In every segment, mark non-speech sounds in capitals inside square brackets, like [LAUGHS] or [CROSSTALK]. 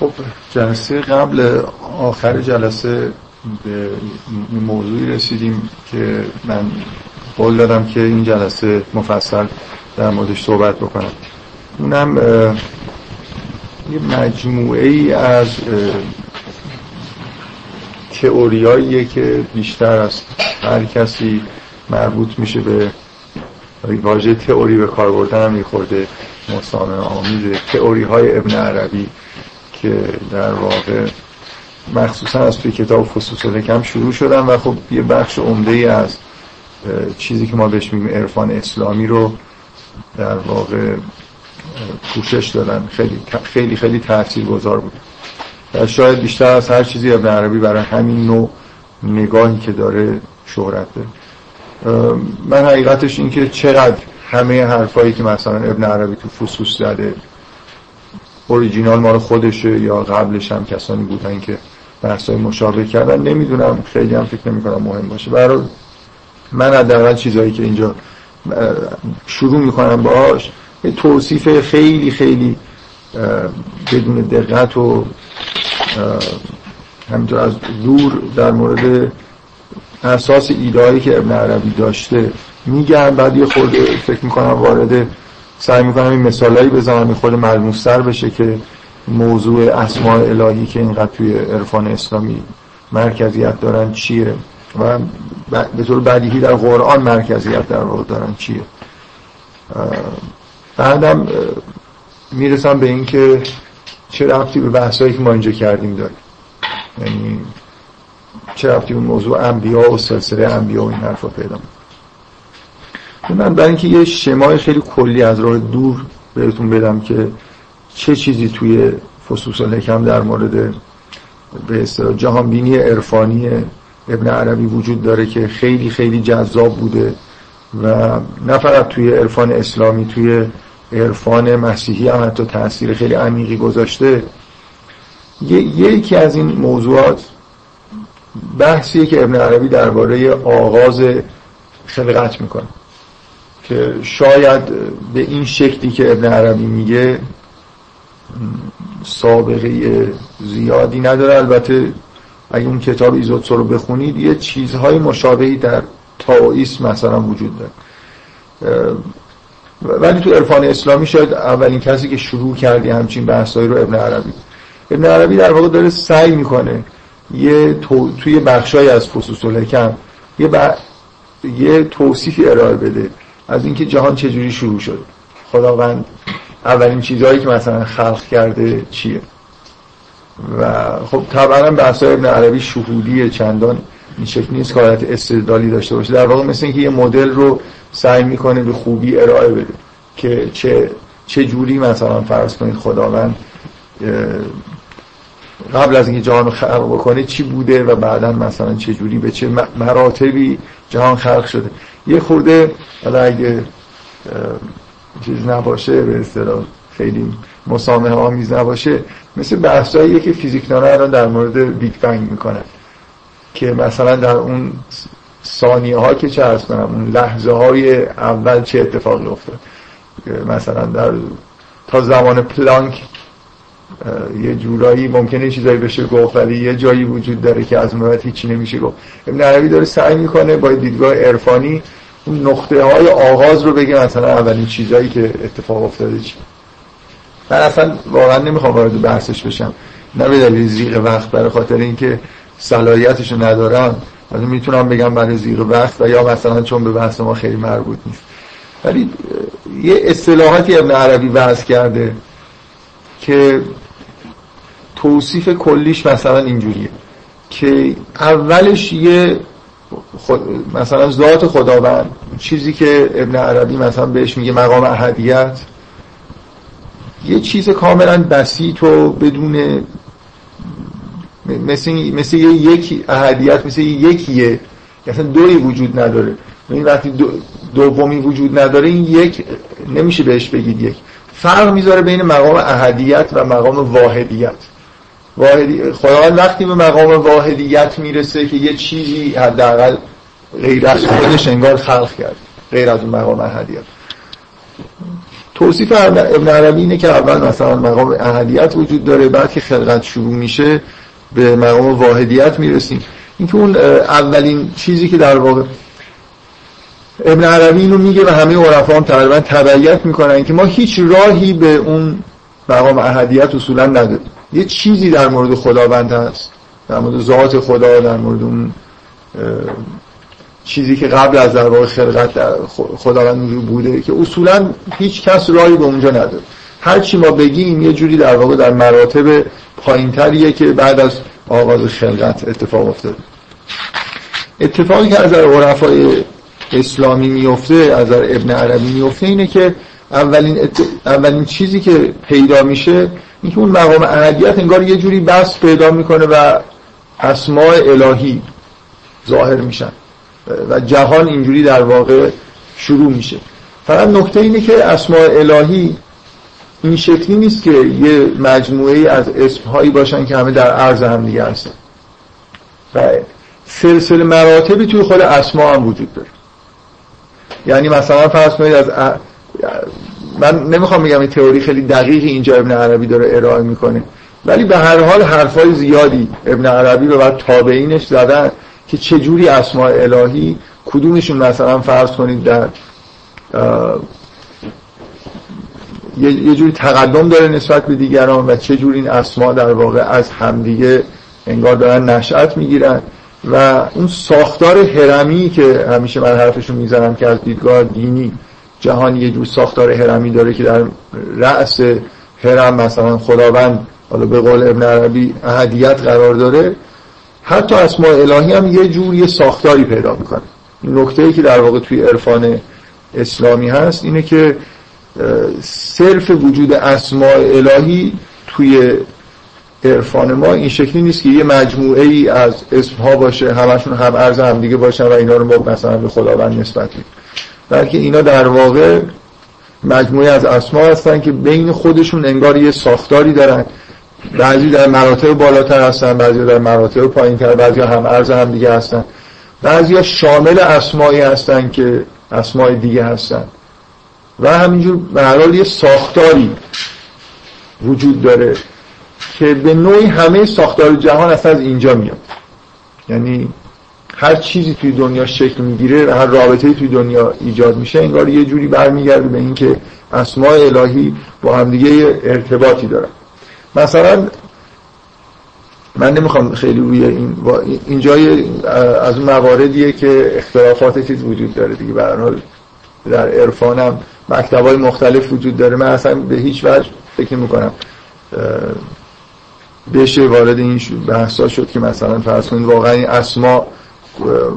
خب جلسه قبل آخر جلسه به موضوعی رسیدیم که من قول دادم که این جلسه مفصل در موردش صحبت بکنم. اونم یه مجموعه ای از تئوریاییه که بیشتر از هر کسی مربوط میشه به واژه تئوری به کار بردن هم میخورده مسامه آمیز تئوری های ابن عربی. که در واقع مخصوصا از توی کتاب فصوص الحکم شروع شدن و خب یه بخش عمده ای از چیزی که ما بهش میگیم عرفان اسلامی رو در واقع پوشش دادن. خیلی خیلی خیلی تاثیر گذار بود. و شاید بیشتر از هر چیزی ابن عربی برای همین نوع نگاهی که داره شهرت داره. من حقیقتش این که چقدر همه حرفایی که مثلا ابن عربی تو فصوص زده اوریجینال مال خودشه یا قبلش هم کسانی بودن که بحثای مشابه کردن نمی‌دونم. خیلی هم فکر نمی کنم مهم باشه. برای من حداقل چیزهایی که اینجا شروع می‌کنم باش توصیف خیلی خیلی بدون دقت و همینطور از دور در مورد اساس ایدهایی که ابن عربی داشته میگن بعد یه خورده فکر می‌کنم وارد سعی می‌کنم این مثالایی بزنم خود ملموستر بشه که موضوع اسماء الهی که اینقدر توی عرفان اسلامی مرکزیت دارن چیه و به طور بدیهی در قرآن مرکزیت در واقع دارن چیه. بعدم می‌رسم به این که چه رفتی به بحثایی که ما اینجا کردیم داریم یعنی چه رفتی به موضوع انبیا و سلسله انبیا و این حرفا پیدا من برای اینکه یه شمای خیلی کلی از راه دور بهتون بدم که چه چیزی توی فصوص الحکم در مورد به اصطلاح جهانبینی عرفانی ابن عربی وجود داره که خیلی خیلی جذاب بوده و نه فقط توی عرفان اسلامی توی عرفان مسیحی هم حتی تاثیر خیلی عمیقی گذاشته. یکی از این موضوعات بحثیه که ابن عربی درباره آغاز خلقت می‌کنه. که شاید به این شکلی که ابن عربی میگه سابقه زیادی نداره. البته اگه اون کتاب ایزوتسو رو بخونید یه چیزهای مشابهی در تاویس مثلا وجود داره. ولی تو عرفان اسلامی شاید اولین کسی که شروع کردی همچین بحثایی رو ابن عربی. ابن عربی در واقع داره سعی می‌کنه یه تو... توی بخشای از فصوص الحکم یه, ب... یه توصیفی ارائه بده. از اینکه جهان چجوری شروع شد. خداوند اولین چیزهایی که مثلا خلق کرده چیه؟ و خب طبعا بحثای ابن عربی شهودی چندان این شکل نیست که حالت استدلالی داشته باشه. در واقع مثل اینکه یه مدل رو سعی می‌کنه به خوبی ارائه بده که چه چه جوری مثلا فرض کنید خداوند قبل از اینکه جهان خلق بکنه چی بوده و بعدا مثلا چه جوری به چه مراتبی جهان خلق شده. یه خورده حالا اگه چیز نباشه به اصطلاح خیلی مسامحه آمیز نباشه مثل بحثایی که فیزیکدانا الان در مورد Big Bang می‌کنن که مثلا در اون ثانیه ها که چه عرض کنم اون لحظه های اول چه اتفاقی افتاد. مثلا در تا زمان پلانک یه جورایی ممکنه چیزایی بشه گفت ولی یه جایی وجود داره که از اون هیچی نمیشه گفت. ابن عربی داره سعی می‌کنه با دیدگاه عرفانی اون نقطه های آغاز رو بگه مثلا اولین چیزایی که اتفاق افتاده چی. من اصلا واقعا نمی‌خوام وارد بحثش بشم. نه به دلیل زیغ وقت برای خاطر اینکه صلاحیتش رو ندارم. از می‌تونم بگم برای زیغ وقت و یا مثلا چون به بحث ما خیلی مربوط نیست. ولی یه اصطلاحاتی ابن عربی وضع کرده. که توصیف کلیش مثلا اینجوریه که اولش یه خود مثلا ذات خداوند چیزی که ابن عربی مثلا بهش میگه مقام احدیت یه چیز کاملا بسیط و بدون مثل, مثل یه یک احدیت مثل یکیه. اصلا دوی وجود نداره. این وقتی دو دومی وجود نداره این یک نمیشه بهش بگید یک. فرق می‌ذاره بین مقام احدیت و مقام واحدیت. واحدی خداوند وقتی به مقام واحدیت می‌رسه که یه چیزی حداقل غیر از خودش انگار خلق کرد. غیر از اون مقام احدیت. توصیف ابن عربی اینه که اول مثلا مقام احدیت وجود داره بعد که خلقت شروع میشه به مقام واحدیت می‌رسیم. این که اون اولین چیزی که در واقع ابن عربی اینو میگه و همه عرفا هم تقریبا تبعیت می‌کنن که ما هیچ راهی به اون مقام احدیت اصولا نداریم. یه چیزی در مورد خداوند هست. در مورد ذات خدا در مورد اون چیزی که قبل از در واقع خلقت خداوند بوده که اصولا هیچ کس راهی به اونجا نداره. هر چی ما بگیم یه جوری در واقع در مراتب پایینتریه که بعد از آغاز خلقت اتفاق افتاده. اتفاقی که از عرفای اسلامی میفته از ابن عربی میفته اینه که اولین, اولین چیزی که پیدا میشه اینکه اون مقام اهدیت انگار یه جوری بس پیدا می‌کنه و اسماع الهی ظاهر میشن. و جهان اینجوری در واقع شروع میشه. فقط نکته اینه که اسماع الهی این شکلی نیست که یه مجموعه از اسمهایی باشن که همه در عرض هم دیگه هستن. و سلسله مراتبی توی خود اسما هم وجود داره. یعنی مثلا فرض کنید از من نمی‌خوام بگم این تئوری خیلی دقیق اینجا ابن عربی داره ارائه می‌کنه ولی به هر حال حرفای زیادی ابن عربی به بعد تابعینش زدن که چجوری اسماء الهی کدومشون مثلا فرض کنید در یه جوری تقدم داره نسبت به دیگران و چجوری این اسما در واقع از همدیگه انگار دارن نشأت می‌گیرن. و اون ساختار هرمی که همیشه من حرفشون می‌زنم که از دیدگاه دینی جهان یه جور ساختار هرمی داره که در رأس هرم مثلا خداوند حالا به قول ابن عربی اهدیت قرار داره. حتی اسماء الهی هم یه جور یه ساختاری پیدا می‌کنه. نکته ای که در واقع توی عرفان اسلامی هست اینه که صرف وجود اسماء الهی توی عرفان ما این شکلی نیست که یه مجموعه ای از اسمها باشه همشون هم عرض هم دیگه باشن و اینا رو ما مثلا به خداوند نسبت بدیم بلکه اینا در واقع مجموعه از اسما هستن که بین خودشون انگار یه ساختاری دارن. بعضی در مراتب بالاتر هستن بعضی در مراتب پایینتر بعضی هم عرض هم دیگه هستن. بعضی شامل اسمایی هستن که اسمای دیگه هستن. و همینجور به یه ساختاری وجود داره. که به نوعی همه ساختار جهان اصلا از اینجا میاد. یعنی هر چیزی توی دنیا شکل می‌گیره و هر رابطه‌ای توی دنیا ایجاد میشه انگار یه جوری برمیگرده به اینکه اسماء الهی با همدیگه ارتباطی دارن. مثلا من نمی‌خوام خیلی روی این اینجا از اون مواردیه که اختلافات چیز وجود داره دیگه. به حال در عرفانم مکتبای مختلف وجود داره. من اصلا به هیچ وجه فکر نمی کنم بشه وارد این بحثا شد که مثلا فرض کنید واقعا این اسما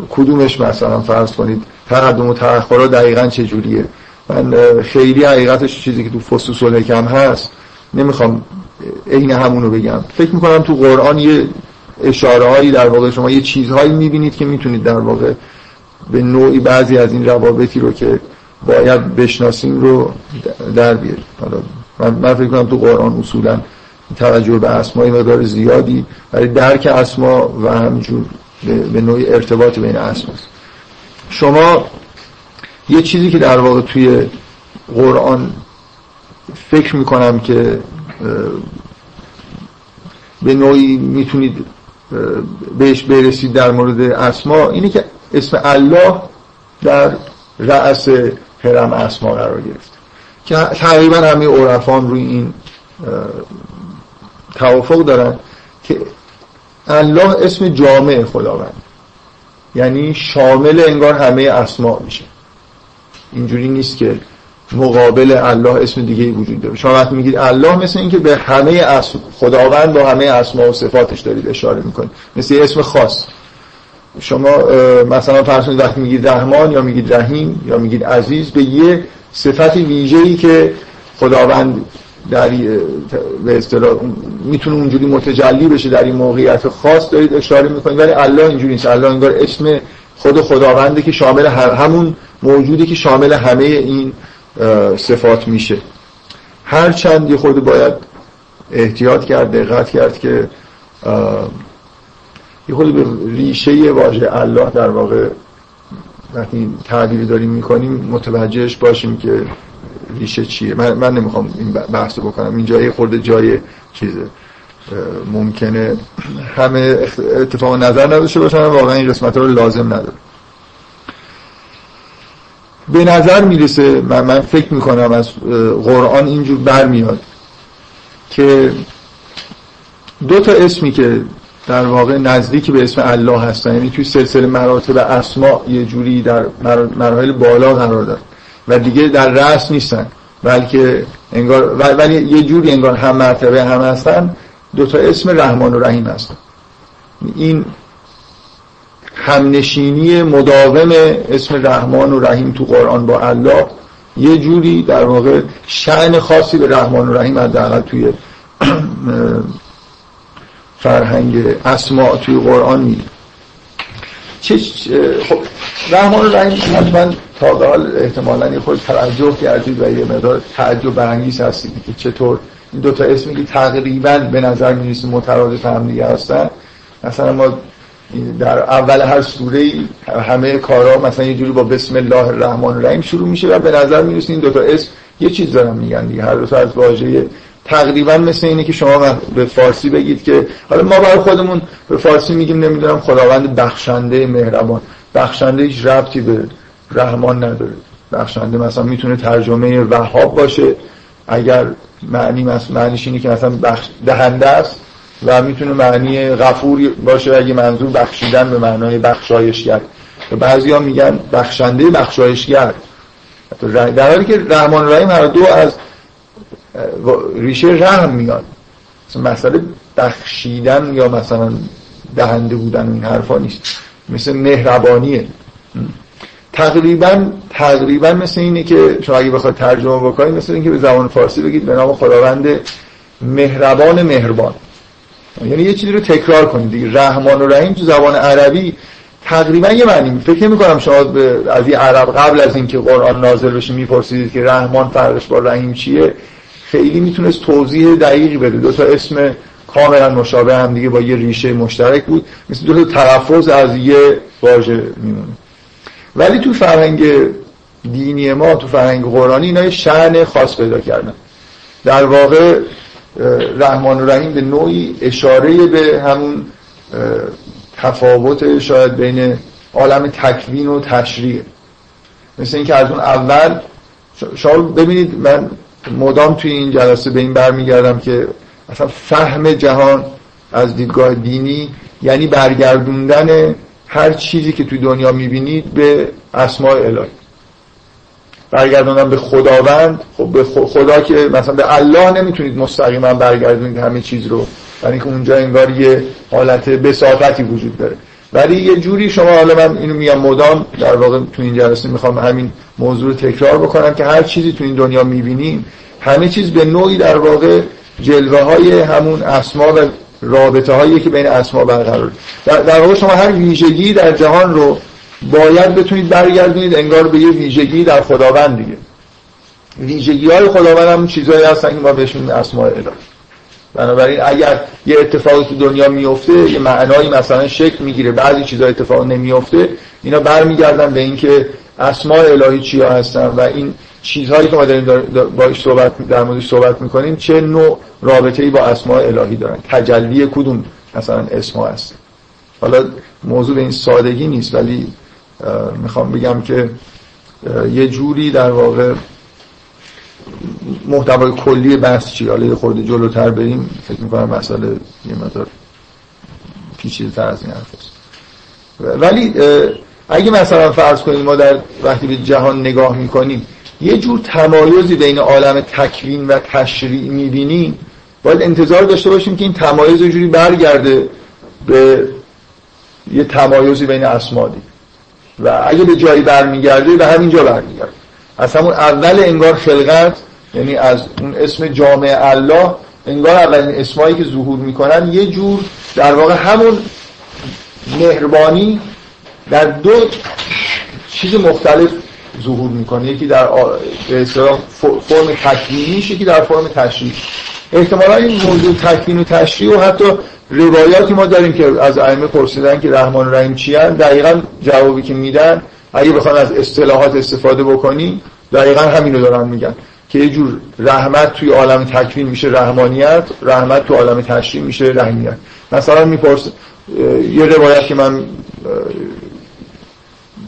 کدومش مثلا فرض کنید تقدم و تأخرها دقیقا چجوریه من خیلی حقیقتش چیزی که تو فصوص الحکم هست نمی‌خوام عین همونو بگم. فکر می‌کنم تو قرآن یه اشاره هایی در واقع شما یه چیزهایی می‌بینید که می‌تونید در واقع به نوعی بعضی از این روابطی رو که باید بشناسیم رو در بیاریم من, من فکر کنم تو قرآن اصولا توجه به اسمای مقدار زیادی برای درک اسما و همجور به نوعی ارتباط بین اسماست شما یه چیزی که در واقع توی قرآن فکر می‌کنم که به نوعی می‌تونید بهش برسید در مورد اسما اینه که اسم الله در رأس هرم اسما قرار گرفت. که تقریبا همه عرفان روی این توافق دارن که الله اسم جامع خداوند. یعنی شامل انگار همه اسما میشه. اینجوری نیست که مقابل الله اسم دیگه وجود داره. شما وقتی میگید الله مثل اینکه به همه اسم خداوند با همه اسما و صفاتش دارید اشاره می‌کنید. مثل اسم خاص. شما مثلا فرض کنید وقتی میگید رحمان یا میگید رحیم یا میگید عزیز به یه صفت ویژه‌ای که خداوند در به اصطلاح می‌تونه اونجوری متجلی بشه در این موقعیت خاص دارید اشاره می‌کنید ولی الله اینجوری نیست. الله انگار اسم خود خداونده که شامل همون موجودی که شامل همه این صفات میشه. هر چند یه خود باید احتیاط کرد دقت کرد که یه خود به ریشه واژه الله در واقع وقتی تعبیری داریم می‌کنیم متوجهش باشیم که ریشه چیه؟ من, من نمی‌خوام این بحث بکنم. این جای خورده جای چیزه. ممکنه همه اتفاق نظر نداشته باشن واقعا این قسمت رو لازم نداره. به نظر می‌رسه من, من فکر می‌کنم از قرآن اینجور برمیاد که دو تا اسمی که در واقع نزدیک به اسم الله هستن یعنی توی سلسله مراتب اسما یه جوری در مراحل بالا قرار دارن و دیگه در رأس نیستن. بلکه انگار ولی یه جوری انگار هم مرتبه هم هستن. دو تا اسم رحمان و رحیم هستن این همنشینی مداوم اسم رحمان و رحیم تو قرآن با الله یه جوری در واقع شعن خاصی به رحمان و رحیم حداقل توی [CLEARS THROAT] فرهنگ اسماع توی قرآن میده. چه خب رحمان رحیم حتما تا به حال احتمالا خود توجه کردید و یه مقدار تعجب برانگیز هستید که چطور. این دوتا اسمی که تقریبا به نظر می‌رسه مترادف هم دیگه هستن. مثلا ما در اول هر سوره همه کارا مثلا یه جوری با بسم الله الرحمن الرحیم شروع میشه و به نظر می‌رسه این دوتا اسم یه چیز دارن میگن دیگه. هر دو از واژه تقریبا مثل اینه که شما به فارسی بگید که حالا ما برای خودمون به فارسی میگیم نمی‌دونم خداوند بخشنده مهربان. بخشنده هیچ ربطی به رحمان نداره. بخشنده مثلا می‌تونه ترجمه وهاب باشه. اگر معنی معنیش اینه که مثلا بخش دهنده است و می‌تونه معنی غفور باشه اگه منظور بخشیدن به معنای بخشایشگر. بعضی ها میگن بخشنده بخشایشگر. در حالی که رحمان رحیم هر دو از ریشه رحم میاد. مسئله بخشیدن یا مثلا دهنده بودن این حرفا نیست. مثل مهربانیه. تقریبا تقریبا مثل اینه که شما اگه بخواد ترجمه بکنید مثل اینکه به زبان فارسی بگید به نام خداوند مهربان مهربان. یعنی یه چیزی رو تکرار کنید دیگه. رحمان و رحیم تو زبان عربی تقریبا یه معنی فکر نمی کنم شما از این عرب قبل از اینکه قرآن نازل بشه میپرسیدید که رحمان فرقش با رحیم چیه. خیلی می‌تونست توضیح دقیقی بده. دو تا اسم کاملا مشابه هم دیگه با یه ریشه مشترک بود. مثل دو تا تلفظ از یه واژه میمونه. ولی تو فرهنگ دینی ما تو فرهنگ قرآنی اینا شعن خاص پیدا کردن. در واقع رحمان و رحیم به نوعی اشاره به همون تفاوت شاید بین عالم تکوین و تشریع. مثل اینکه از اون اول شما ببینید من مدام توی این جلسه به این برمیگردم که اصلا فهم جهان از دیدگاه دینی یعنی برگردوندن هر چیزی که توی دنیا می‌بینید به اسماء الهی. برگردوندن به خداوند خب به خدا که مثلا به الله نمی‌تونید مستقیما برگردونید همه چیز رو. یعنی که اونجا انگار یه حالت بساطتی وجود داره. ولی یه جوری شما حالا من اینو میگم مدام در واقع تو این جلسه می‌خوام همین موضوع رو تکرار بکنم که هر چیزی تو این دنیا می‌بینیم همه چیز به نوعی در واقع جلوه های همون اسما و رابطه هایی که بین اسما برقرار در, در واقع شما هر ویژگی در جهان رو باید بتونید برگردونید انگار به یه ویژگی در خداوند دیگه. ویژگی های خداوند هم چیزهایی هستن که ما بهشون اسماء الهی. بنابراین اگر یه اتفاقی تو دنیا میفته یه معنایی مثلا شکل می‌گیره بعضی چیزا اتفاق نمیفته اینا برمیگردن به اینکه اسماء الهی چیا هستن و این چیزهایی که ما داریم باش صحبت در موردش صحبت می‌کنیم چه نوع رابطه‌ای با اسماء الهی دارن؟ تجلی کدوم مثلا اسما هست؟ حالا موضوع به این سادگی نیست ولی می‌خوام بگم که یه جوری در واقع محتوای کلی بحث چی؟ حالا یه خورده جلوتر بریم. فکر می‌کنم مسئله یه مقدار پیچیده تر از این حرف ولی اگه مثلا فرض کنیم ما در وقتی به جهان نگاه می‌کنیم یه جور تمایزی بین عالم تکوین و تشریع می‌بینیم. باید انتظار داشته باشیم که این تمایز جوری برگرده به یه تمایزی بین اسمادی. و اگه به جایی برمیگرده به همینجا برمیگرده. از همون اول انگار خلقت یعنی از اون اسم جامع الله انگار اولین اسمایی که ظهور می‌کنن یه جور در واقع همون مهربانی در دو چیز مختلف ظهور می‌کنه. یکی در به فرم تکوینیش یکی در فرم تشریح. احتمالا این موضوع تکوین و تشریح و حتی روایاتی ما داریم که از ائمه پرسیدن که رحمان و رحیم چی دقیقا جوابی که میدن اگه بخوان از اصطلاحات استفاده بکنی دقیقا همینو دارن میگن. که یه جور رحمت توی عالم تکوین میشه رحمانیت رحمت توی عالم تشریع میشه رحمیت. مثلا میپرس یه روایت که من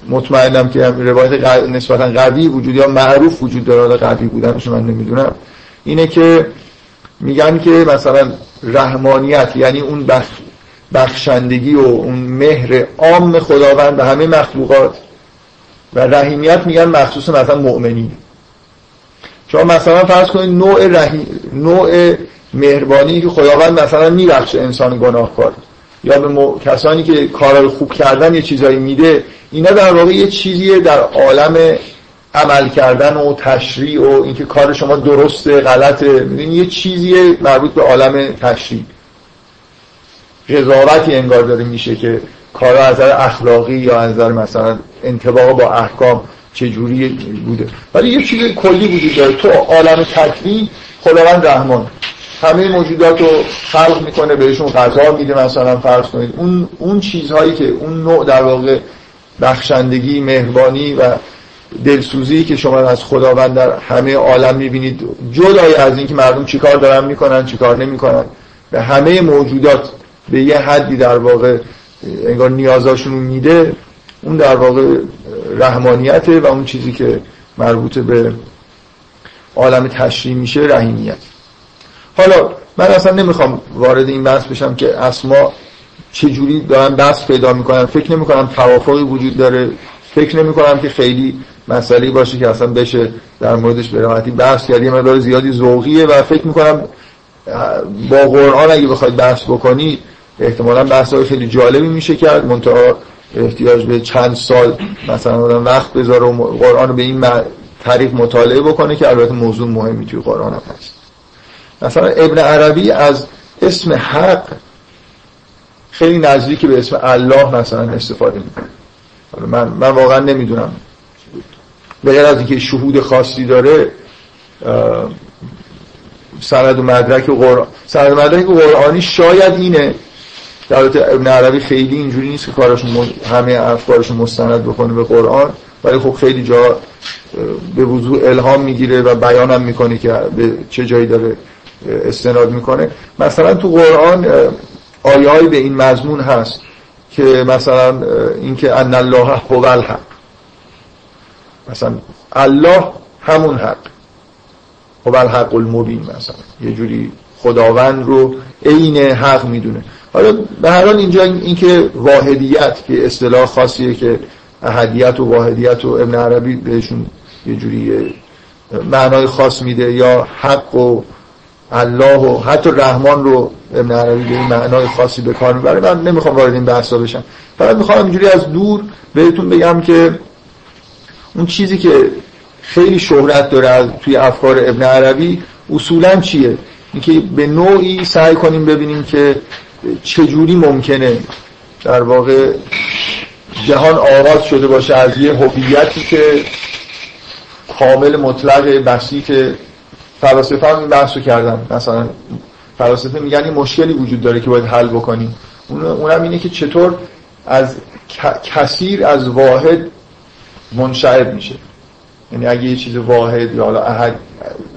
مطمئنم که روایت نسبتا قوی وجود یا معروف وجود داره قوی بودنش من نمی‌دونم. اینه که میگن که مثلا رحمانیت یعنی اون بخشندگی و اون مهر عام خداوند به همه مخلوقات. و رحیمیت میگن مخصوص مثلا مؤمنین. شما مثلا فرض کنید نوع رحیم نوع مهربانی که خداوند مثلا میبخشه انسان گناهکار یا به کسانی که کارهای خوب کردن یه چیزایی میده اینا در واقع یه چیزیه در عالم عمل کردن و تشریع و اینکه کار شما درسته غلطه. یه چیزیه مربوط به عالم تشریع. قضاوتی انگار داره میشه که کارا از نظر اخلاقی یا از نظر مثلا انتباق با احکام چجوری بوده. ولی یه چیز کلی وجود داره. تو عالم تکوین خداوند رحمان همه موجودات رو خلق می‌کنه بهشون غذا میده مثلا فرض کنید. اون اون چیزهایی که اون نوع در واقع بخشندگی مهربانی و دلسوزی که شما از خداوند در همه عالم می‌بینید جدای از اینکه مردم چیکار دارن می‌کنن چیکار نمی‌کنن. به همه موجودات به یه حدی در واقع انگار نیازاشون میده اون در واقع رحمانیته و اون چیزی که مربوط به عالم تشریع میشه رحیمیت. حالا من اصلا نمی‌خوام وارد این بحث بشم که اسما چجوری دارن بحث پیدا می‌کنن. فکر نمی‌کنم توافقی وجود داره. فکر نمی‌کنم که خیلی مسئله باشه که اصلا بشه در موردش به راحتی بحث کرد. یه زیادی ذوقیه و فکر می‌کنم با قرآن اگه بخواید بحث بکنی احتمالا بحث های خیلی جالبی میشه کرد. منتها احتیاج به چند سال مثلا وقت بذاره و قرآن رو به این طریق مطالعه بکنه که البته موضوع مهمی توی قرآن هم هست. مثلا ابن عربی از اسم حق خیلی نزدیکی به اسم الله مثلا استفاده می‌کنه. من, من واقعا نمی‌دونم. غیر از اینکه شهود خاصی داره سند و مدرک و قرآن سند و مدرک قرآنی شاید اینه در ابن عربی خیلی اینجوری نیست که کارشون همه افکارشون مستند بکنه به قرآن ولی خب خیلی جا به وضوع الهام می‌گیره و بیانم می‌کنه که به چه جایی داره استناد می‌کنه. مثلا تو قرآن آیه به این مضمون هست که مثلا اینکه ان الله هو الحق. مثلا الله همون حق. هو الحق المبین مثلا. یه جوری خداوند رو عین حق می‌دونه. حالا به هر حال اینجا اینکه واحدیت که اصطلاح خاصیه که احدیت و واحدیت و ابن عربی بهشون یه جوری معنای خاص میده یا حق و الله و حتی رحمان رو ابن عربی به این معنای خاصی به کار می‌بره. من نمی‌خوام وارد این بحثا بشم. فقط می‌خوام اینجوری از دور بهتون بگم که اون چیزی که خیلی شهرت داره توی افکار ابن عربی اصولا چیه؟ اینکه به نوعی سعی کنیم ببینیم که چجوری ممکنه در واقع جهان آغاز شده باشه از یه هویتی که کامل مطلق بسیط فلاسفه هم این بحث رو کردن. مثلا فلاسفه میگن این مشکلی وجود داره که باید حل بکنیم. اونم اینه که چطور از کثیر از واحد منشعب میشه. یعنی اگه یه چیز واحد یا حالا احد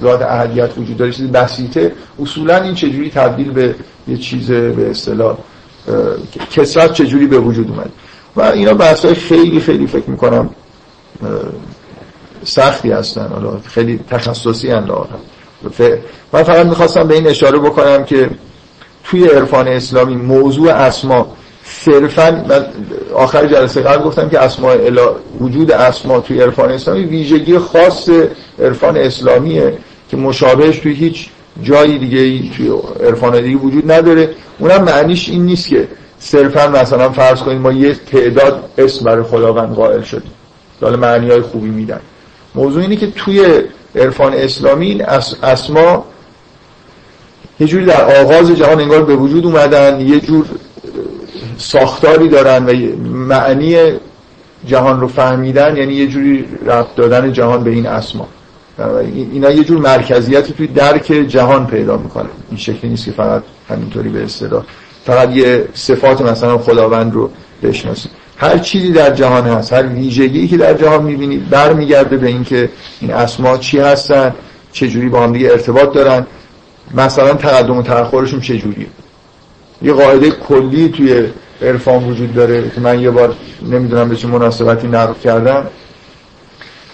ذات احدیت وجود داره چیز بسیطه اصولا این چجوری تبدیل به یه چیز به اصطلاح کسرت چجوری به وجود اومد؟ و اینا بحث خیلی خیلی فکر می‌کنم سختی هستن. حالا خیلی تخصصی اندار من فقط می‌خواستم به این اشاره بکنم که توی عرفان اسلامی موضوع اسما صرفا من آخر جلسه قبل گفتم که اسماء وجود اسما توی عرفان اسلامی ویژگی خاص عرفان اسلامیه که مشابهش توی هیچ جایی دیگه توی عرفان دیگه وجود نداره. اونم معنیش این نیست که صرفا مثلا فرض کنید ما یه تعداد اسم برای خداوند قائل شدیم. حالا معنی های خوبی میدن. موضوع اینه که توی عرفان اسلامی این اسما یه جوری در آغاز جهان انگار به وجود اومدن یه جور ساختاری دارن و معنی جهان رو فهمیدن یعنی یه جوری رفت دادن جهان به این اسما. اینا یه جور مرکزیتی توی درک جهان پیدا می‌کنه. این شکلی نیست که فقط همینطوری به اصطلاح. فقط یه صفات مثلا خداوند رو بشناسید هر چیزی در جهان هست هر ویژگی که در جهان می‌بینید برمیگرده به اینکه این اسما چی هستن چجوری با هم دیگه ارتباط دارن. مثلا تقدم و تأخرشون چجوریه؟ یه قاعده کلی توی عرفان وجود داره که من یه بار نمی‌دونم به چه مناسبتی نقل کردم.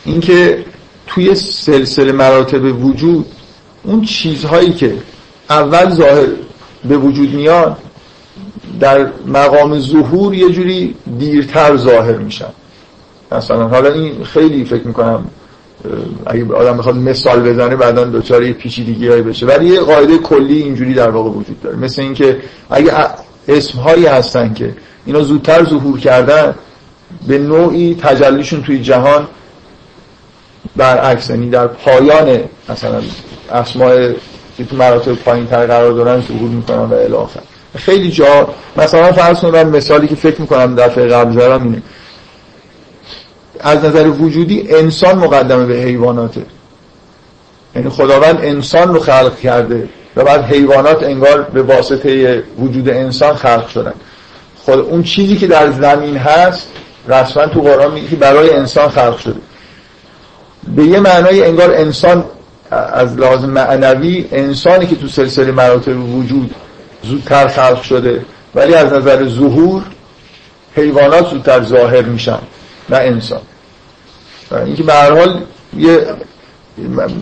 اینکه توی سلسله مراتب وجود اون چیزهایی که اول ظاهر به وجود میاد در مقام ظهور یه جوری دیرتر ظاهر میشن. مثلا حالا این خیلی فکر می‌کنم اگه آدم بخواد مثال بزنه بعدا دچار یه پیچیدگی بشه. ولی یه قاعده کلی اینجوری در واقع وجود داره. مثل اینکه اگه اسمهایی هستن که اینا زودتر ظهور کردن به نوعی تجلیشون توی جهان برعکس یعنی در پایان مثلا اسماء که تو مراتب پایین تر قرار دارن ظهور می‌کنن و الاخر خیلی جا مثلا فرض کنم مثالی که فکر می‌کنم دفعه قبل زدم اینه. از نظر وجودی انسان مقدمه به حیواناته. یعنی خداوند انسان رو خلق کرده. و بعد حیوانات انگار به واسطه وجود انسان خلق شدن. خود اون چیزی که در زمین هست رسما تو قرآن میگه که برای انسان خلق شده. به یه معنای انگار انسان از لازم معنوی انسانی که تو سلسله مراتب وجود زودتر خلق شده ولی از نظر ظهور حیوانات زودتر ظاهر میشن نه انسان. اینکه به هر حال یه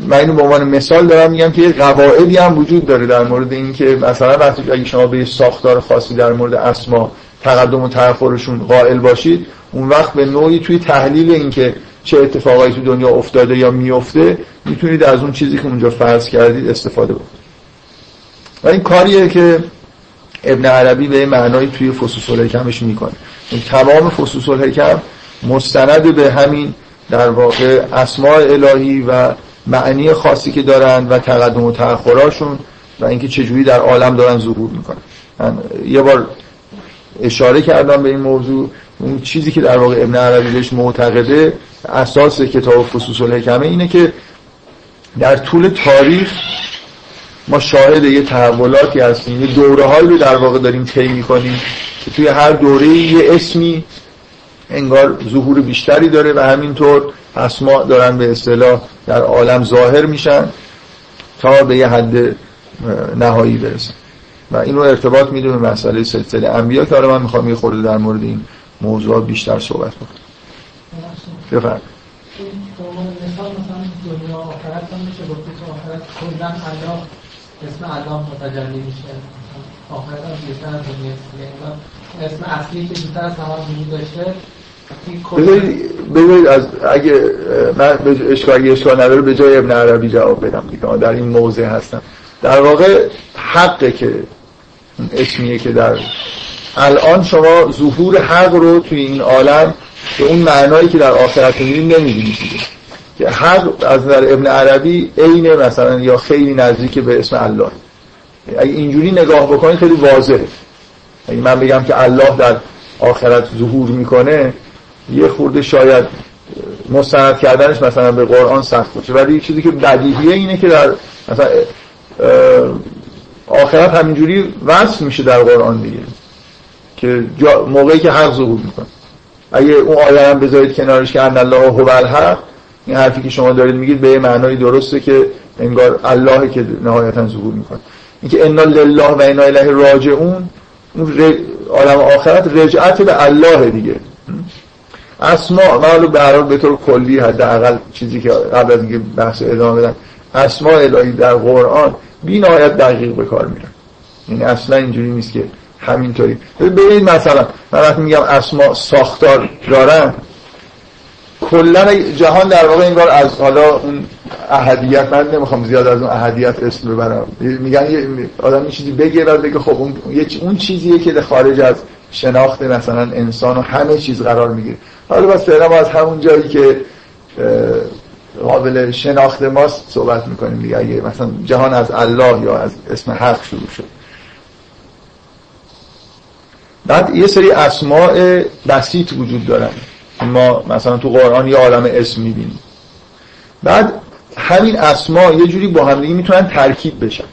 من اینو به عنوان مثال دارم میگم که یه قواعدی هم وجود داره در مورد اینکه مثلا وقتی اگه شما به ساختار خاصی در مورد اسما تقدم و تأخرشون قائل باشید اون وقت به نوعی توی تحلیل اینکه چه اتفاقایی تو دنیا افتاده یا میفته می‌تونید از اون چیزی که اونجا فرض کردید استفاده بکنید. و این کاریه که ابن عربی به معنای توی فصوص الحکمش می‌کنه. این تمام فصوص الحکم مستند به همین در واقع اسماع الهی و معنی خاصی که دارن و تقدم و تأخراشون و اینکه چجوری در عالم دارن ظهور می‌کنن. من یه بار اشاره کردم به این موضوع. اون چیزی که در واقع ابن عربی بهش معتقده اساس کتاب فصوص الحکمه اینه که در طول تاریخ ما شاهد یه تحولاتی هستیم. یه دوره هایی رو در واقع داریم طی می‌کنیم که توی هر دوره یه اسمی انگار ظهور بیشتری داره و همینطور اسما دارن به اصطلاح در عالم ظاهر میشن تا به یه حد نهایی برسن. و این رو ارتباط میده به مسئله سلسله انبیا که حالا من می‌خوام یه خورده در مورد این موضوع بیشتر صحبت کنم. الله اسم الله متجلی میشه. آخرت هم بیشتر از دنیا. اسم اصلی که بیشتر از تمام وجود داشته بذارید از اگه من اشکال اشکال نداره به جای ابن عربی جواب بدم دیگه. در این موضع هستم. در واقع حقه که اسمیه که در الان شما ظهور حق رو توی این عالم به اون معنایی که در آخرت می‌بینید نمی‌بینید که حق از نظر ابن عربی عین مثلا یا خیلی نزدیک به اسم الله. اگه اینجوری نگاه بکنید خیلی واضحه. اگه من بگم که الله در آخرت ظهور می‌کنه یه خورده شاید مستند کردنش مثلا به قرآن سخت باشه. ولی چیزی که بدیهیه اینه که در مثلا آخرت همینجوری وصف میشه در قرآن دیگه که موقعی که حق ظهور می‌کنه. اگه اون آیه هم بذارید کنارش که ان الله هو الحق این حرفی که شما دارید میگید به معنای درسته که انگار الله که نهایتا ظهور می‌کنه. اینکه انا لله و انا الیه راجعون اون عالم آخرت رجعت به الله دیگه. اسماء من به هر به طور کلی حداقل چیزی که قبل از اینکه بحث ادامه بدم اسماء الهی در قرآن بی نهایت دقیق به کار میرن یعنی اصلا اینجوری نیست که همینطوری. ببینید مثلا من وقتی میگم اسماء ساختار دارن کلا جهان در واقع انگار از حالا اون احدیت من نمی‌خوام زیاد از اون احدیت اسم ببرم. میگن یه آدم یه چیزی بگه بعد بگه خب اون اون چیزیه که خارج از شناخت مثلا انسان و همه چیز قرار می‌گیره. حالا بس فعلا از همون جایی که قابل شناخت ماست صحبت می‌کنیم دیگه. اگه مثلا جهان از الله یا از اسم حق شروع شد. بعد یه سری اسماء بسیط وجود دارن. ما مثلا تو قرآن یه عالم اسم می‌بینیم. بعد همین اسما یه جوری با هم دیگه می‌تونن ترکیب بشن.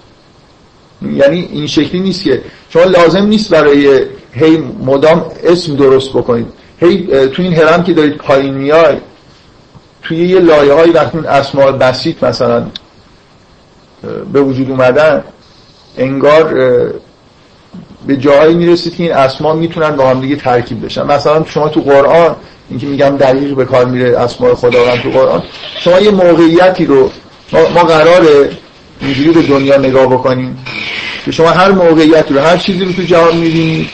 یعنی این شکلی نیست که شما لازم نیست برای هی مدام اسم درست بکنید. هی تو این هرم که دارید پایین میای توی یه لایه های وقتی اون اسماء بسیط مثلا به وجود اومدن انگار به جایی می‌رسید که این اسما می‌تونن با هم دیگه ترکیب بشن. مثلا شما تو قرآن اینکه میگم دقیق به کار میره اسماء خداوند تو قرآن شما یه موقعیتی رو ما, ما قراره اینجوری به دنیا نگاه بکنیم که شما هر موقعیتی رو هر چیزی رو تو جهان می‌بینید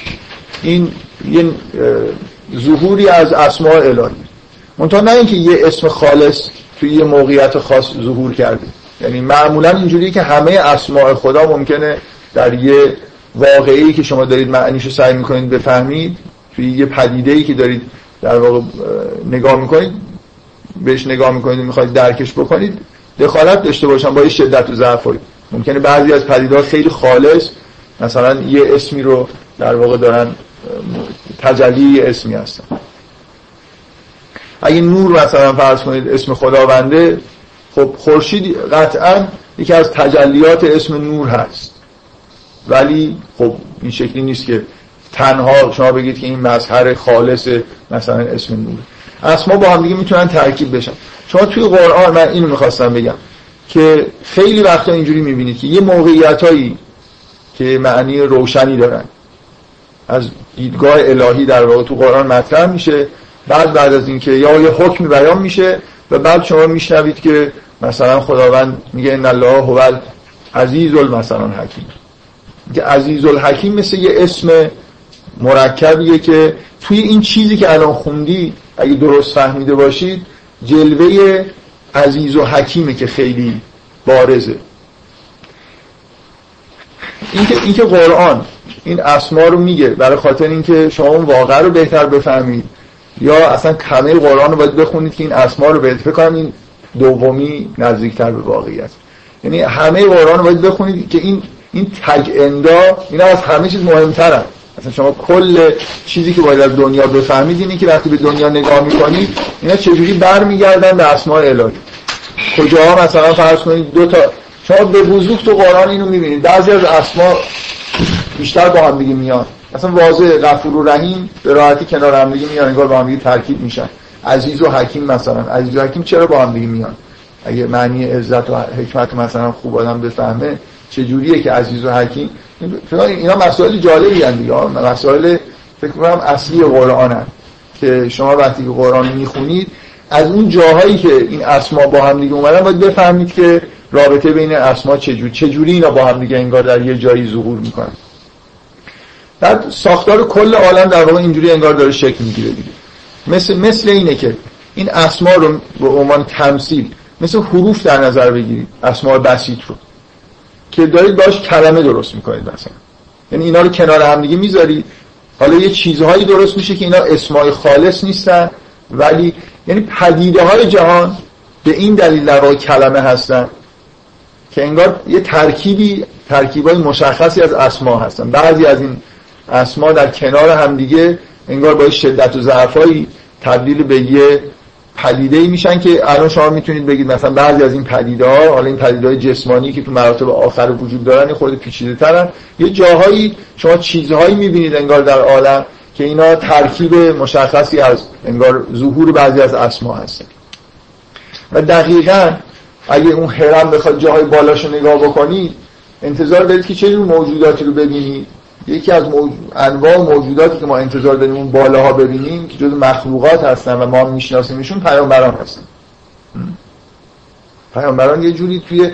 این یه ظهوری از اسماء الهی. منتها نه اینکه یه اسم خالص توی یه موقعیت خاص ظهور کرده. یعنی معمولا اینجوریه که همه اسماء خدا ممکنه در یه واقعی که شما دارید معنیشو سعی می‌کنید بفهمید توی یه پدیده که دارید در واقع نگاه می‌کنید بهش نگاه می‌کنید و می‌خواید درکش بکنید دخالت داشته باشن با یه شدت و ضعف ممکنه بعضی از پدیده‌ها خیلی خالص مثلا یه اسمی رو در واقع دارن تجلی اسمی هستن. اگه نور مثلا فرض کنید اسم خداونده خب خورشید قطعا یکی از تجلیات اسم نور هست. ولی خب این شکلی نیست که تنها شما بگید که این مظهر خالص مثلا اسم نور. اسما با هم دیگه می‌تونن ترکیب بشن. شما توی قرآن من اینو می‌خواستم بگم که خیلی وقتا اینجوری می‌بینید که یه موقعیت هایی که معنی روشنی دارن. از دیدگاه الهی در واقع تو قرآن مطرح میشه. بعد بعد از اینکه یا یه حکم بیان میشه و بعد شما میشنوید که مثلا خداوند میگه ان الله هو عزیز مثلا حکیم که عزیز الحکیم مثل یه اسم مرکبیه که توی این چیزی که الان خوندی اگه درست فهمیده باشید جلوه عزیز و حکیمه که خیلی بارزه. اینکه این که قرآن این اسما رو میگه برای خاطر اینکه شما اون واقع رو بهتر بفهمید. یا اصلا کمه قرآن رو باید بخونید که این اسما رو بهتر کنم این دومی نزدیکتر به واقعیت. یعنی همه قرآن رو باید بخونید که این این تگ اندا اینا از همه چیز مهمترن. مثلا شما کل چیزی که باید از دنیا بفهمید اینه که وقتی به دنیا نگاه می‌کنید اینا چجوری برمیگردن به اسماء الهی؟ کجا مثلا فرض کنید دو تا شما به وضوح تو قرآن اینو می‌بینید. بعضی از اسما بیشتر با هم دیگه میان. مثلا واضح غفور و رحیم به راحتی کنار هم دیگه میان انگار با هم دیگه ترکیب میشن. عزیز و حکیم مثلا. عزیز و حکیم چرا با هم دیگه میان؟ اگه معنی عزت و حکمت مثلا خوب آدم بفهمه چه جوریه که عزیز و حکیم؟ اینا مسائل جالبی هستند دیگه. مسائل فکر کنم اصلی قرآن که شما وقتی که قرآن می‌خونید از اون جاهایی که این اسما با هم دیگه اومدن باید بفهمید که رابطه بین اسما چجوری چجوری اینا با هم دیگه انگار در یه جایی ظهور می‌کنن. بعد ساختار کل عالم در واقع اینجوری انگار داره شکل می‌گیره دیگه. مثل مثل اینه که این اسما رو به عنوان تمثیل مثل حروف در نظر بگیرید اسما بسیط رو. که دارید باش کلمه درست می‌کنید مثلا. یعنی اینا رو کنار هم دیگه می‌ذارید. حالا یه چیزهایی درست میشه که اینا اسمای خالص نیستن ولی یعنی پدیده های جهان به این دلیل در کلمه هستن. که انگار یه ترکیبی ترکیبای مشخصی از اسما هستن. بعضی از این اسما در کنار همدیگه انگار با شدت و ضعفایی تبدیل به یه پدیده ای میشن که الان شما می‌تونید بگید مثلا بعضی از این پدیده ها حالا این پدیده های جسمانی که تو مراتب آخر وجود دارن خود پیچیده ترن یه جاهایی شما چیزهایی می‌بینید انگار در عالم که اینا ترکیب مشخصی از انگار ظهور بعضی از اسما هستن. و دقیقا اگه اون حرم بخواد جاهای بالاش نگاه بکنید انتظار دارید که چه موجوداتی رو ببینید یکی از انواع موجوداتی که ما انتظار داریم اون بالاها ببینیم که جز مخلوقات هستن و ما میشناسیمشون پیامبران هستن. پیامبران یه جوری توی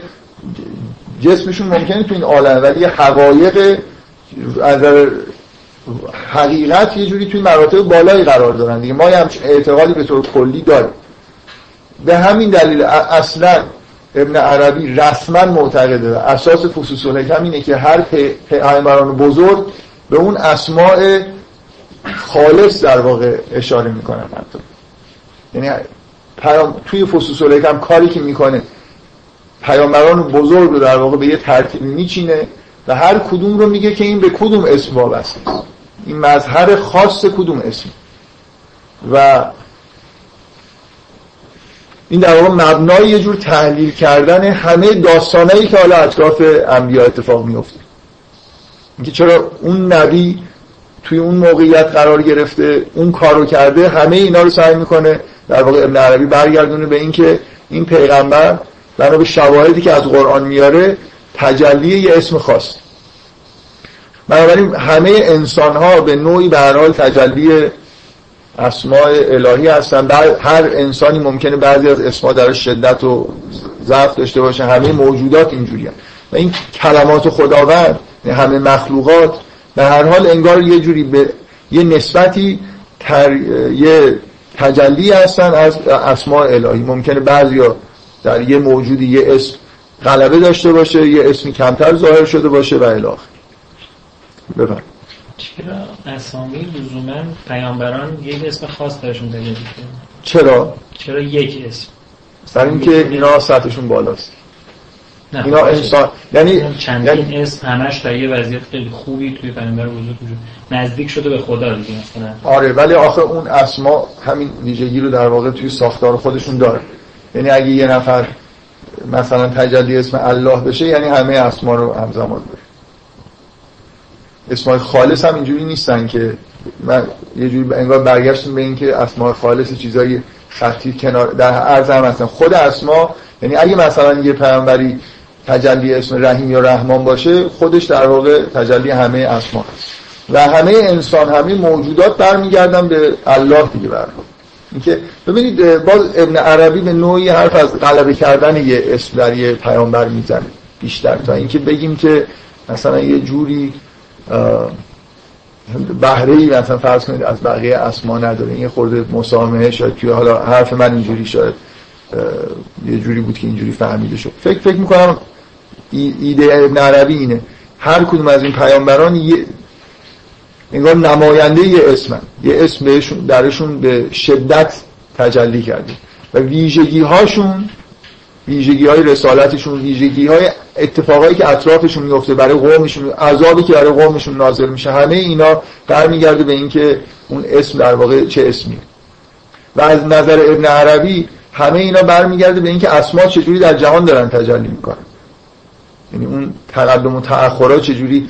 جسمشون ممکنه تو این عالم ولی یه حقایق از حقیقت یه جوری توی مراتب بالایی قرار دارن دیگه. ما همچین اعتقادی به طور کلی داریم. به همین دلیل اصلا ابن عربی رسما معتقده اساس فصوص الحکم اینه که هر پیامبران بزرگ به اون اسماع خالص در واقع اشاره می‌کنن حتی. یعنی توی فصوص الحکم کاری که می‌کنه پیامبران بزرگ رو در واقع به یه ترتیب میچینه و هر کدوم رو میگه که این به کدوم اسم وابسته این مظهر خاص کدوم اسم؟ و این در واقع مبنای یه جور تحلیل کردن همه داستانایی که حالا اطراف انبیا اتفاق میفته اینکه چرا اون نبی توی اون موقعیت قرار گرفته اون کارو کرده همه اینا رو سعی می‌کنه در واقع ابن عربی برگردونه به اینکه این پیغمبر بنا به شواهدی که از قرآن میاره تجلی یه اسم خاص. بنابراین همه انسان ها به نوعی به حال تجلی اسماء الهی هستن. هر انسانی ممکنه بعضی از اسما در شدت و ضعف داشته باشه. همه موجودات اینجوری هم. و این کلمات خداوند همه مخلوقات. به هر حال انگار یه جوری به یه نسبتی تر... یه تجلی هستن از اسماء الهی. ممکنه بعضیا در یه موجودی یه اسم غلبه داشته باشه یه اسمی کمتر ظاهر شده باشه و الی بفرمایید. چرا؟ اسامی لزوما پیامبران یک اسم خاص درشون تجلی چرا؟ چرا یک اسم؟ سر اینکه اینا سطحشون بالاست. نه. اینا انسان یعنی چندین یعنی... اسم همش در یه وضعیت خیلی خوبی توی پیامبر وجود وجود نزدیک شده به خدا دیگه مثلا. آره ولی آخه اون اسما همین ویژگی رو در واقع توی ساختار خودشون داره. یعنی اگه یه نفر مثلا تجلی اسم الله بشه یعنی همه اسما رو همزمان داره اسمای خالص هم اینجوری نیستن که من یه جوری انگار برگشتیم به اینکه اسماء خالص چیزایی خطی کنار در عرض هم هستن. خود اسما یعنی اگه مثلا یه پیامبری تجلی اسم رحیم یا رحمان باشه خودش در واقع تجلی همه اسما و همه انسان همه موجودات برمیگردن به الله دیگه برمیگردن اینکه ببینید باز ابن عربی به نوعی حرف از غلبه کردن یه اسم در یه پیامبر می‌زنه بیشتر. تا اینکه بگیم که مثلا یه جوری بهره ای مثلا فرض کنید از بقیه اسما نداره. این خورده مسامحه شاید که حالا حرف من اینجوری شاید یه جوری بود که اینجوری فهمیده شد. فکر فکر می‌کنم ایده ابن عربی اینه. هر کدوم از این پیامبران یه انگار نماینده یه اسمن. یه اسم بهشون درشون به شدت تجلی کرده و ویژگی هاشون ویژگی های رسالتشون ویژگی های اتفاقایی که اطرافشون میفته برای قومشون عذابی که برای قومشون نازل میشه همه اینا برمیگرده به اینکه اون اسم در واقع چه اسمی. و از نظر ابن عربی همه اینا برمیگرده به اینکه اسما چجوری در جهان دارن تجلی می‌کنن. یعنی اون تقدم و تأخرات چجوری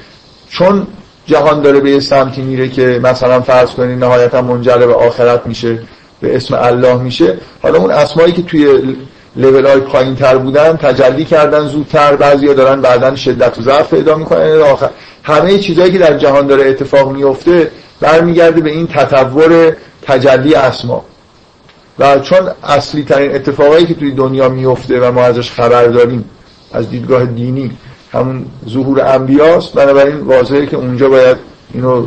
چون جهان داره به یه سمتی میره که مثلا فرض کنید نهایتا منجر به آخرت میشه به اسم الله میشه حالا اون اسمایی که توی لیول های پایین تر بودن تجلی کردن زودتر بعضیا دارن بعدا شدت و ضعف پیدا می‌کنن. آخر همه چیزهایی که در جهان داره اتفاق میفته برمیگرده به این تطور تجلی اسما. و چون اصلی ترین اتفاقایی که توی دنیا میفته و ما ازش خبر داریم از دیدگاه دینی همون ظهور انبیاست بنابراین واضحه که اونجا باید اینو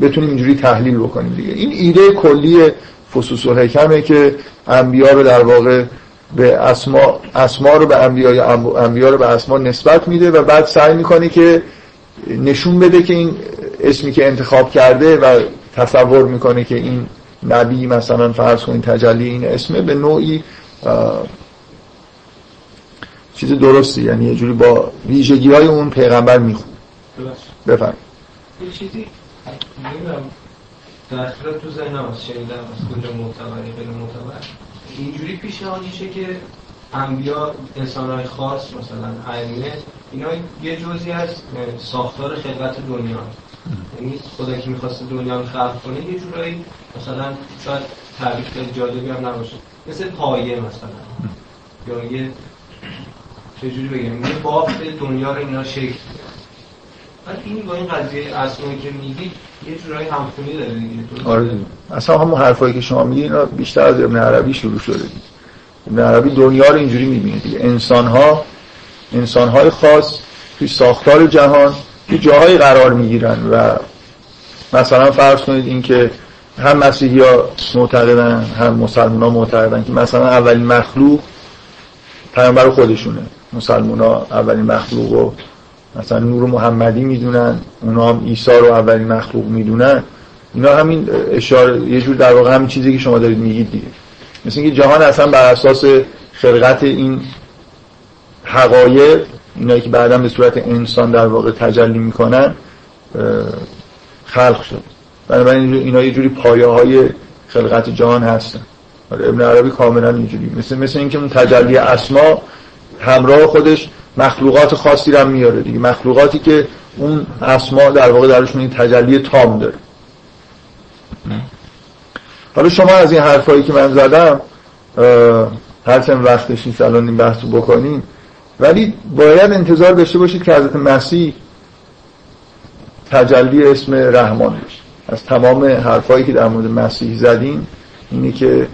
بتونیم اینجوری تحلیل بکنیم دیگه. این ایده کلی فصوص و حکمه که انبیا رو در واقع به اسما اسما رو به انبیا انبیا رو به اسما نسبت میده و بعد سعی می‌کنه که نشون بده که این اسمی که انتخاب کرده و تصور می‌کنه که این نبی مثلا فرض کنید تجلی این اسمه به نوعی چیز درستی یعنی یه جوری با ویژگی های اون پیغمبر میخون بفرم یه چیزی؟ در تو از شنیدم از کجا معتبری غیر معتبر اینجوری پیشنهاد میشه که انبیا انسانهای خاص مثلا ائمه اینا یه جزی از ساختار خلقت دنیا. یعنی خدا که می‌خواست دنیا رو خلق کنه یه جورایی مثلا شاید تعریف خیلی جالبی هم نباشه. مثل پایه مثلا. یا یه چجوری بگم یه بافت دنیا رو اینا شکل این با این قضیه اصلی که میگی یه جورایی همخونی داره دیگه. آره اصلا همون حرفایی که شما میگی اینا بیشتر از ابن عربی شروع شده دیگه. ابن عربی دنیا رو اینجوری می‌بینه دیگه. انسان ها انسان های خاص توی ساختار جهان توی جاهایی قرار می‌گیرن و مثلا فرض کنید اینکه هم مسیحی ها معتقدن هم مسلمان ها معتقدن که مثلا اولین مخلوق پیامبر خودشونه. مسلمان ها اولین مخلوق رو مثلا نور محمدی می‌دونن اونا هم عیسی رو اولین مخلوق می‌دونن. اینا همین اشاره یه جور در واقع همین چیزی که شما دارید میگید دیگه. مثل اینکه جهان اصلا بر اساس خلقت این حقایق اینایی که بعدا به صورت انسان در واقع تجلی می‌کنن خلق شد. بنابراین اینا یه جوری پایه های خلقت جهان هستن. ابن عربی کاملا اینجوری. مثل مثل اینکه اون تجلی اسما همراه خودش مخلوقات خاصی رو میاره دیگه. مخلوقاتی که اون اسما در واقع درشون این تجلی تام داره. حالا شما از این حرفایی که من زدم هرچند وقتش نیست الان این بحث رو بکنیم ولی باید انتظار داشته باشید که حضرت مسیح تجلی اسم رحمان بشه. از تمام حرفایی که در مورد مسیح زدیم اینه که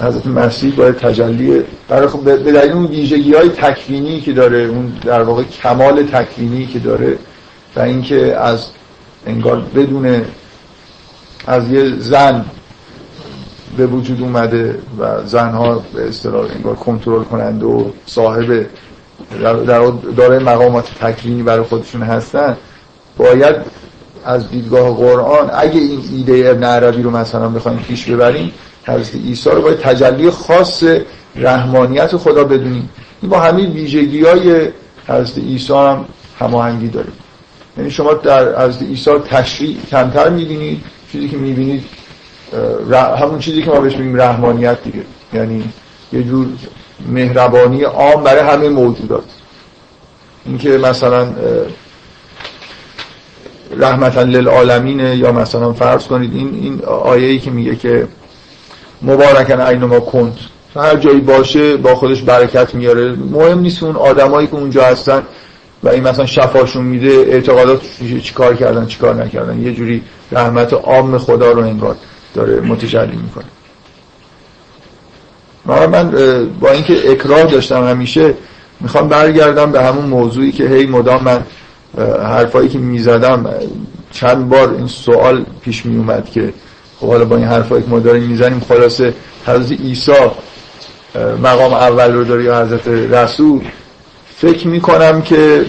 حضرت مسیح باید تجلی برای خب به دلیل اون ویژگی های تکوینی که داره اون در واقع کمال تکوینی که داره و اینکه از انگار بدون از یه زن به وجود اومده و زنها به اصطلاح انگار کنترل کننده و صاحب در داره مقامات تکوینی برای خودشون هستن باید از دیدگاه قرآن اگه این ایده ابن عربی رو مثلا بخوایم پیش ببریم حضرت عیسی رو باید تجلی خاص رحمانیت خدا بدونیم. این با همین ویژگی های حضرت عیسی هم هماهنگی داره یعنی شما در حضرت عیسی تشریع کمتر می‌بینید چیزی که می‌بینید همون چیزی که ما بهش میگیم رحمانیت دیگه. یعنی یه جور مهربانی عام برای همه موجودات. اینکه مثلا رحمتا للعالمین یا مثلا فرض کنید این این آیه که میگه که مبارکن اینما کنت هر جایی باشه با خودش برکت میاره. مهم نیست اون آدمایی که اونجا هستن و این مثلا شفاشون میده اعتقادات چیکار کردن چیکار نکردن. یه جوری رحمت عام خدا رو انگار داره متجلی می‌کنه. من با اینکه اکراه داشتم همیشه می‌خوام برگردم به همون موضوعی که هی مدام من حرفایی که می‌زدم چند بار این سوال پیش می اومد که خب حالا با این حرفایی که ما داریم می‌زنیم خلاصه حضرت عیسی مقام اول رو داره حضرت رسول فکر می‌کنم که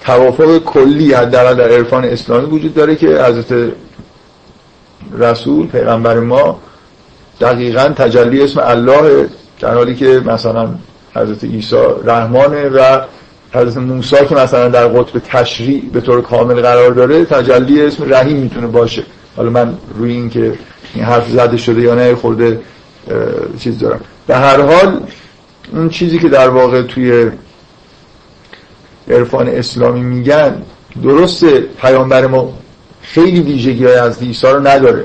توافق کلی حداقل در عرفان اسلامی وجود داره که حضرت رسول پیغمبر ما دقیقا تجلی اسم الله در حالی که مثلا حضرت عیسی رحمانه و حضرت موسی که مثلا در قطب تشریع به طور کامل قرار داره تجلی اسم رحیم می‌تونه باشه. حالا من روی این که این حرف زده شده یا نه خورده چیز دارم. به هر حال اون چیزی که در واقع توی عرفان اسلامی میگن درسته پیامبر ما خیلی ویژگی های از عیسی رو نداره.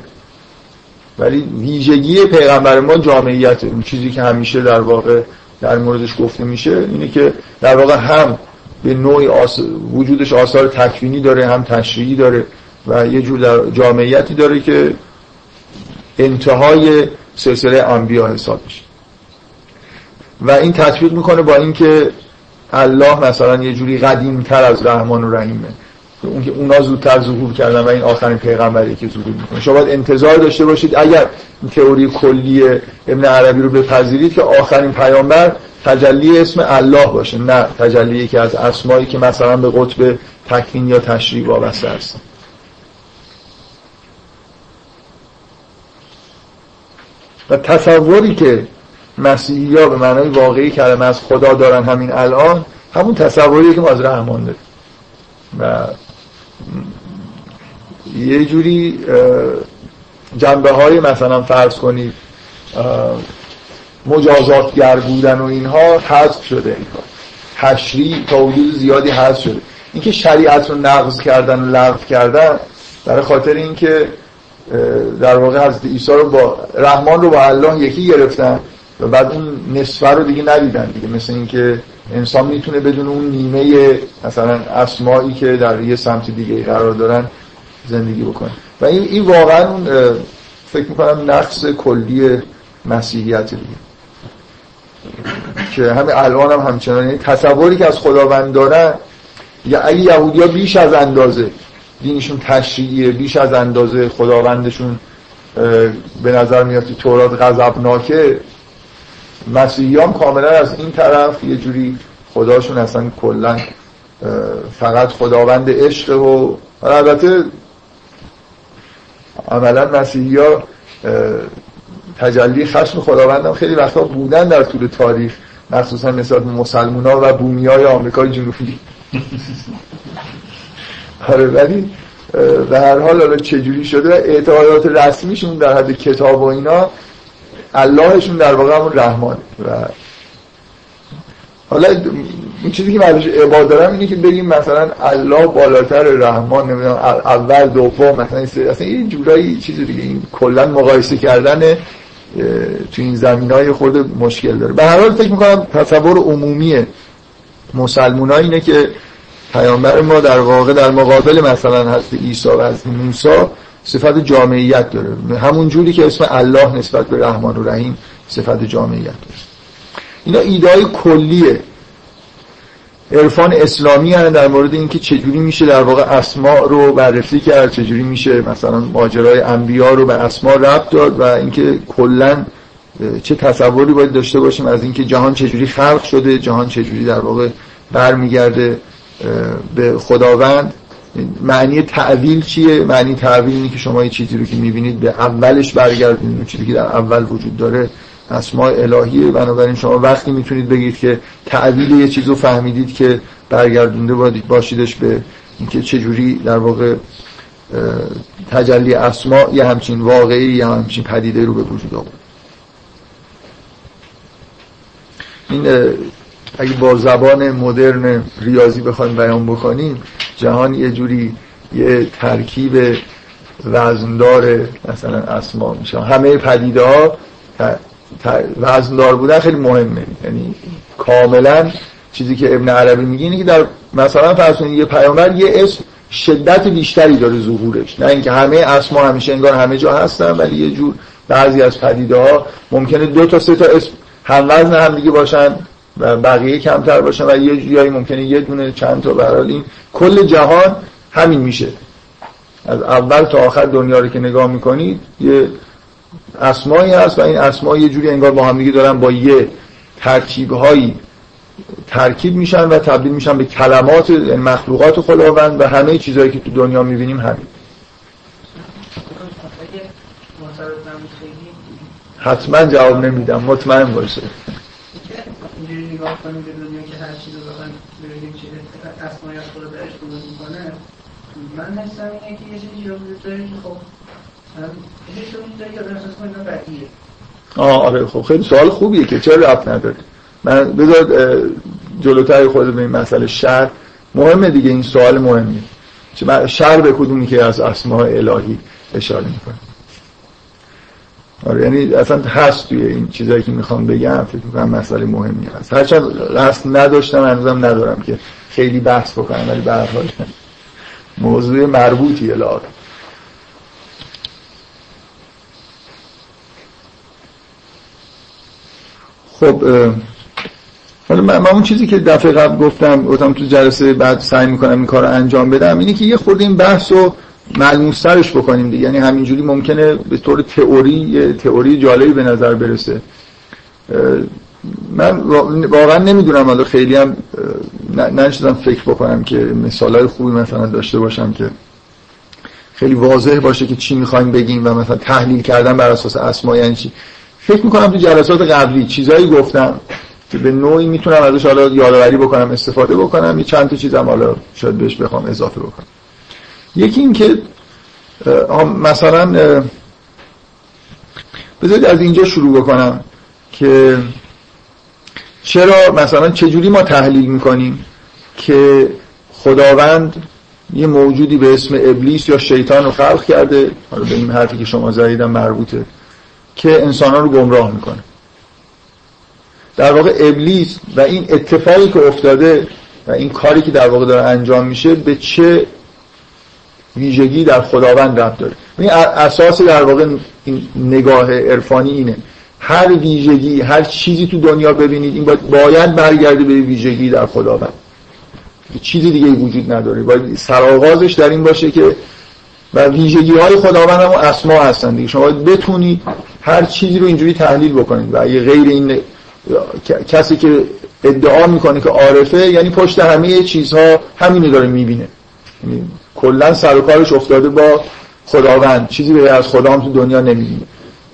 ولی ویژگی پیغمبر ما جامعیت اون چیزی که همیشه در واقع در موردش گفته میشه اینه که در واقع هم به نوعی آس... وجودش آثار تکوینی داره هم تشریعی داره. و یه جور در جامعیتی داره که انتهای سلسله انبیا حساب میشه. و این تطبیق می‌کنه با اینکه الله مثلا یه جوری قدیمتر از رحمان و رحیمه. اون که اونا زودتر ظهور کردن و این آخرین پیغمبری که ظهور می‌کنه. شما باید انتظار داشته باشید اگر این تئوری کلی ابن عربی رو بپذیرید که آخرین پیامبر تجلی اسم الله باشه نه تجلی که از اسمایی که مثلا به قطب تکوین یا تشریع وابسته هستن. و تصوری که مسیحی ها به معنای واقعی کلمه از خدا دارن همین الان همون تصوری که ما از رحمان داریم. و یه جوری جنبه های مثلا فرض کنید مجازاتگر بودن و اینها حذف شده تشریع تا حدود زیادی حذف شده. اینکه شریعت رو نقض کردن و لغو کردن برای خاطر اینکه در واقع حضرت عیسی رو با رحمان رو با الله یکی گرفتن و بعد اون نصفه رو دیگه ندیدن دیگه. مثل اینکه انسان می‌تونه بدون اون نیمه مثلا اسمایی که در یه سمت دیگه قرار دارن زندگی بکنه. و این, این واقعا فکر می‌کنم نقص کلی مسیحیت دیگه. که همه الان هم همچنان. یعنی تصوری که از خداوند دارن یا اگه یهودی ها بیش از اندازه دینشون تشریعیه بیش از اندازه خداوندشون به نظر میاد که تورات غضبناکه. مسیحی هم کاملا از این طرف یه جوری خداشون اصلا کلا فقط خداوند عشق و البته عملا مسیحی ها تجلی خشم خداوند هم خیلی وقتا بودن در طول تاریخ مخصوصا مثل مسلمان ها و بومی های آمریکای جنوبی. [LAUGHS] آره ولی به هر حال حالا چجوری شده اعتقادات رسمیشون در حد کتاب و اینا اللهشون در واقع همون رحمان و حالا این چیزی که من عباد دارم اینه که بگیم مثلا الله بالاتر رحمان نمی‌دونم اول دوم مثلا اصلا این جورایی چیز دیگه این کلا مقایسه کردن تو این زمین های خورده مشکل داره. به هر حال فکر می‌کنم تصور عمومی مسلمون اینه که پیامبر ما در واقع در مقابل مثلا هست عیسی و هست موسی صفت جامعیت داره. همون جوری که اسم الله نسبت به رحمان و رحیم صفت جامعیت داره. اینا ایده کلیه. عرفان اسلامی هستن در مورد اینکه چجوری میشه در واقع اسماء رو بررسی کرد چجوری میشه مثلا ماجرای انبیا رو به اسماء ربط داد و اینکه کلا چه تصوری باید داشته باشیم از اینکه جهان چجوری خلق شده جهان چجوری در واقع برمیگرده. به خداوند معنی تعویل چیه؟ معنی تعویل اینه که شما یه چیزی رو که می‌بینید به اولش برگردید چیزی که در اول وجود داره اسماء الهیه. بنابراین شما وقتی می‌تونید بگید که تعویل یه چیز فهمیدید که برگردونده باشیدش به اینکه چجوری در واقع تجلی اسماء یه همچین واقعی یه همچین پدیده رو به وجود آورد. این اگه با زبان مدرن ریاضی بخوایم بیان بکنیم جهان یه جوری یه ترکیب وزندار مثلا اسما میشه. همه پدیده ها وزندار بودن خیلی مهمه. یعنی کاملا چیزی که ابن عربی میگه اینه که در مثلا فرض یه پیامبر یه اسم شدت بیشتری داره ظهورش. نه اینکه همه اسما همیشه انگار همه جا هستن ولی یه جور بعضی از پدیده ها ممکنه دو تا سه تا اسم هم وزن هم دیگه باشن. و بقیه کمتر باشن و یه جایی ممکنه یه دونه چند تا برحال این کل جهان همین میشه. از اول تا آخر دنیا رو که نگاه می‌کنید یه اسمایی هست و این اسما یه جوری انگار با هم دیگه دارن با یه ترکیب هایی ترکیب میشن و تبدیل میشن به کلمات یعنی مخلوقات خداوند و همه چیزهایی که تو دنیا می‌بینیم همین. حتما جواب نمیدم. مطمئن باشه نگاه کنیم به دنیا که هر چیز رو ببینیم چه اسمای از خدا درش درست می‌کنه من حسم اینه که یه چیزی رو وجود داره که خب یه چیزی که آدم بدیه. آه آره خب خیلی سوال خوبیه که چرا رفت نداره؟ من بذار جلوتر خود به این مسئله شر مهمه دیگه این سوال مهمیه. شر به کدومی که از اسماء الهی اشاره می‌کنه؟ آره یعنی اصلا هست توی این چیزایی که می‌خوام بگم فکر می‌کنم مسئله مهمی هست. هرچند قصد نداشتم هنوزم ندارم که خیلی بحث بکنم ولی به هر موضوع مربوطی الهی خب حالا من اون چیزی که دفعه قبل گفتم گفتم تو جلسه بعد سعی می‌کنم این کار رو انجام بدم اینه که یه خورده این بحث رو ملموسترش بکنیم دیگه. یعنی همینجوری ممکنه به طور تئوری تئوری جالبی به نظر برسه. من واقعا نمی‌دونم حالا خیلی هم نشدم فکر بکنم که مثالای خوبی مثلا داشته باشم که خیلی واضح باشه که چی می‌خوایم بگیم و مثلا تحلیل کردن بر اساس اسما یعنی چی. فکر می‌کنم تو جلسات قبلی چیزایی گفتم که به نوعی می‌تونم ازش حالا یادآوری بکنم استفاده بکنم یه چند تا چیزم حالا شاید بهش بخوام اضافه بکنم. یکی این که مثلا بذارید از اینجا شروع بکنم که چرا مثلا چجوری ما تحلیل می‌کنیم که خداوند یه موجودی به اسم ابلیس یا شیطان رو خلق کرده حالا به این حرفی که شما زدیدم مربوطه که انسانان رو گمراه می‌کنه. در واقع ابلیس و این اتفاقی که افتاده و این کاری که در واقع داره انجام میشه به چه ویژگی در خداوند رفت داره. این اساس در واقع این نگاه عرفانی اینه. هر ویژگی هر چیزی تو دنیا ببینید این باید, برگرده به ویژگی در خداوند. چیزی دیگه وجود نداره. باید سرآغازش در این باشه که و ویژگی های خداوند هم اسما هستن دیگه. شما باید بتونید هر چیزی رو اینجوری تحلیل بکنید. و اگه غیر این کسی که ادعا می‌کنه که عارفه یعنی پشت همه چیزها همینو داره می‌بینه. یعنی کلا سر و کارش افتاده با خداوند. چیزی به از خدا هم تو دنیا نمی‌بینه.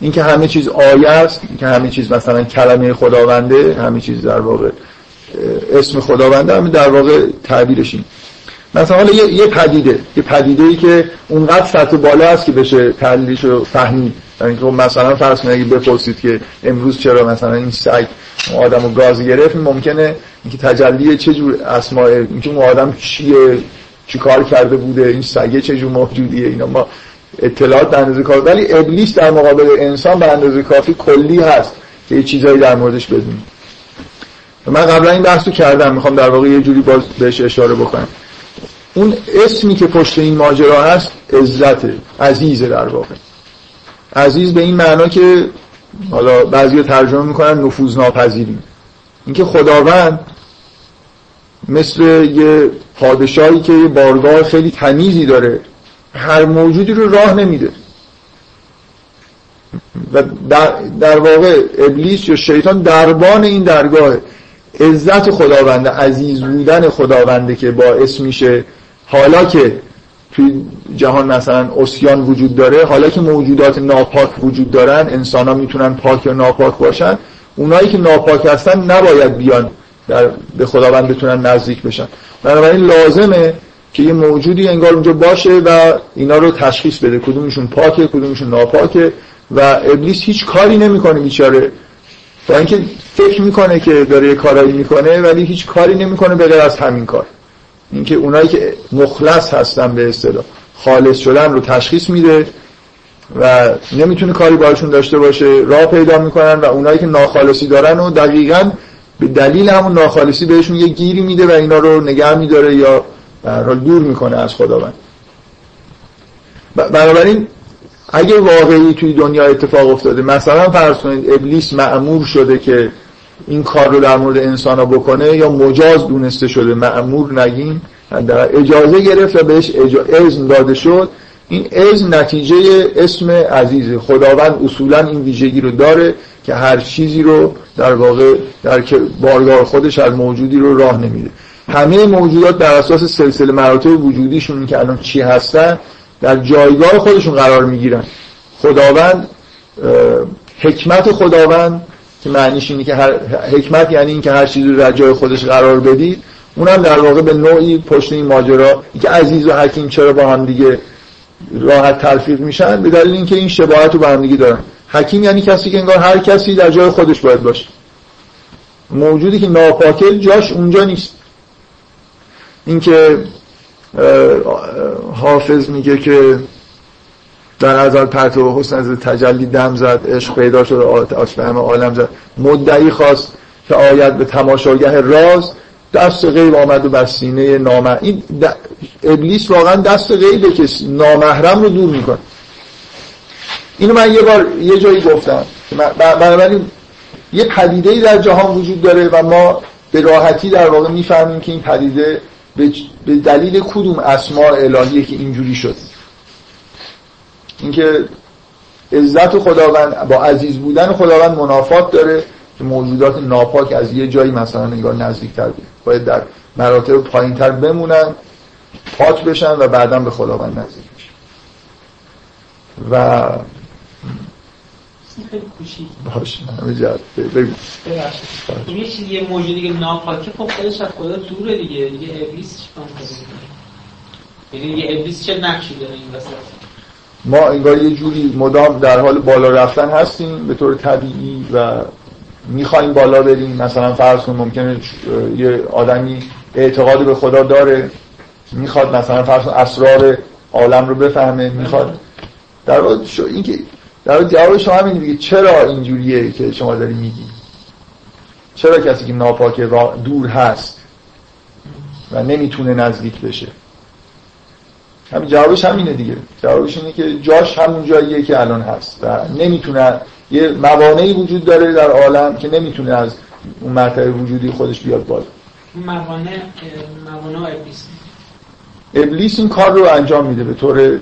این که همه چیز آیه است این که همه چیز مثلا کلمه خداونده همه چیز در واقع اسم خداونده همه در واقع تعبیرش این مثلا یه, یه پدیده یه پدیده ای که اونقدر سطح بالا است که بشه تحلیلش رو فهمید. یعنی که مثلا فرض کنید بپرسید که امروز چرا مثلا این سگ آدمو گاز گرفت ممکنه اینکه تجلی چه جور اسماء اینکه اون آدم چیه چی کار کرده بوده این سگه چه جور موجودیه اینا ما اطلاعات به اندازه کافی ولی ابلیس در مقابل انسان به اندازه کافی کلی هست که یه چیزایی در موردش بدونیم من قبلا این بحث رو کردم می‌خوام در واقع یه جوری باز بهش اشاره بکنم. اون اسمی که پشت این ماجرا هست عزت عزیزه در واقع. عزیز به این معنا که حالا بعضی ترجمه می‌کنن نفوذ ناپذیری اینکه خداوند مثل یه پادشاهی که یه بارگاه خیلی تمیزی داره هر موجودی رو راه نمیده. و در, در واقع ابلیس یا شیطان دربان این درگاه عزت خداونده عزیز بودن خداونده که باعث میشه. حالا که توی جهان مثلا اسیان وجود داره حالا که موجودات ناپاک وجود دارن انسان ها می‌تونن پاک یا ناپاک باشن اونایی که ناپاک هستن نباید بیان در به خداوند بتونن نزدیک بشن. بنابراین لازمه که یه موجودی انگار اونجا باشه و اینا رو تشخیص بده. کدومشون پاکه کدومشون ناپاکه و ابلیس هیچ کاری نمی‌کنه بیچاره. با اینکه فکر می‌کنه که داره یه کارایی می‌کنه ولی هیچ کاری نمی‌کنه به غیر از همین کار. اینکه اونایی که مخلص هستن به اصطلاح خالص شدن رو تشخیص میده و نمی‌تونه کاری باشون داشته باشه راه پیدا می‌کنن و اونایی که ناخالصی دارن و دقیقا به دلیل همون ناخالصی بهشون یه گیری میده و اینا رو نگه میداره یا حال دور می‌کنه از خداوند. بنابراین اگه واقعی توی دنیا اتفاق افتاده مثلا فرض کنید ابلیس معمور شده که این کار رو در مورد انسان ها بکنه یا مجاز دونسته شده معمور نگیم در اجازه گرفت و بهش اذن داده شد. این اذن نتیجه اسم عزیزه خداوند اصولا این ویژگی رو داره که هر چیزی رو در واقع در بارگاه خودش از موجودی رو راه نمیده. همه موجودات در اساس سلسله مراتب وجودیشون که الان چی هستن در جایگاه خودشون قرار می‌گیرن. خداوند حکمت خداوند که معنیش اینه که هر حکمت یعنی اینکه هر چیزی رو در جای خودش قرار بدید اونم در واقع به نوعی پشت این ماجرا اینکه عزیز و حکیم چرا با هم دیگه راحت تلفیق میشن به دلیل اینکه این شباهت رو با هم دیگه دارن. حکیم یعنی کسی که انگار هر کسی در جای خودش باید باشه. موجودی که ناپاکل جاش اونجا نیست. اینکه حافظ میگه که در ازل پرتو حسن از تجلی دم زد عشق پیدا شد آتش به همه عالم زد. مدعی خواست که آید به تماشاگه راز دست غیب آمد و بر سینه نامه این ابلیس واقعا دست غیبه که نامحرم رو دور می‌کنه. اینو من یه بار یه جایی گفتم بنابراین یه پدیده در جهان وجود داره و ما به راحتی در واقع می‌فهمیم که این پدیده به دلیل کدوم اسماء الهیه که اینجوری شد. اینکه عزت خداوند با عزیز بودن خداوند منافات داره که موجودات ناپاک از یه جایی مثلا نگاه نزدیکتر بیاد باید در مراتب پایینتر بمونن پاک بشن و بعدا به خداوند نزدیک بشن. و خیلی کوچیک. باشه همه جد بگو. این یه چیزی یه موجودی که ناپاکه. خب خودش از خدا دوره دیگه. دیگه ابلیس چیکار کنه یعنی دیگه ابلیس چه نقشی داره این وسط؟ ما انگار یه جوری مدام در حال بالا رفتن هستیم به طور طبیعی و می‌خوایم بالا بریم. مثلا فرض کن ممکنه یه آدمی اعتقاد به خدا داره می‌خواد مثلا فرض اسرار عالم رو بفهمه می‌خواد. در واقع اینکه در جواب شما همین دیگه چرا اینجوریه که شما داری میگی؟ چرا کسی که ناپاکه دور هست و نمی‌تونه نزدیک بشه؟ همین جوابش همینه دیگه. جوابش اینه که جاش همون جاییه که الان هست و نمی‌تونه یه موانعی وجود داره در عالم که نمی‌تونه از اون مرتبه وجودی خودش بیاد بالا. موانع موانع ابلیس. ابلیس این کار رو انجام میده به طور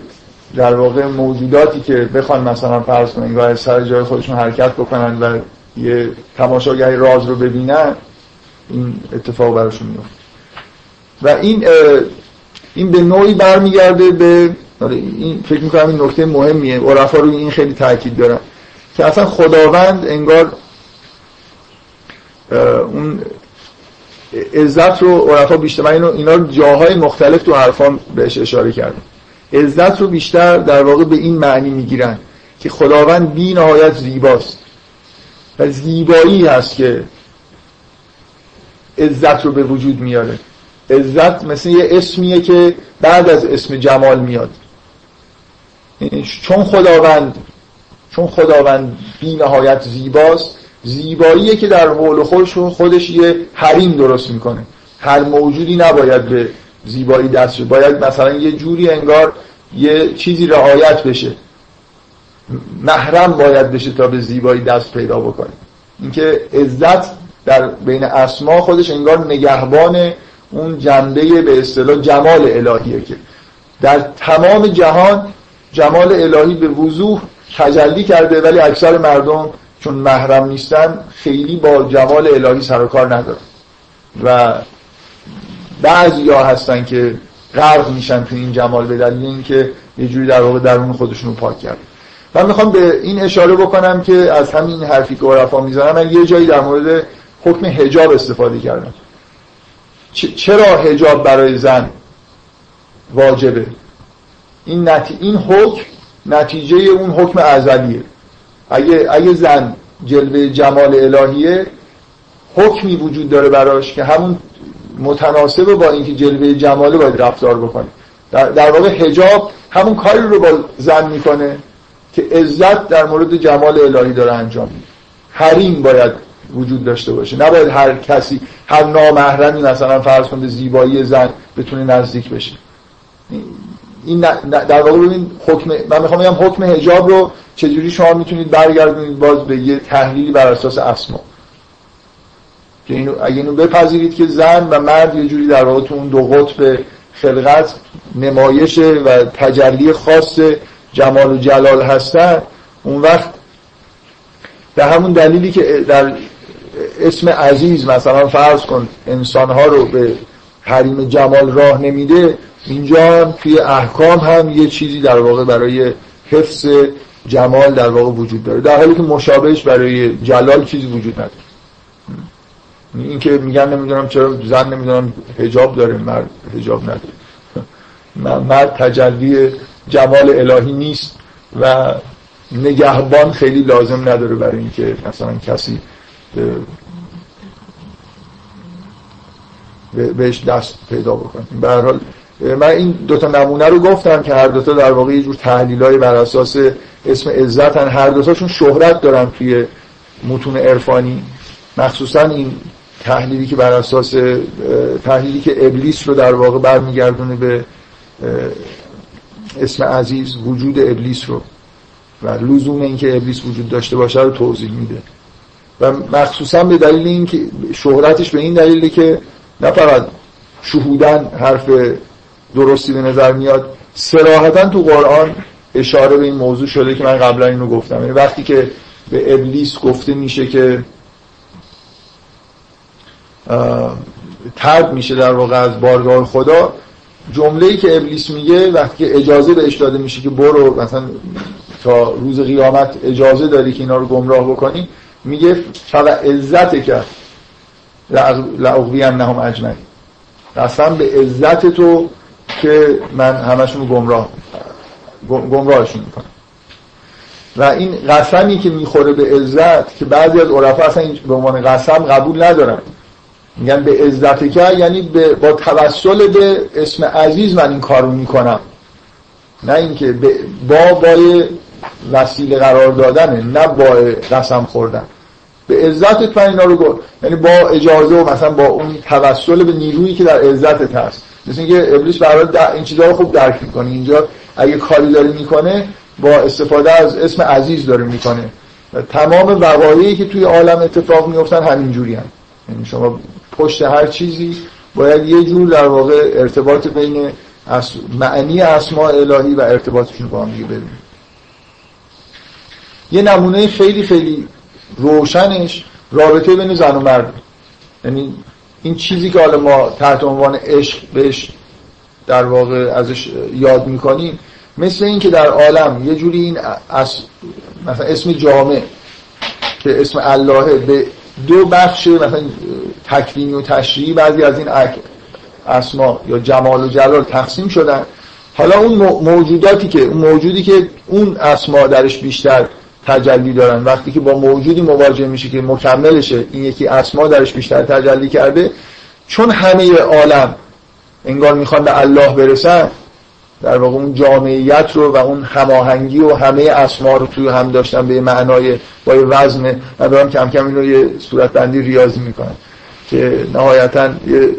در واقع موجوداتی که بخوان مثلا فرض کنن و سر جای خودشون حرکت بکنن و یه تماشاگری راز رو ببینن این اتفاق براشون میفته و این این به نوعی برمیگرده به این فکر می‌کنم این نکته مهمیه عرفا روی این خیلی تاکید دارن که اصلا خداوند انگار اون عزت رو عرفا بیشتر من اینا رو جاهای مختلف تو حرفان بهش اشاره کردم عزت رو بیشتر در واقع به این معنی می‌گیرن که خداوند بی نهایت زیباست. و زیبایی هست که عزت رو به وجود میاره. عزت مثل یه اسمیه که بعد از اسم جمال میاد. چون خداوند چون خداوند بی نهایت زیباست زیباییه که در حول خودش خودش یه حریم درست می‌کنه. هر موجودی نباید به زیبایی دست باید مثلا یه جوری انگار یه چیزی رعایت بشه. محرم باید بشه تا به زیبایی دست پیدا بکنه. اینکه عزت در بین اسما خودش انگار نگهبان اون جنبه به اصطلاح جمال الهیه که در تمام جهان جمال الهی به وضوح تجلی کرده ولی اکثر مردم چون محرم نیستن خیلی با جمال الهی سر و کار ندارن. و بعضی ها هستن که غرق میشن تو این جمال به دلیل اینکه یه جوری در واقع درون خودشون رو پاک کرد من می‌خوام به این اشاره بکنم که از همین حرفی که عرفا می‌زنم من یه جایی در مورد حکم هجاب استفاده کردم. چرا هجاب برای زن واجبه؟ این, نتی... این حکم نتیجه اون حکم ازلیه. اگه, اگه زن جلوه جمال الهیه حکمی وجود داره براش که همون متناسب با اینکه جلوه جماله باید رفتار بکنه. در, در واقع حجاب همون کاری رو با زن می‌کنه که عزت در مورد جمال الهی داره انجام میده. حریم باید وجود داشته باشه. نباید هر کسی هر نامحرمی مثلا فرض کنه زیبایی زن بتونه نزدیک بشه. این در واقع ببین حکم من می‌خوام بگم حکم حجاب رو چجوری شما می‌تونید برگردونید باز به یه تحلیلی بر اساس اسما. که اینو اگه اینو بپذیرید که زن و مرد یه جوری در واقع تو اون دو قطب خلقت نمایش و تجلی خاص جمال و جلال هستن اون وقت به همون دلیلی که در اسم عزیز مثلا فرض کن انسانها رو به حریم جمال راه نمیده اینجا توی احکام هم یه چیزی در واقع برای حفظ جمال در واقع وجود داره. در حالی که مشابهش برای جلال چیزی وجود نداره. این که میگن نمی‌دونم چرا زن نمی‌دونم هجاب داره مرد هجاب نداره. مرد تجلی جمال الهی نیست و نگهبان خیلی لازم نداره برای اینکه مثلا کسی بهش دست پیدا بکنه. به حال من این دوتا نمونه رو گفتم که هر دوتا در واقع یه جور تحلیل بر اساس اسم عزت هن. هر دوتاشون شهرت دارن توی متون عرفانی. مخصوصا این تحلیلی که بر اساس تحلیلی که ابلیس رو در واقع برمیگردونه به اسم عزیز وجود ابلیس رو و لزوم اینکه ابلیس وجود داشته باشه رو توضیح میده. و مخصوصا به دلیل اینکه شهرتش به این دلیله که نه فقط شهودن حرف درستی به نظر میاد سراحتا تو قرآن اشاره به این موضوع شده که من قبلا اینو گفتم. یعنی وقتی که به ابلیس گفته میشه که ترد میشه در واقع از بارگاه خدا. جمله ای که ابلیس میگه وقتی که اجازه بهش داده میشه که برو مثلا تا روز قیامت اجازه داری که اینا رو گمراه بکنی میگه فقط عزت که لعقوی هم نهم اجمعی قسم به عزت تو که من همشون گمراه گمراهشون می‌کنم. و این قسمی که می‌خوره به عزت که بعضی از عرفا اصلا به عنوان قسم قبول ندارن. میگن به عزت که یعنی با توسل به اسم عزیز من این کارو می‌کنم. نه اینکه با بای وسیله قرار دادنه نه با قسم خوردن. به عزت من اینا رو گفت. یعنی با اجازه و مثلا با اون توسل به نیرویی که در عزتت هست. مثل اینکه ابلیس برای این چیزها رو خوب درک می‌کنه. اینجا اگه کاری داره می‌کنه با استفاده از اسم عزیز داره می‌کنه. و تمام وقایعی که توی عالم اتفاق میفتن همینجوری هم یعنی شما پشت هر چیزی باید یه جور در واقع ارتباط بین معنی اسماء الهی و ارتباطشون با هم ببینید یه نمونه خیلی خیلی روشنش رابطه بین زن و مرد. یعنی این چیزی که حالا ما تحت عنوان عشق بهش در واقع ازش یاد می‌کنیم مثل این که در عالم یه جوری این مثلا اسم جامع که اسم اللهه به دو بخش مثلا تکوینی و تشریعی بعضی از این اسما یا جمال و جلال تقسیم شدن. حالا اون موجوداتی که اون موجودی که اون اسما درش بیشتر تجلی دارن وقتی که با موجودی مواجه میشه که مکملشه این یکی اسما درش بیشتر تجلی کرده چون همه عالم انگار می‌خوان به الله برسن در واقع اون جامعیت رو و اون هماهنگی و همه اسما رو توی هم داشتن به معنای با یه وزن. و دارم کم کم این رو یه صورت بندی ریاضی می‌کنن که نهایتا یه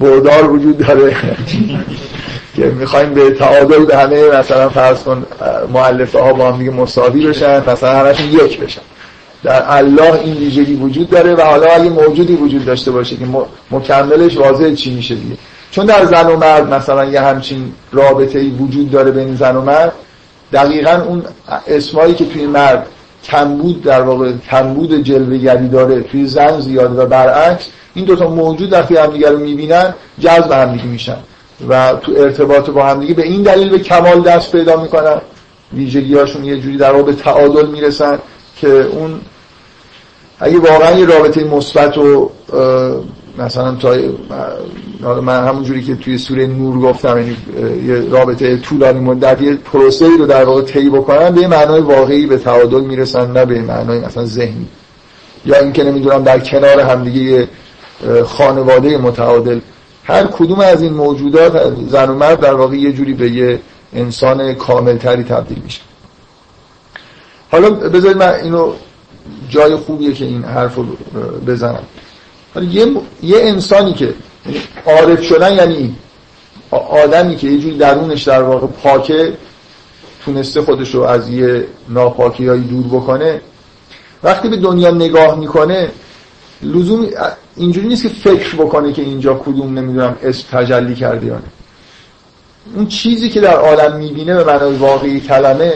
بردار وجود داره. [LAUGHS] که می‌خوایم به تعادل به همه مثلا فرض کن مؤلفه ها با هم دیگه مساوی بشن مثلا همشون یک بشن. در الله این ویژگی وجود داره و حالا اگه موجودی وجود داشته باشه که مکملش واضح چی میشه دیگه. چون در زن و مرد مثلا یه همچین رابطه ای وجود داره بین زن و مرد دقیقا اون اسمایی که توی مرد کمبود در واقع کمبود جلوگری داره توی زن زیاده و برعکس این دوتا موجود وقتی همدیگه رو می‌بینن جذب همدیگه میشن و تو ارتباط با همدیگه به این دلیل به کمال دست پیدا می‌کنن. ویژگی هاشون یه جوری در واقع به تعادل می‌رسن که اون اگه واقعا یه رابطه مثبت و مثلا تا من همون جوری که توی سوره نور گفتم یعنی یه رابطه طولانی مدت یه پروسه رو در واقع طی بکنن به معنای واقعی به تعادل می‌رسن نه به معنای مثلا ذهنی. یا اینکه نمی‌دونم در کنار همدیگه خانواده متعادل. هر کدوم از این موجودات زن و مرد در واقع یه جوری به یه انسان کاملتری تبدیل میشه. حالا بذارید من اینو جای خوبیه که این حرف رو بزنم. یه, یه انسانی که عارف شدن یعنی آدمی که یه جوری درونش در واقع پاکه تونسته خودش رو از یه ناپاکی هایی دور بکنه وقتی به دنیا نگاه می‌کنه لزوم اینجوری نیست که فکر بکنه که اینجا کدوم نمی‌دونم اسم تجلی کرده یا نه. اون چیزی که در عالم می‌بینه به معنای واقعی کلمه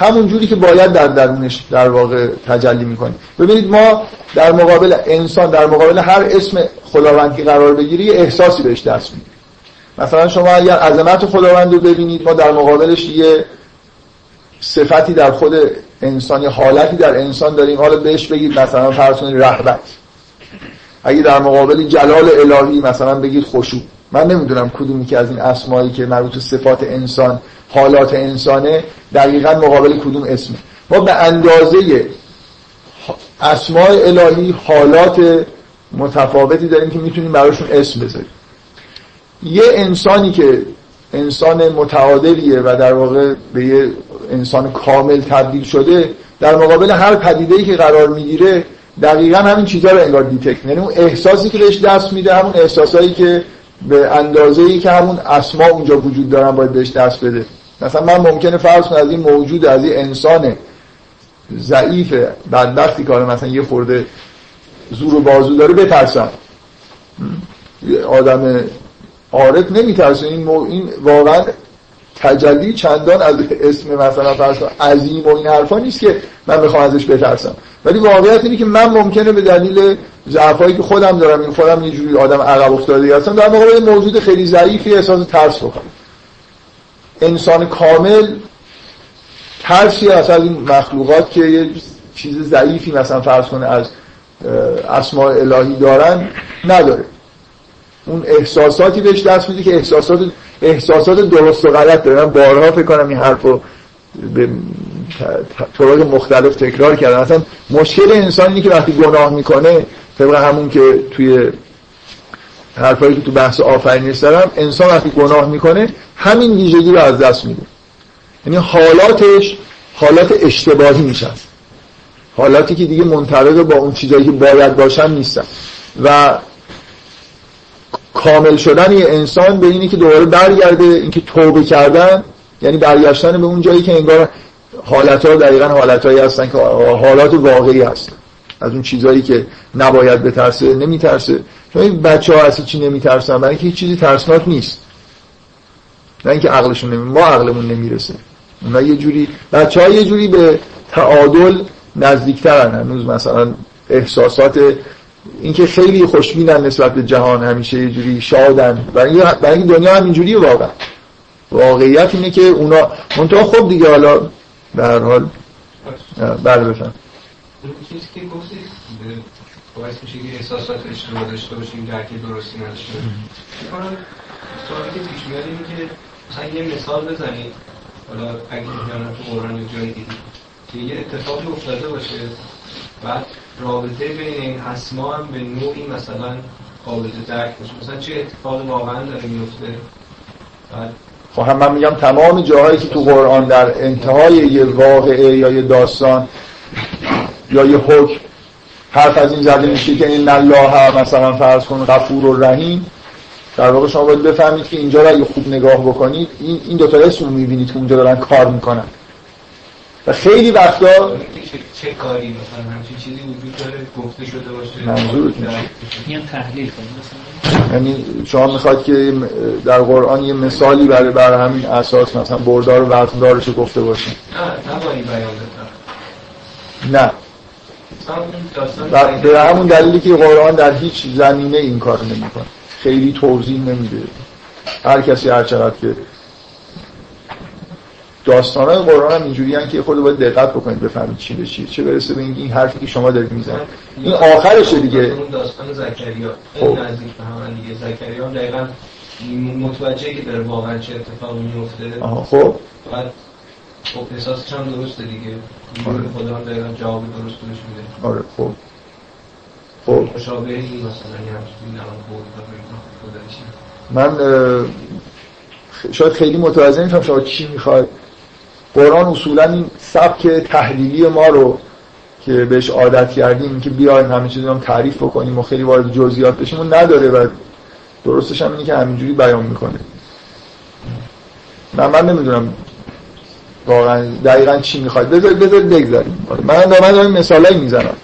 همون جوری که باید در درونش در واقع تجلی می‌کنه ببینید ما در مقابل انسان در مقابل هر اسم خداوندی قرار بگیری احساسی بهش دست میدیم مثلا شما اگر عظمت خداوند رو ببینید ما در مقابلش یه صفتی در خود انسان یه حالتی در انسان داریم. حالا بهش بگید مثلا فرض رحمت اگه در مقابل جلال الهی مثلا بگید خشوع. من نمی‌دونم کدومی که از این اسمایی که مربوط صفات انسان حالات انسانه دقیقا مقابل کدوم اسمه. ما به اندازه اسماء الهی حالات متفاوتی داریم که می‌تونیم براشون اسم بذاریم. یه انسانی که انسان متعادلیه و در واقع به یه انسان کامل تبدیل شده در مقابل هر پدیده‌ای که قرار می‌گیره دقیقا همین چیزها رو انگار دیتکت یعنی اون احساسی که بهش دست میده همون احساسایی که به اندازه ای که همون اسما اونجا وجود دارن باید بهش دست بده. مثلا من ممکنه فرض کنم از این موجود از این انسان ضعیف بدبختی که مثلا یه خورده زور و بازو داره بترسم. آدم عارف نمیترسه. این, این واقعا تجلی چندان از اسم مثلا فرض عظیم و این حرفا نیست که من بخوام ازش بترسم. ولی واقعیت اینه که من ممکنه به دلیل ضعفایی که خودم دارم این خودم یه جوری آدم عقب افتاده هستم در مقابل موجود خیلی ضعیفی احساس ترس بکنم. انسان کامل ترسی از این مخلوقات که یه چیز ضعیفی مثلا فرض کنه از اسماء الهی دارن نداره. اون احساساتی بهش دست میده که احساسات احساسات درست و غلط داره. من بارها فکر کنم این حرفو به طرق مختلف تکرار کردم. اصلا مشکل انسان اینه که وقتی گناه می‌کنه طبق همون که توی حرفایی که تو بحث آفرینش دارم انسان وقتی گناه می‌کنه همین ویژگی رو از دست میده. یعنی حالاتش حالات اشتباهی میشن حالاتی که دیگه منطبق با اون چیزایی که باید باشن نیستن. و کامل شدن یه انسان به اینه که دوباره برگرده اینکه توبه کردن یعنی برگشتن به اون جایی که انگار حالت ها دقیقا حالت هایی هستن که حالات واقعی هستن. از اون چیزهایی که نباید بترسه نمیترسه. چون این بچه ها اصلا چی نمیترسن برای اینکه هیچ چیزی ترسناک نیست. نه اینکه عقلشون نمی... ما عقلمون نمی‌رسه. اونا یه جوری بچه ها یه جوری به تعادل نزدیکترن. هنوز مثلا احساسات اینکه خیلی خوشبینن نسبت به جهان همیشه یه جوری شادن. برای اینکه دنیا هم اینجوریه واقعا. واقعیت اینه که اونا منطقه خوب دیگه حالا به هر حال. بله. بفهم چیزی که گفتید باعث میشه که احساسات اشتباه داشته باشیم درکی درستی نداشته باشیم. سوالی که پیش میاد اینه که مثلا یه مثال بزنید. حالا اگه میگم تو قرآن جایی دیدید که یه اتفاقی افتاده باشه. بعد رابطه بین این اسما هم به نوعی مثلا قابل درک باشه. مثلا چه اتفاق واقعا داره میفته بعد خب هم من میگم تمام جاهایی که تو قرآن در انتهای یه واقعه یا یه داستان یا یه حکم حرف از این زده میشه که این الله مثلا فرض کن غفور و رحیم در واقع شما باید بفهمید که اینجا رو اگه خوب نگاه بکنید این این دو تا اسم رو می‌بینید که اونجا دارن کار می‌کنن. و خیلی وقتا چه کاری مثلا همچین چیزی وجود داره؟ گفته شده باشه. منظورت میان تحلیل کنیم یعنی شما می‌خواد که در قرآن یه مثالی برای بر همین اساس مثلا بردار و وزندارش گفته باشه نه بیان نه. و به همون دلیلی که قرآن در هیچ زمینه این کار نمی‌کنه. خیلی توضیح نمیده. هر کسی هر چقدر که داستان های قرآن هم اینجوری که خود باید دقت بکنید بفهمید چی به چی. چه برسه به این حرفی که شما دارید می‌زنید. این آخرشه دیگه. اون داستان زکریا. خب. این نزدیک به هم دیگه. زکریا هم دقیقا متوجه که داره واقعا چه اتفاقی میفته خب. خب احساسش هم درسته دیگه؟ آره. خدا هم دقیقا جواب درست بهش میده. آره خب. خب. مشابه این مثلا و من شاید خیلی متوجه نیستم شما چی می‌خواد قرآن اصولا این سبک تحلیلی ما رو که بهش عادت کردیم که بیایم همه چیز رو هم تعریف بکنیم و خیلی وارد جزئیات بشیم اون نداره و درستش هم اینه که همینجوری بیان می‌کنه. من من نمی‌دونم واقعا دقیقا چی می‌خواد؟ بذار بذار بگذاریم. آره، من دارم دارم مثالایی می‌زنم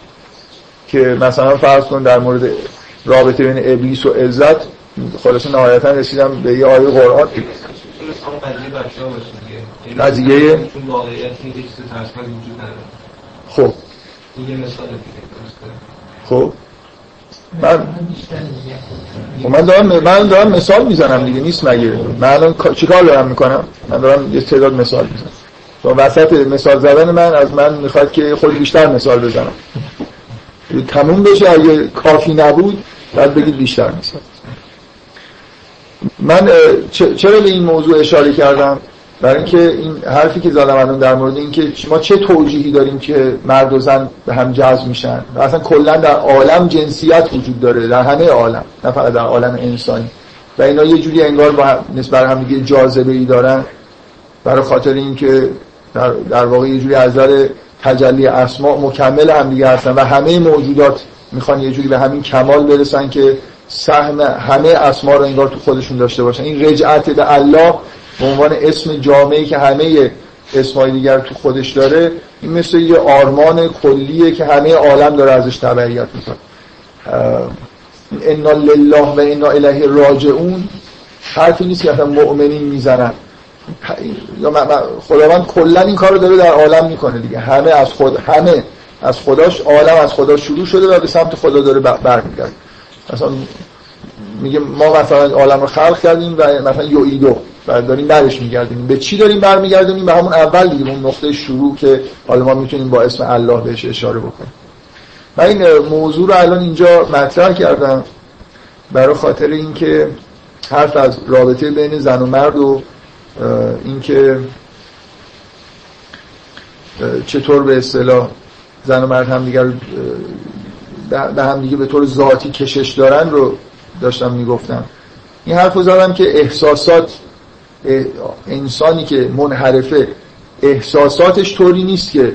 که مثلا فرض کن در مورد رابطه بین ابلیس و عزت خلاصه نهایتا رسیدم به یه آیه قرآن. قضیه خب. خب. من خب من دارم من دارم مثال می‌زنم دیگه نیست مگه. من الان کا- چیکار دارم می‌کنم؟ من دارم یه تعداد مثال می‌زنم. تو وسط مثال زدن من از من می‌خواد که خود بیشتر مثال بزنم. تموم بشه اگه کافی نبود بعد بگید بیشتر مثال. من چرا به این موضوع اشاره کردم؟ برای اینکه این حرفی که زدم الان در مورد اینکه ما چه توجیهی داریم که مرد و زن به هم جذب میشن؟ و اصلا کلا در عالم جنسیت وجود داره در همه عالم نه فقط در عالم انسانی. و اینا یه جوری انگار با نسبت به هم دیگه جاذبه ای دارن. برای خاطر اینکه در, در واقع یه جوری از نظر تجلی اسما مکمل هم دیگه هستن و همه موجودات می‌خوان یه جوری به همین کمال برسن که سهم همه اسما رو انگار تو خودشون داشته باشن. این رجعت به الله به عنوان اسم جامعی که همه اسمای دیگر تو خودش داره این مثل یه آرمان کلیه که همه عالم داره ازش تبعیت می‌کنه. انا لله و انا الیه راجعون. حرفی نیست که مؤمنین می‌زنن. خداوند کلا این کارو داره در عالم می‌کنه دیگه. همه از خود همه از خداش عالم از خدا شروع شده و به سمت خدا داره برمیگرده. مثلا میگه ما مثلا عالم رو خلق کردیم و مثلا یویدو و داریم برش میگردیم. به چی داریم برمیگردیم؟ به همون اول دیگه اون نقطه شروع که حالا ما می‌تونیم با اسم الله بهش اشاره بکنیم. من این موضوع رو الان اینجا مطرح کردم برای خاطر اینکه حرف از رابطه بین زن و مرد و اینکه چطور به اصطلاح زن و مرد همدیگر رو، به- به هم دیگه به طور ذاتی کشش دارن رو داشتم می‌گفتم. این حرف رو زدم که احساسات انسانی که منحرفه احساساتش طوری نیست که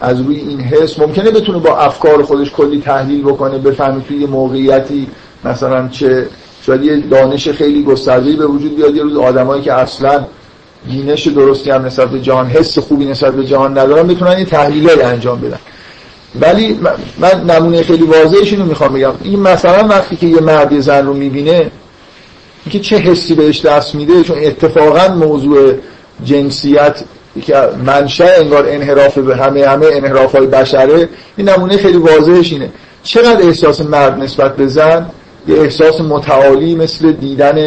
از روی این حس ممکنه بتونه با افکار خودش کلی تحلیل بکنه بفهمه توی موقعیتی مثلا چه شاید یه دانش خیلی گسترده‌ای به وجود بیاد یه روز آدمایی که اصلا بینش درستی هم نسبت به جهان حس خوبی نسبت به جهان ندارن بتونن یه تحلیلای انجام بدن. ولی من- نمونه خیلی واضحش اینو می‌خوام بگم. این مثلا وقتی که یه مرد زن رو می‌بینه اینکه چه حسی بهش دست میده؟ چون اتفاقا موضوع جنسیت که منشأ انگار انحراف به همه همه انحراف های بشره این نمونه خیلی واضحش اینه. چقدر احساس مرد نسبت به زن؟ یه احساس متعالی مثل دیدن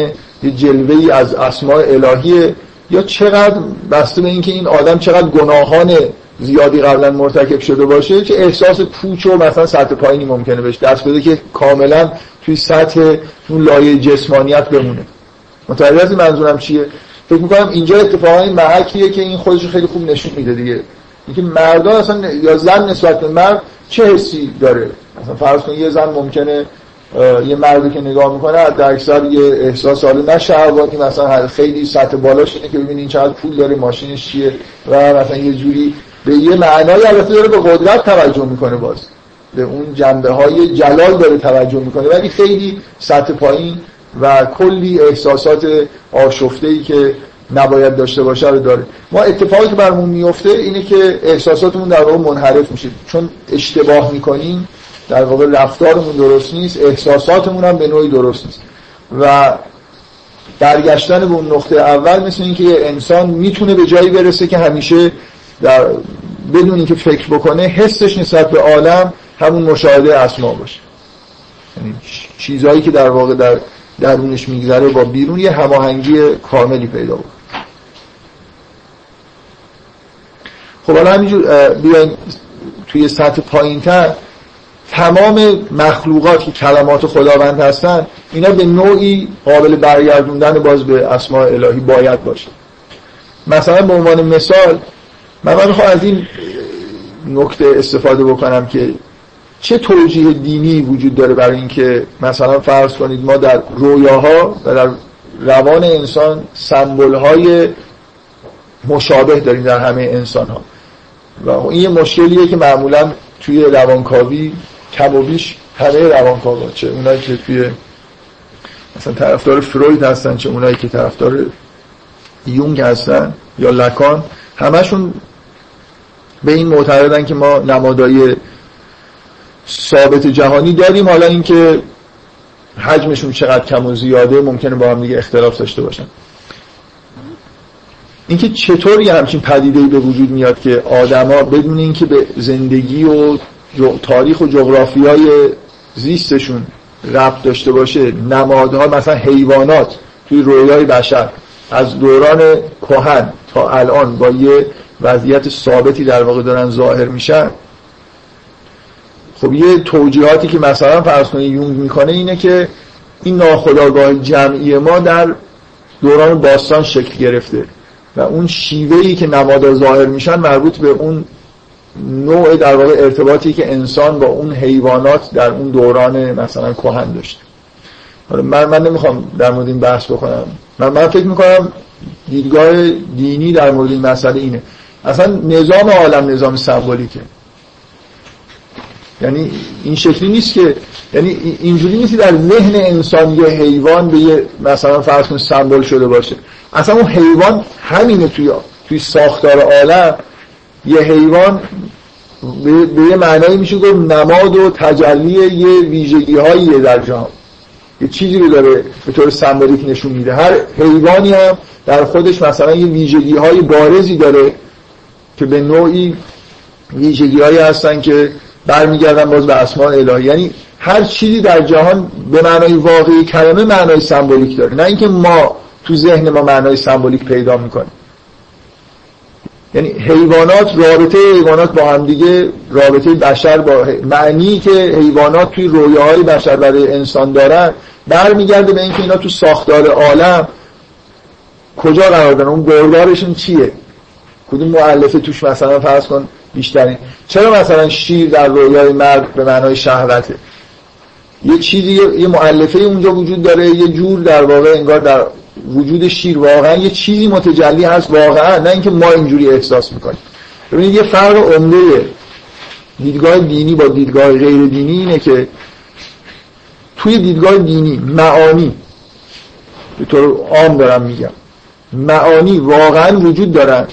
یه جلوه از اسماء الهیه. یا چقدر بسته به اینکه این آدم چقدر گناهان زیادی قبلا مرتکب شده باشه چه احساس پوچ و مثلا سطح پایینی ممکنه بهش دست بده که کاملا توی سطح اون لایه جسمانیت بمونه. متوجه منظورم چیه؟ فکر می‌کنم اینجا اتفاقا این محکیه که این خودش خیلی خوب نشون میده دیگه. اینکه مردان اصلا یا زن نسبت به مرد چه حسی داره؟ مثلا فرض کن یه زن ممکنه یه مردی که نگاه می‌کنه در اکثر یه احساس حالا نه شهواتی مثلا خیلی سطح بالاش اینه که ببینین چقدر پول داره ماشینش چیه و مثلا یه جوری به یه معنای البته داره به قدرت توجه می‌کنه باز. به اون جنبه های جلال داره توجه می‌کنه. ولی خیلی سطح پایین و کلی احساسات آشفته ای که نباید داشته باشه رو داره. ما اتفاقی که برمون میفته اینه که احساساتمون در واقع منحرف میشه. چون اشتباه می‌کنیم در واقع رفتارمون درست نیست احساساتمون هم به نوعی درست نیست. و برگشتن به اون نقطه اول مثل اینکه یه انسان می‌تونه به جایی برسه که همیشه در بدون اینکه فکر بکنه حسش نسبت به عالم همون مشاهده اسما باشه. یعنی چیزهایی که در واقع در درونش میگذره با بیرون یه هماهنگی کاملی پیدا بود خب حالا همینجور بیاین توی سطح پایینتر تمام مخلوقات که کلمات خداوند هستن اینا به نوعی قابل برگردوندن باز به اسماء الهی باید باشه. مثلا به عنوان مثال من می‌خوام از این نکته استفاده بکنم که چه توجیه دینی وجود داره برای اینکه مثلا فرض کنید ما در رویاها و در روان انسان سمبل های مشابه داریم در همه انسان ها و این یه مشکلیه که معمولا توی روانکاوی کم و بیش همه روانکاوا چه اونایی که توی مثلا طرفدار فروید هستن چه اونایی که طرفدار یونگ هستن یا لکان همشون به این معتقدن که ما نمادای ثابت جهانی داریم. حالا اینکه حجمشون چقدر کم و زیاده ممکنه با هم دیگه اختلاف داشته باشن. اینکه چطوری همچین پدیده به وجود میاد که آدما بدون اینکه به زندگی و تاریخ و جغرافیای زیستشون ربط داشته باشه. نمادها مثلا حیوانات توی رویای بشر. از دوران کهن تا الان با یه وضعیت ثابتی در واقع دارن ظاهر میشن. خب یه توجیهاتی که مثلا فرض کنید یونگ می‌کنه اینه که این ناخودآگاه جمعی ما در دوران باستان شکل گرفته و اون شیوهی که نمادها ظاهر میشن مربوط به اون نوع در واقع ارتباطی که انسان با اون حیوانات در اون دوران مثلا کهن داشته حالا من من نمی‌خوام در مورد این بحث بکنم. من من فکر می‌کنم دیدگاه دینی در مورد این مسئله اینه. اصلا نظام عالم نظام سمبولیکه. یعنی این شکلی نیست که یعنی اینجوری نیست در ذهن انسان یه حیوان به یه مثلا فرض کن سمبل شده باشه. اصلا اون حیوان همینه توی توی ساختار عالم. یه حیوان به یه معنایی میشه گفت نماد و تجلی یه ویژگی هاییه در جهان. یه چیزی رو داره به طور سمبولیک نشون میده. هر حیوانی هم در خودش مثلا یه ویژگی های بارزی داره که به نوعی ویژگی هایی هستن که برمیگردن باز به اسماء الهی. یعنی هر چیزی در جهان به معنای واقعی کلمه معنای سمبولیک داره. نه اینکه ما تو ذهن ما معنای سمبولیک پیدا می‌کنیم. یعنی حیوانات رابطه حیوانات با هم دیگه رابطه بشر با معنی که حیوانات توی رویاهای بشر برای انسان دارن برمیگرده به اینکه اینا تو ساختار عالم کجا قرار دارن اون گردارشون چیه؟ کدوم معلفه توش مثلا فرض کن بیشترین. چرا مثلا شیر در رویای مرد به معنای شهوته؟ یه چیزی یه معلفه اونجا وجود داره یه جور در واقع انگار در وجود شیر واقعا یه چیزی متجلی هست واقعا نه اینکه ما اینجوری احساس می‌کنیم. ببینید یه فرق عمده دیدگاه دینی با دیدگاه غیر دینی اینه که توی دیدگاه دینی معانی به طور عام دارم میگم معانی واقعا وجود دارن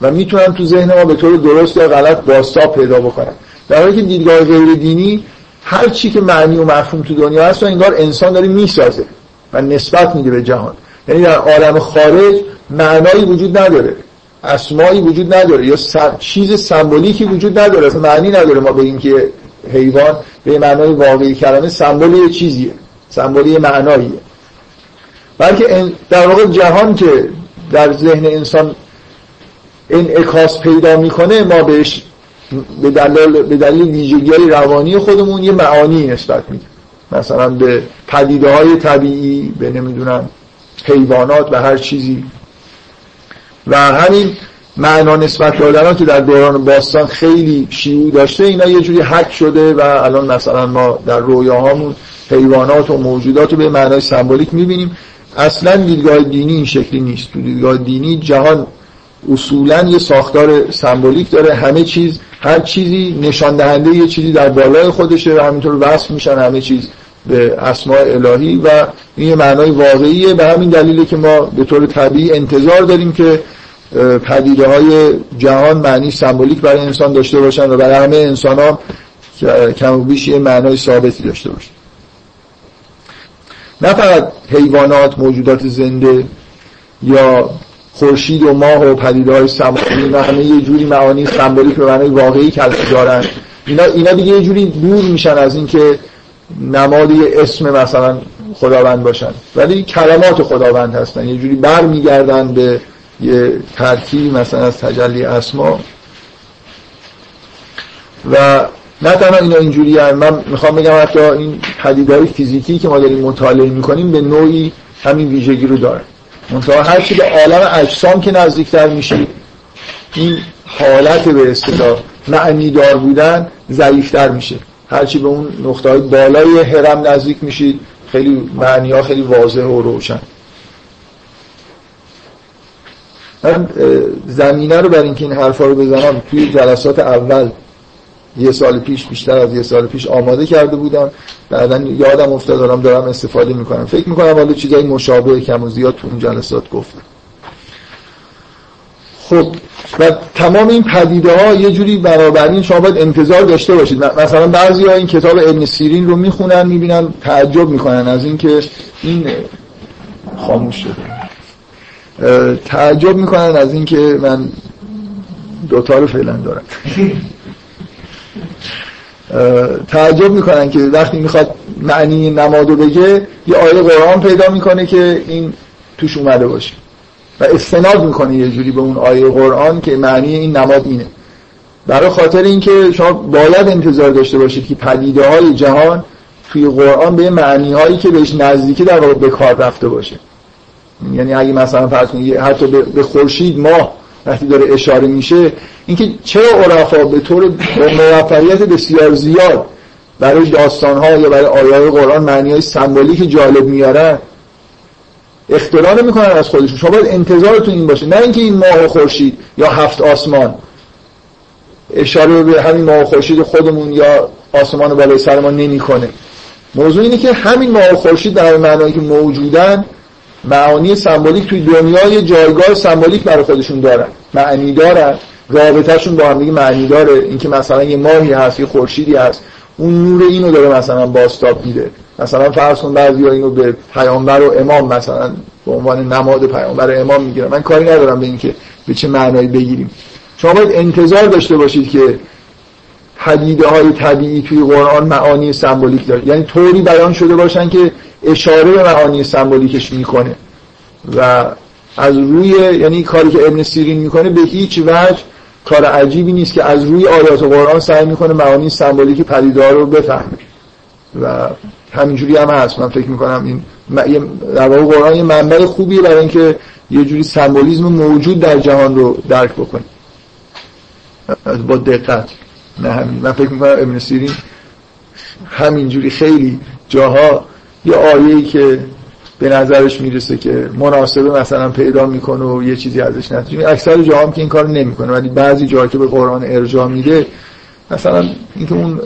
و می‌تونن تو ذهن ما به طور درست یا غلط باستاب پیدا بکنن. در حالی که دیدگاه غیر دینی هر چی که معنی و مفهوم تو دنیا هست و انگار انسان داره می‌سازه و نسبت میده به جهان. یعنی در عالم خارج معنایی وجود نداره. اسمایی وجود نداره. یا چیز سمبولیکی وجود نداره. اصلا معنی نداره ما بگیم که حیوان به معنای واقعی کلمه سمبولی چیزیه. سمبولی معناییه. بلکه در واقع جهان که در ذهن انسان انعکاس پیدا می‌کنه ما بهش به دلیل به دلیل ویژگی روانی خودمون یه معانی نسبت میدیم. مثلا به پدیده های طبیعی به نمی‌دونم حیوانات و هر چیزی. و همین معنا نسبت دادن که در دوران باستان خیلی شیوع داشته اینا یه جوری حک شده و الان مثلا ما در رویاهامون حیوانات و موجودات رو به معنای سمبولیک می‌بینیم. اصلا دیدگاه دینی این شکلی نیست. تو دیدگاه دینی جهان اصولا یه ساختار سمبولیک داره. همه چیز هر چیزی نشان دهنده یه چیزی در بالای خودشه و همینطور وصف میشن همه چیز. به اسماء الهی و این یه معنای واقعیه. به همین دلیله که ما به طور طبیعی انتظار داریم که پدیده های جهان معنی سمبولیک برای انسان داشته باشن و برای همه انسان ها کم و بیش یه معنای ثابتی داشته باشن. نه فقط حیوانات موجودات زنده یا خورشید و ماه و پدیده های سماوی و همه یه جوری معانی سمبولیک به معنای واقعی کلمه دارن. اینا اینا دیگه یه جوری دور میشن از اینکه نماد اسم مثلا خداوند باشن. ولی کلمات خداوند هستن. یه جوری بر میگردن به یه ترکیب مثلا از تجلی اسما. و نه تنها اینا اینجوری هم. من می‌خوام بگم حتی این پدیدهای فیزیکی که ما داریم مطالعه می‌کنیم به نوعی همین ویژگی رو داره. منتها هرچی به عالم اجسام که نزدیکتر میشید این حالت به اصطلاح معنی بودن ضعیفتر میشه. هرچی به اون نقطه های بالای هرم نزدیک میشید خیلی معنی ها خیلی واضح و روشن. من زمینه رو برای اینکه این حرفا رو بزنم توی جلسات اول یه سال پیش بیشتر از یه سال پیش آماده کرده بودم. بعدا یادم افتاد دارم دارم استفاده می‌کنم. فکر می‌کنم حالا چیزای مشابه کم و زیاد تو اون جلسات گفتم. خب و تمام این پدیده ها یه جوری بنابراین شما باید انتظار داشته باشید. مثلا بعضی ها این کتاب ابن سیرین رو می‌خونن می‌بینن تعجب می‌کنن از اینکه این خاموش شده. تعجب می‌کنن از اینکه من دوتا رو فعلا دارم. تعجب می‌کنن که وقتی می‌خواد معنی نمادو بگه یه آیه قرآن پیدا می‌کنه که این توش اومده باشه. و استناد می‌کنه یه جوری به اون آیه قرآن که معنی این نماد اینه. برای خاطر اینکه شما باید انتظار داشته باشید که پدیده های جهان توی قرآن به معنی هایی که بهش نزدیکی در واقع به کار رفته باشه. یعنی اگه مثلا فرض کنید حتی به خورشید ماه وقتی داره اشاره میشه اینکه چرا عرفا به طور موفقیت بسیار زیاد برای داستان ها یا برای آیات قرآن معنی های سمبولیک جالب میارن؟ اختراع نمی‌کنن از خودشون. شما باید انتظارتون این باشه. نه اینکه این ماه و خورشید یا هفت آسمان. اشاره به همین ماه و خورشید خودمون یا آسمان بالای سر ما نمی‌کنه. موضوع اینه که همین ماه و خورشید در معنایی که موجودن معانی سمبولیک توی دنیا یه جایگاه سمبولیک برای خودشون دارن. معنی دارن. رابطهشون با هم معنی داره. اینکه مثلا یه ماهی هست یه خورشیدی هست. اون نور اینو داره مثلا باستاب میده. مثلا فرض کن بعضی اینو به پیامبر و امام مثلا به عنوان نماد پیامبر و امام می‌گیرن. من کاری ندارم به اینکه به چه معنایی بگیریم. شما باید انتظار داشته باشید که پدیده های طبیعی توی قرآن معانی سمبولیک داره. یعنی طوری بیان شده باشن که اشاره به معانی سمبولیکش می‌کنه. و از روی یعنی کاری که ابن سیرین می‌کنه به هیچ وجه کار عجیبی نیست که از روی آیات قرآن سعی می‌کنه معانی سمبولیک پدیدار رو بفهمه. و همینجوری هم هست. من فکر می‌کنم این در واقع قرآن یه منبع خوبیه برای اینکه یه جوری سمبولیزم موجود در جهان رو درک بکنه. با دقت. نه همین. من فکر می‌کنم ابن سیرین همینجوری خیلی جاها یه آیه‌ای که به نظرش می‌رسه که مناسبه مثلا پیدا می‌کنه و یه چیزی ازش نتیجه اکثر جاها که این کار نمی‌کنه ولی بعضی جاها که به قرآن ارجاع میده مثلا اینکه اون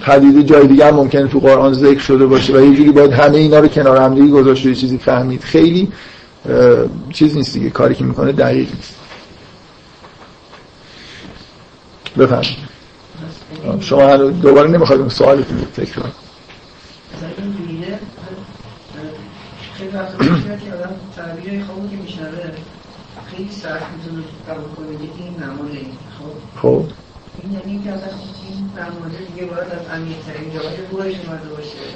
پدیده جای هم ممکنه تو قرآن ذکر شده باشه و یه جوری باید همه اینا رو کنار هم دیگه گذاشت یه چیزی فهمید. خیلی چیز نیست دیگه کاری که می‌کنه دقیق نیست. بفهمید شما دوباره نمی‌خواید اون سوال فکر کنید خیلی که آدم تعبیر که میشنوه خیلی سخت می‌تونه قبول کنه این این. خب؟ خب. این یعنی که اصلا این دیگه باید از عمیق‌ترین جاهای روحش اومده باشه.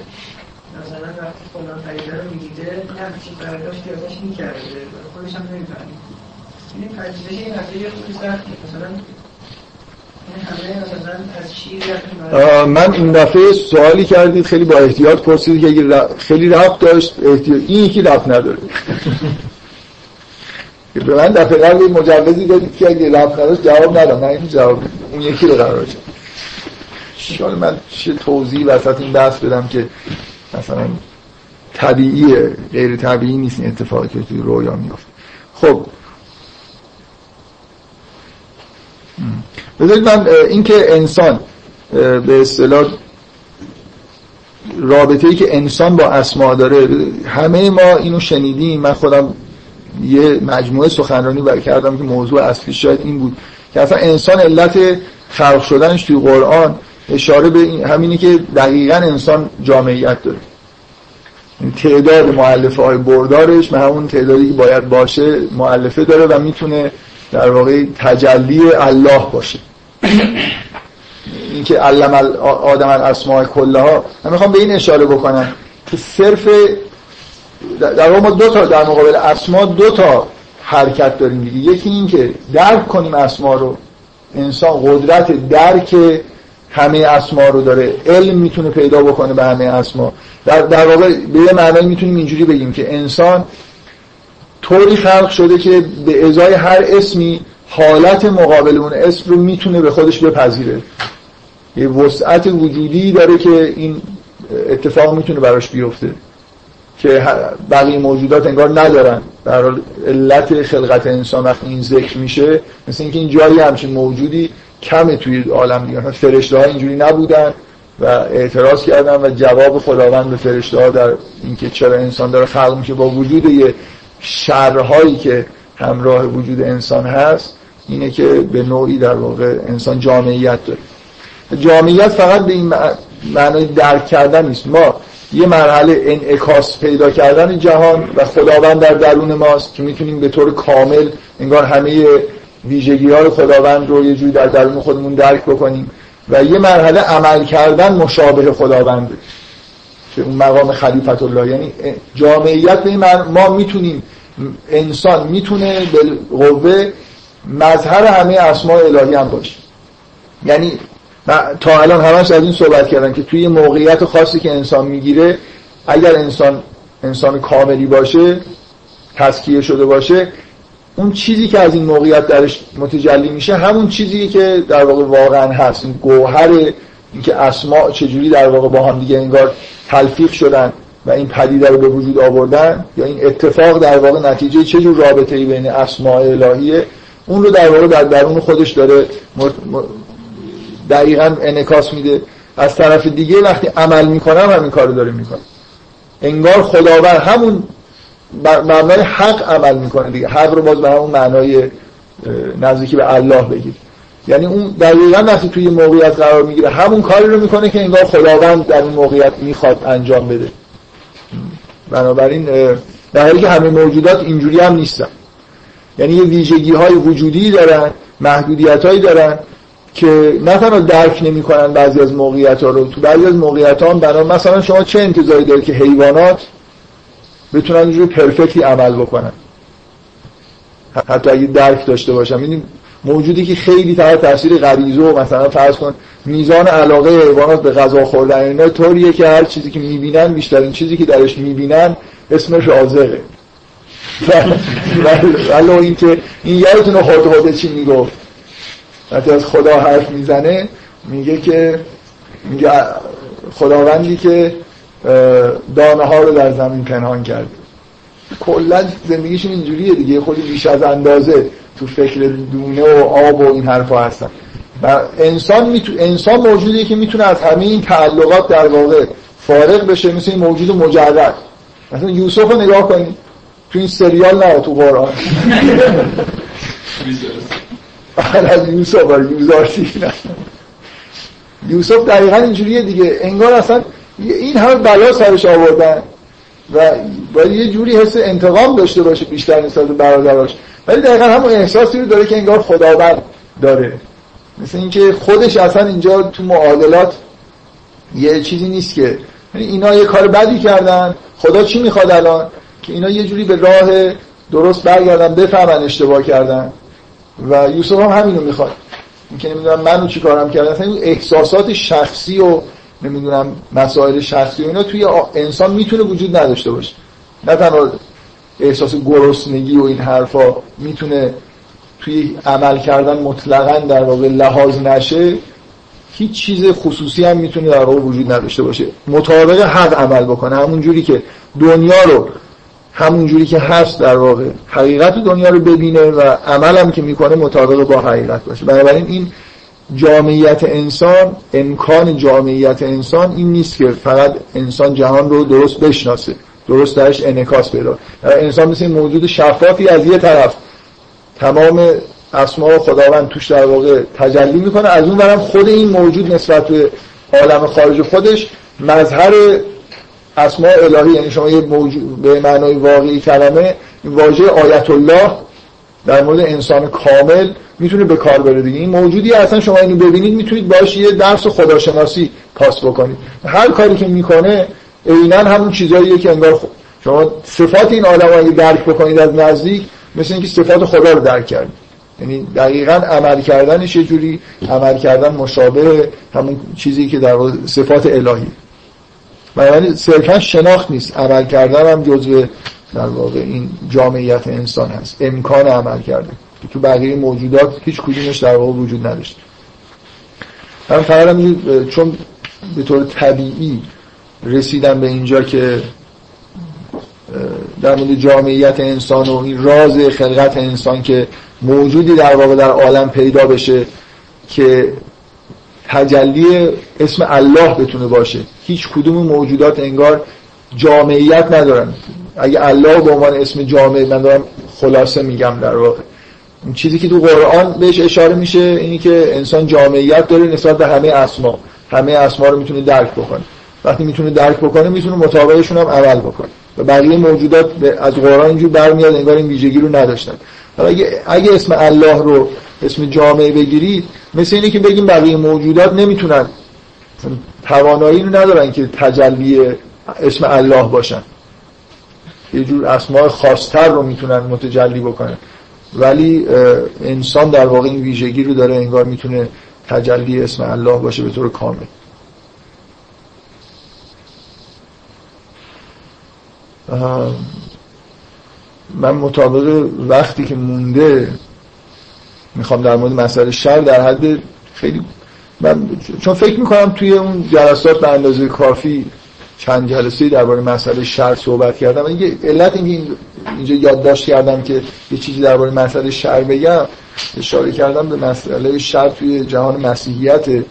مثلا وقتی فلان پدیده رو می‌دیده همچین برداشتی ازش می‌کرده. خودش هم نمی‌فهمید. این پذیرش این مسئله خیلی سخته. مثلا من این دفعه سوالی کردید خیلی با احتیاط پرسیدید که خیلی رفت داشت احتیاط این یکی رفت نداره. [LAUGHS] به من دفعه قبل مجوزی دادید که اگه رفت نداشت جواب ندم من این جواب اون یکی رو قرار شد من چه توضیح وسط این بحث بدم که مثلا طبیعیه غیر طبیعی نیست این اتفاقی که توی رویا میفته. خب بذارید من اینکه انسان به اصطلاح رابطه ای که انسان با اسما داره همه ما اینو شنیدیم. من خودم یه مجموعه سخنرانی بر کردم که موضوع اصلی شاید این بود که اصلا انسان علت خلق شدنش توی قرآن اشاره به این همینی که دقیقا انسان جامعیت داره. تعداد معلفه های بردارش به همون تعدادی که باید باشه معلفه داره و می‌تونه در واقع تجلی الله باشه. اینکه علم آدم الاسماء کلها من می‌خوام به این اشاره بکنم که صرف در واقع ما دو تا در مقابل اسما دو تا حرکت داریم دیگه. یکی این که درک کنیم اسما رو. انسان قدرت درک همه اسما رو داره. علم می‌تونه پیدا بکنه به همه اسما. در, در واقع به یه معنی می‌تونیم اینجوری بگیم که انسان طوری خلق شده که به ازای هر اسمی حالت مقابل اون اسم رو می‌تونه به خودش بپذیره. یه وسعت وجودی داره که این اتفاق می‌تونه براش بیفته. که بقیه موجودات انگار ندارن. در حال علت خلقت انسان وقتی این ذکر میشه مثل اینکه این جایی همچین موجودی کمه توی عالم دیگه. فرشته ها اینجوری نبودن و اعتراض کردن و جواب خداوند به فرشته ها در اینکه چرا انسان داره خلق میشه با وجود یه شرهایی که همراه وجود انسان هست اینه که به نوعی در واقع انسان جامعیت داره. جامعیت فقط به این معنای درک کردن نیست. ما یه مرحله انعکاس پیدا کردن جهان و خداوند در درون ماست که می‌تونیم به طور کامل انگار همه ویژگی های خداوند رو یه جوری در درون خودمون درک بکنیم و یه مرحله عمل کردن مشابه خداوند. که اون مقام خلیفت الله یعنی جامعیت به این ما می‌تونیم انسان می‌تونه به قوه مظهر همه اسماء الهی هم باشه. یعنی تا الان همش از این صحبت کردن که توی موقعیت خاصی که انسان می‌گیره اگر انسان انسان کاملی باشه تسکیه شده باشه اون چیزی که از این موقعیت درش متجلی میشه همون چیزی که در واقع واقعا هست. این گوهر اینکه اسماء چجوری در واقع با هم دیگه انگار تلفیق شدن. و این پدیده رو به وجود آوردن یا این اتفاق در واقع نتیجه چه جور رابطه ای بین اسماء الهیه اون رو در واقع در درون خودش داره دقیقا انکاس میده. از طرف دیگه وقتی عمل می‌کنم همین کار داره می‌کنه. انگار خداوند همون معنای حق عمل می‌کنه دیگه. حق رو باز به همون معنای نزدیکی به الله بگیر. یعنی اون دقیقا وقتی توی موقعیت قرار می‌گیره همون کاری رو می‌کنه که انگار خداوند در این موقعیت می‌خواد انجام بده. بنابراین در حالی که همه موجودات اینجوری هم نیستن. یعنی یه ویژگی های وجودی دارن محدودیت هایی دارن که نه تنها درک نمی‌کنن بعضی از موقعیت ها رو تو بعضی از موقعیت ها بنا مثلا شما چه انتظاری دارید که حیوانات بتونن اینجوری پرفکتی عمل بکنن؟ حتی اگه درک داشته باشم این موجودی که خیلی تحت تاثیر غریزه و مثلا فرض کن میزان علاقه حیوانات به غذا خوردن اینا طوریه که هر چیزی که می‌بینن بیشترین چیزی که درش می‌بینن اسمش آزغه ولی این که این یادتون خود چی می‌گفت. وقتی از خدا حرف می‌زنه میگه که میگه خداوندی که دانه ها رو در زمین پنهان کرد کلا زندگیشون اینجوریه دیگه خودی بیش از اندازه. تو فکر دونه و آب و این حرفا هستن. و انسان میتو... انسان موجودیه که می‌تونه از همه این تعلقات در واقع فارغ بشه مثل این موجود مجرد. مثلا یوسف رو نگاه کنید تو این سریال نه تو قرآن. از یوسف یوزارتی یوسف دقیقا اینجوریه دیگه. انگار اصلا این همه بلا سرش آوردن و باید یه جوری حس انتقام داشته باشه بیشتر نسبت برادراش. ولی دقیقا همون احساسی رو داره که انگار خداوند داره. مثل اینکه خودش اصلا اینجا تو معادلات یه چیزی نیست که. یعنی اینا یه کار بدی کردن. خدا چی می‌خواد الان؟ که اینا یه جوری به راه درست برگردن بفهمن اشتباه کردن. و یوسف هم همینو می‌خواد. اینکه نمی‌دونم منو چی کارم کردن. این احساسات شخصی و نمی‌دونم مسائل شخصی و اینا توی انسان می‌تونه وجود نداشته باشه. نه تنها احساس گرسنگی و این حرفا می‌تونه توی عمل کردن مطلقا در واقع لحاظ نشه هیچ چیز خصوصی هم می‌تونه در واقع وجود نداشته باشه. مطابق حق عمل بکنه. همون جوری که دنیا رو همون جوری که هست در واقع. حقیقت دنیا رو ببینه و عمل هم که می‌کنه مطابق با حقیقت باشه. بنابراین این جامعیت انسان امکان جامعیت انسان این نیست که فقط انسان جهان رو درست بشناسه. درست درش انکاس پیدا. انسان مثل موجود شفافی از یه طرف تمام اسماء خداوند توش در واقع تجلی می‌کنه از اون برم خود این موجود نسبت به عالم خارج خودش مظهر اسماء الهی یعنی شما یه موجود به معنای واقعی کلمه واژه آیت الله در مورد انسان کامل می‌تونه به کار بره دیگه. این موجودی اصلا شما اینو ببینید می‌تونید باش یه درس خداشناسی پاس بکنید. هر کاری که می‌کنه عینا همون چیزاییه که انگار خود. شما صفات این آدم درک بکنید از نزدیک مثل اینکه صفات خدا رو درک کردید. یعنی دقیقا عمل کردنش یه جوری عمل کردن مشابه همون چیزی که در صفات الهی. بنابراین صرفا شناخت نیست. عمل کردن هم جزو در واقع این جامعیت انسان هست. امکان عمل کرده تو بقیه موجودات هیچ کدومش در واقع وجود نداشت. من فقط چون به طور طبیعی رسیدم به اینجا که در مورد جامعیت انسان و این راز خلقت انسان که موجودی در واقع در عالم پیدا بشه که تجلی اسم الله بتونه باشه. هیچ کدوم موجودات انگار جامعیت ندارن. اگه الله به عنوان اسم جامعه من دارم خلاصه میگم در واقع. این چیزی که تو قرآن بهش اشاره میشه اینی که انسان جامعیت داره نسبت به همه اسما. همه اسما رو می‌تونه درک بکنه. وقتی می‌تونه درک بکنه می‌تونه مطابقشون هم عمل بکنه. و بقیه موجودات از قرآن اینجور برمیاد انگار این ویژگی رو نداشتن. اگه, اگه اسم الله رو اسم جامعه بگیرید مثل اینه که بگیم بقیه موجودات نمی‌تونن توانایی رو ندارن که تجلی اسم الله باشن. یه جور اسماء خاصتر رو می‌تونن متجلی بکنن. ولی انسان در واقع این ویژگی رو داره انگار می‌تونه تجلی اسم الله باشه به طور کامل. من مطابق وقتی که مونده می‌خوام در مورد مسئله شر در حد خیلی من چون فکر می‌کنم توی اون جلسات به اندازه کافی چند جلسه درباره مسئله شر صحبت کردم. اینکه علت اینکه اینجا یادداشت کردم که یه چیزی درباره مسئله شر بگم اشاره کردم به مسئله شر توی جهان مسیحیت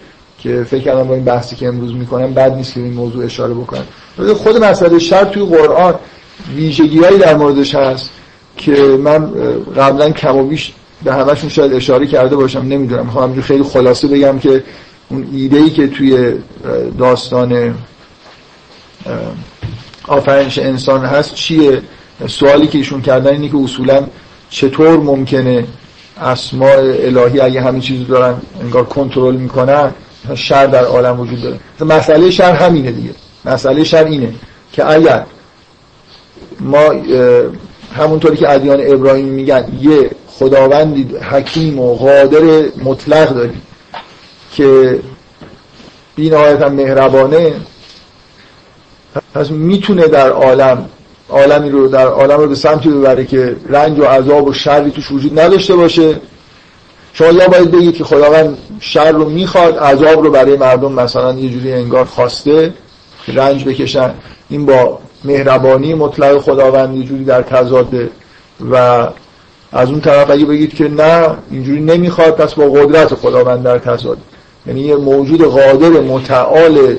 که فکر کردم با این بحثی که امروز می‌کنم بد نیست که این موضوع اشاره بکنم. خود مسئله شر توی قرآن ویژگیهایی در موردش هست که من قبلا کم و بیش به همشون شاید اشاره کرده باشم نمی‌دونم. می‌خوام خیلی خلاصه بگم که اون ایده ای که توی داستان آفرینش انسان هست چیه؟ سوالی که ایشون کردن اینه که اصولا چطور ممکنه اسماء الهی اگه همین چیزی دارن انگار کنترل می‌کنن شر در عالم وجود داره. مسئله شر همینه دیگه. مسئله شر اینه که اگر ما همونطوری که ادیان ابراهیم میگن یه خداوندی حکیم و قادر مطلق داریم که این آیت هم مهربانه پس می‌تونه در عالم عالمی رو در عالم رو به سمتی ببره که رنج و عذاب و شری توش وجود نداشته باشه. شما یا باید بگید که خداوند شر رو می‌خواد عذاب رو برای مردم مثلا یه جوری انگار خواسته رنج بکشن. این با مهربانی مطلق خداوند یه جوری در تضاده. و از اون طرف اگه بگید که نه اینجوری نمی‌خواد پس با قدرت خداوند در تضاد یعنی یه موجود قادر متعال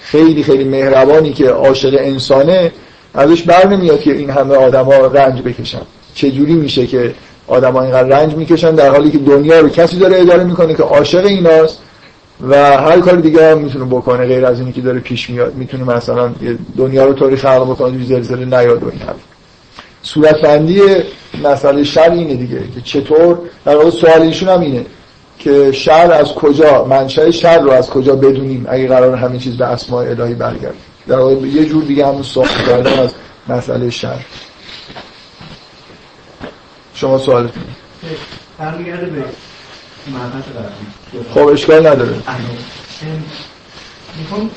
خیلی خیلی مهربانی که عاشق انسانه ازش بر نمیاد که این همه آدما رنج بکشن. چجوری میشه که آدما اینقدر رنج می‌کشن در حالی که دنیا رو کسی داره اداره می‌کنه که عاشق ایناست و هر کار دیگه هم می‌تونه بکنه غیر از اینی که داره پیش میاد. می‌تونه مثلا دنیا رو طوری خلق بکنه زلزله نیاد و این حرف. صورت بندی مسئله شر اینه دیگه که چطور؟ در واقع سوال ایشون هم اینه که شر از کجا؟ منشأ شر رو از کجا بدونیم اگه قرار همین چیز به اسماء الهی برگرد در واقع یه جور دیگه هم سوال از مسئله شر شما سوالتون برمیگرده به خب اشکال نداره. می‌خوام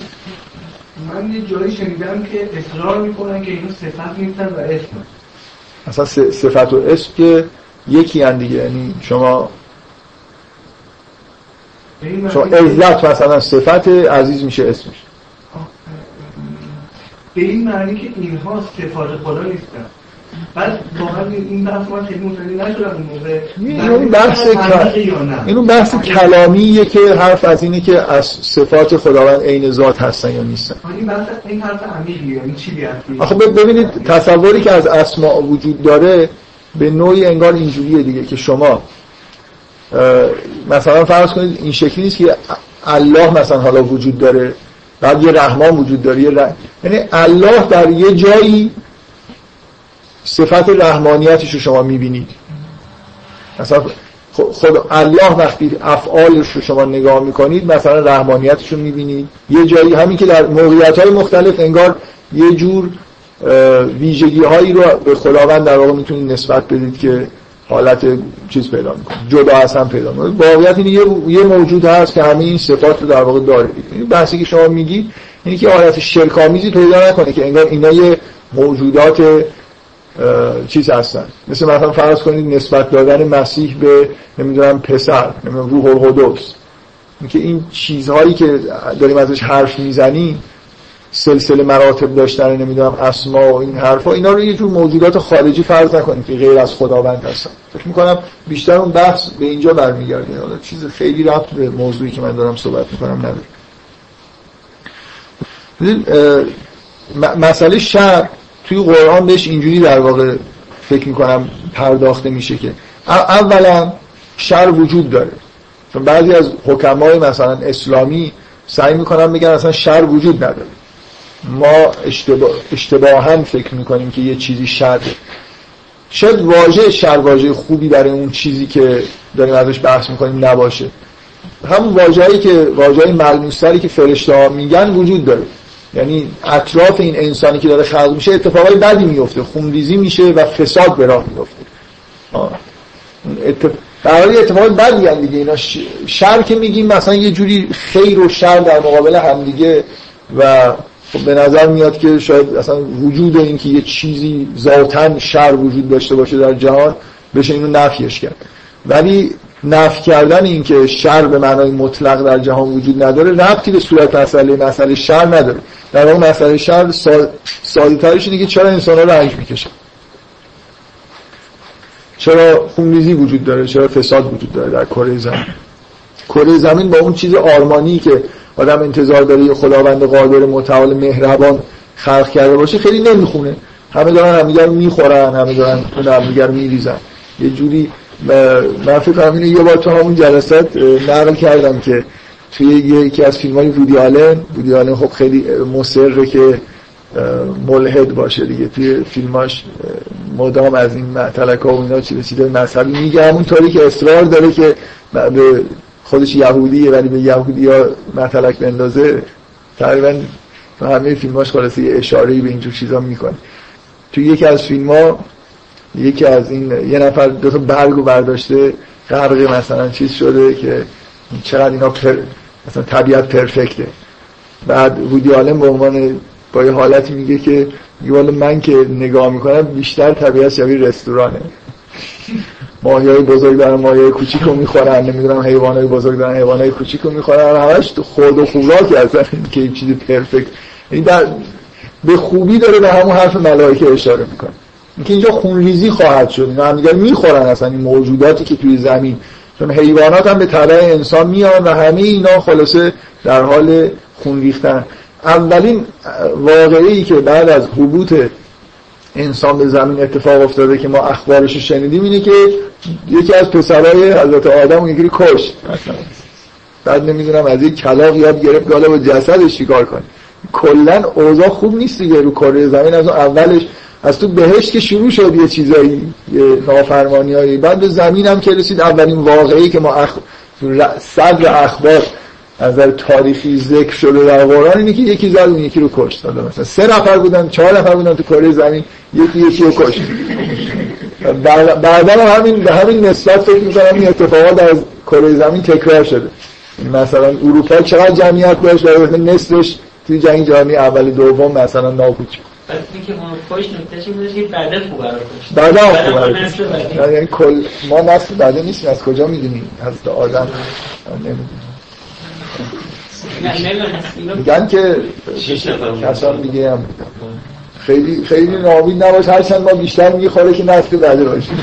من یه جایی شنیدم که اصرار می‌کنن که اینو صفت نیستن و اسم اصلا صفت و اسم که یکی هن دیگه. یعنی شما معنی که- عزت مثلا صفت عزیز میشه اسمش به این معنی که اینها صفات خدا نیستن. بعد واقعا این بحث من خیلی متوجه نشدم اون موقع این اون بحث این اون بحث کلامیه که حرف از اینه که از صفات خداوند عین ذات هستن یا نیستن این بحث این حرف عمیقیه این چی بیاتی آخه ب- ببینید تصوری که از اسماء وجود داره به نوعی انگار اینجوریه دیگه که شما مثلا فرض کنید این شکلی نیست که الله مثلا حالا وجود داره بعد یه رحمان وجود داره. یعنی الله در یه جایی صفت رحمانیتش رو شما می‌بینید. مثلا خود الله وقتی افعالش رو شما نگاه می‌کنید مثلا رحمانیتش رو می‌بینید. یه جایی همین که در موقعیت های مختلف انگار یه جور ویژگی هایی رو به خداوند در واقع می‌تونید نسبت بدید که حالت چیز پیدا می‌کنه جدا از پیدا می‌کنه. واقعیت اینه یه, یه موجود هست که همه این صفات رو در واقع داره. این بحثی که شما میگید اینه که حالت شرکامیزی پیدا نکنه که انگار اینا یه موجودات چیز هستن. مثل مثلا فرض کنید نسبت دادن مسیح به نمی‌دونم پسر نمی‌دونم روح القدس. اینکه این چیزهایی که داریم ازش حرف می‌زنیم سلسله مراتب داشتن نمی‌دونم اسما و این حرفا اینا رو یه جور موجودات خارجی فرض نکنید که غیر از خداوند هستن. فکر می‌کنم بیشتر اون بحث به اینجا برمیگرده. حالا چیز خیلی ربط به موضوعی که من دارم صحبت می‌کنم نداره. مسئله شر توی قرآن بهش اینجوری در واقع فکر می‌کنم پرداخته میشه که اولا شر وجود داره. چون بعضی از حکمای مثلا اسلامی سعی می‌کنن بگن اصلا شر وجود نداره. ما اشتباه اشتباها فکر می‌کنیم که یه چیزی شر شاید واژه شر واژه خوبی برای اون چیزی که داریم ازش بحث می‌کنیم نباشه. همون واژه‌ای که واژه‌های ملموس‌تری که فرشته ها میگن وجود داره. یعنی اطراف این انسانی که داره خلق میشه اتفاقای بدی میفته خونریزی میشه و فساد به راه میفته. در حالی اتفاق بدی هم دیگه اینا. شر که میگیم مثلا یه جوری خیر و شر در مقابل همدیگه و خب به نظر میاد که شاید اصلا وجود این که یه چیزی ذاتا شر وجود داشته باشه در جهان بشه اینو نفیش کرد ولی نفی کردن این که شر به معنای مطلق در جهان وجود نداره ربطی به صورت مسئله مسئله شر نداره. در واقع مسئله شر سا... ساده ترش که چرا انسان ها رنج می‌کشن چرا خونریزی وجود داره؟ چرا فساد وجود داره در کره زمین؟ کره زمین با اون چیز آرمانی که آدم انتظار داره یه خداوند قادر متعال مهربان خلق کرده باشه خیلی نمی‌خونه. همه دارن همدیگر می‌خورن همه دارن همدیگر میریزن. یه جوری من فکر کنم اینو یه بار تو همون جلسات نقل کردم که توی یکی از فیلم های وودی آلن وودی آلن خب خیلی مصره که ملحد باشه دیگه توی فیلماش مدام از این معتلک ها و اینا چیز چیزای مذهبی میگه. همونطوری که اصرار داره که به خودش یهودیه ولی به یهودی ها معتلک بندازه تقریبا همه فیلماش خلاصه یه اشاره‌ای به اینجور چیزا می‌کنه. توی یکی از فیلم ها یکی از این یه نفر دو تا برگو برداشته غرق مثلا چیز شده که چقدر اینا پر مثلا طبیعت پرفکته. بعد وودی آلن به عنوان با یه حالتی میگه که میگه والا من که نگاه می‌کنم بیشتر طبیعت شبیه رستورانه. ماهی بزرگ دارن ماهی کوچیک رو می‌خورن نمی‌دونم حیوان های بزرگ دارن حیوان های کوچیک رو می‌خورن همش خود و خوراکی هستن که این چیزی پرفکت. این در به خوبی داره به همون حرف ملائکه اشاره می‌کنه. اینکه اینجا خونریزی خواهد شد. اینا هم دیگر می‌خورن اصلا این موجوداتی که توی زمین. چون حیوانات هم به طبع انسان میان و همه اینا خلاصه در حال خون ریختن. اولین واقعی که بعد از حبوط انسان به زمین اتفاق افتاده که ما اخبارش شنیدیم اینه که یکی از پسرای حضرت آدم یکی کش بعد نمی‌دونم از یک کلاق یاد گرفت گاله با جسدش چیکار کنه. کلا اوضاع خوب نیست دیگه رو کره زمین از اولش از تو بهشت که شروع شد یه چیزایی یه نافرمانی هایی بعد به زمین هم که رسید اولین واقعی که ما اخ... صدر اخبار از تاریخی ذکر شده در قرآن اینه که یکی زد اون یکی رو کشت. مثلا سه نفر بودن چهار نفر بودن تو کره زمین یکی یکی رو کشت. بعدا همین به همین نسبت فکر می‌کنم این اتفاقات در کره زمین تکرار شده. مثلا اروپا چقدر جمعیت داشت در نصفش توی جنگ جهانی اول دوم مثلا نابود شد. بعد اینکه اون خوش نکتهش این بعدا خوب قرار کشت بعدا بعد خوب ما قرار نسل بعدی. یعنی کل ما نسل بعدا نیستیم از کجا می‌دونیم؟ از آدم. نمی‌دونیم میگن که کسان دیگه هم خیلی خیلی نامید نباش هرچند ما بیشتر می‌خوره که نفت بده باشیم.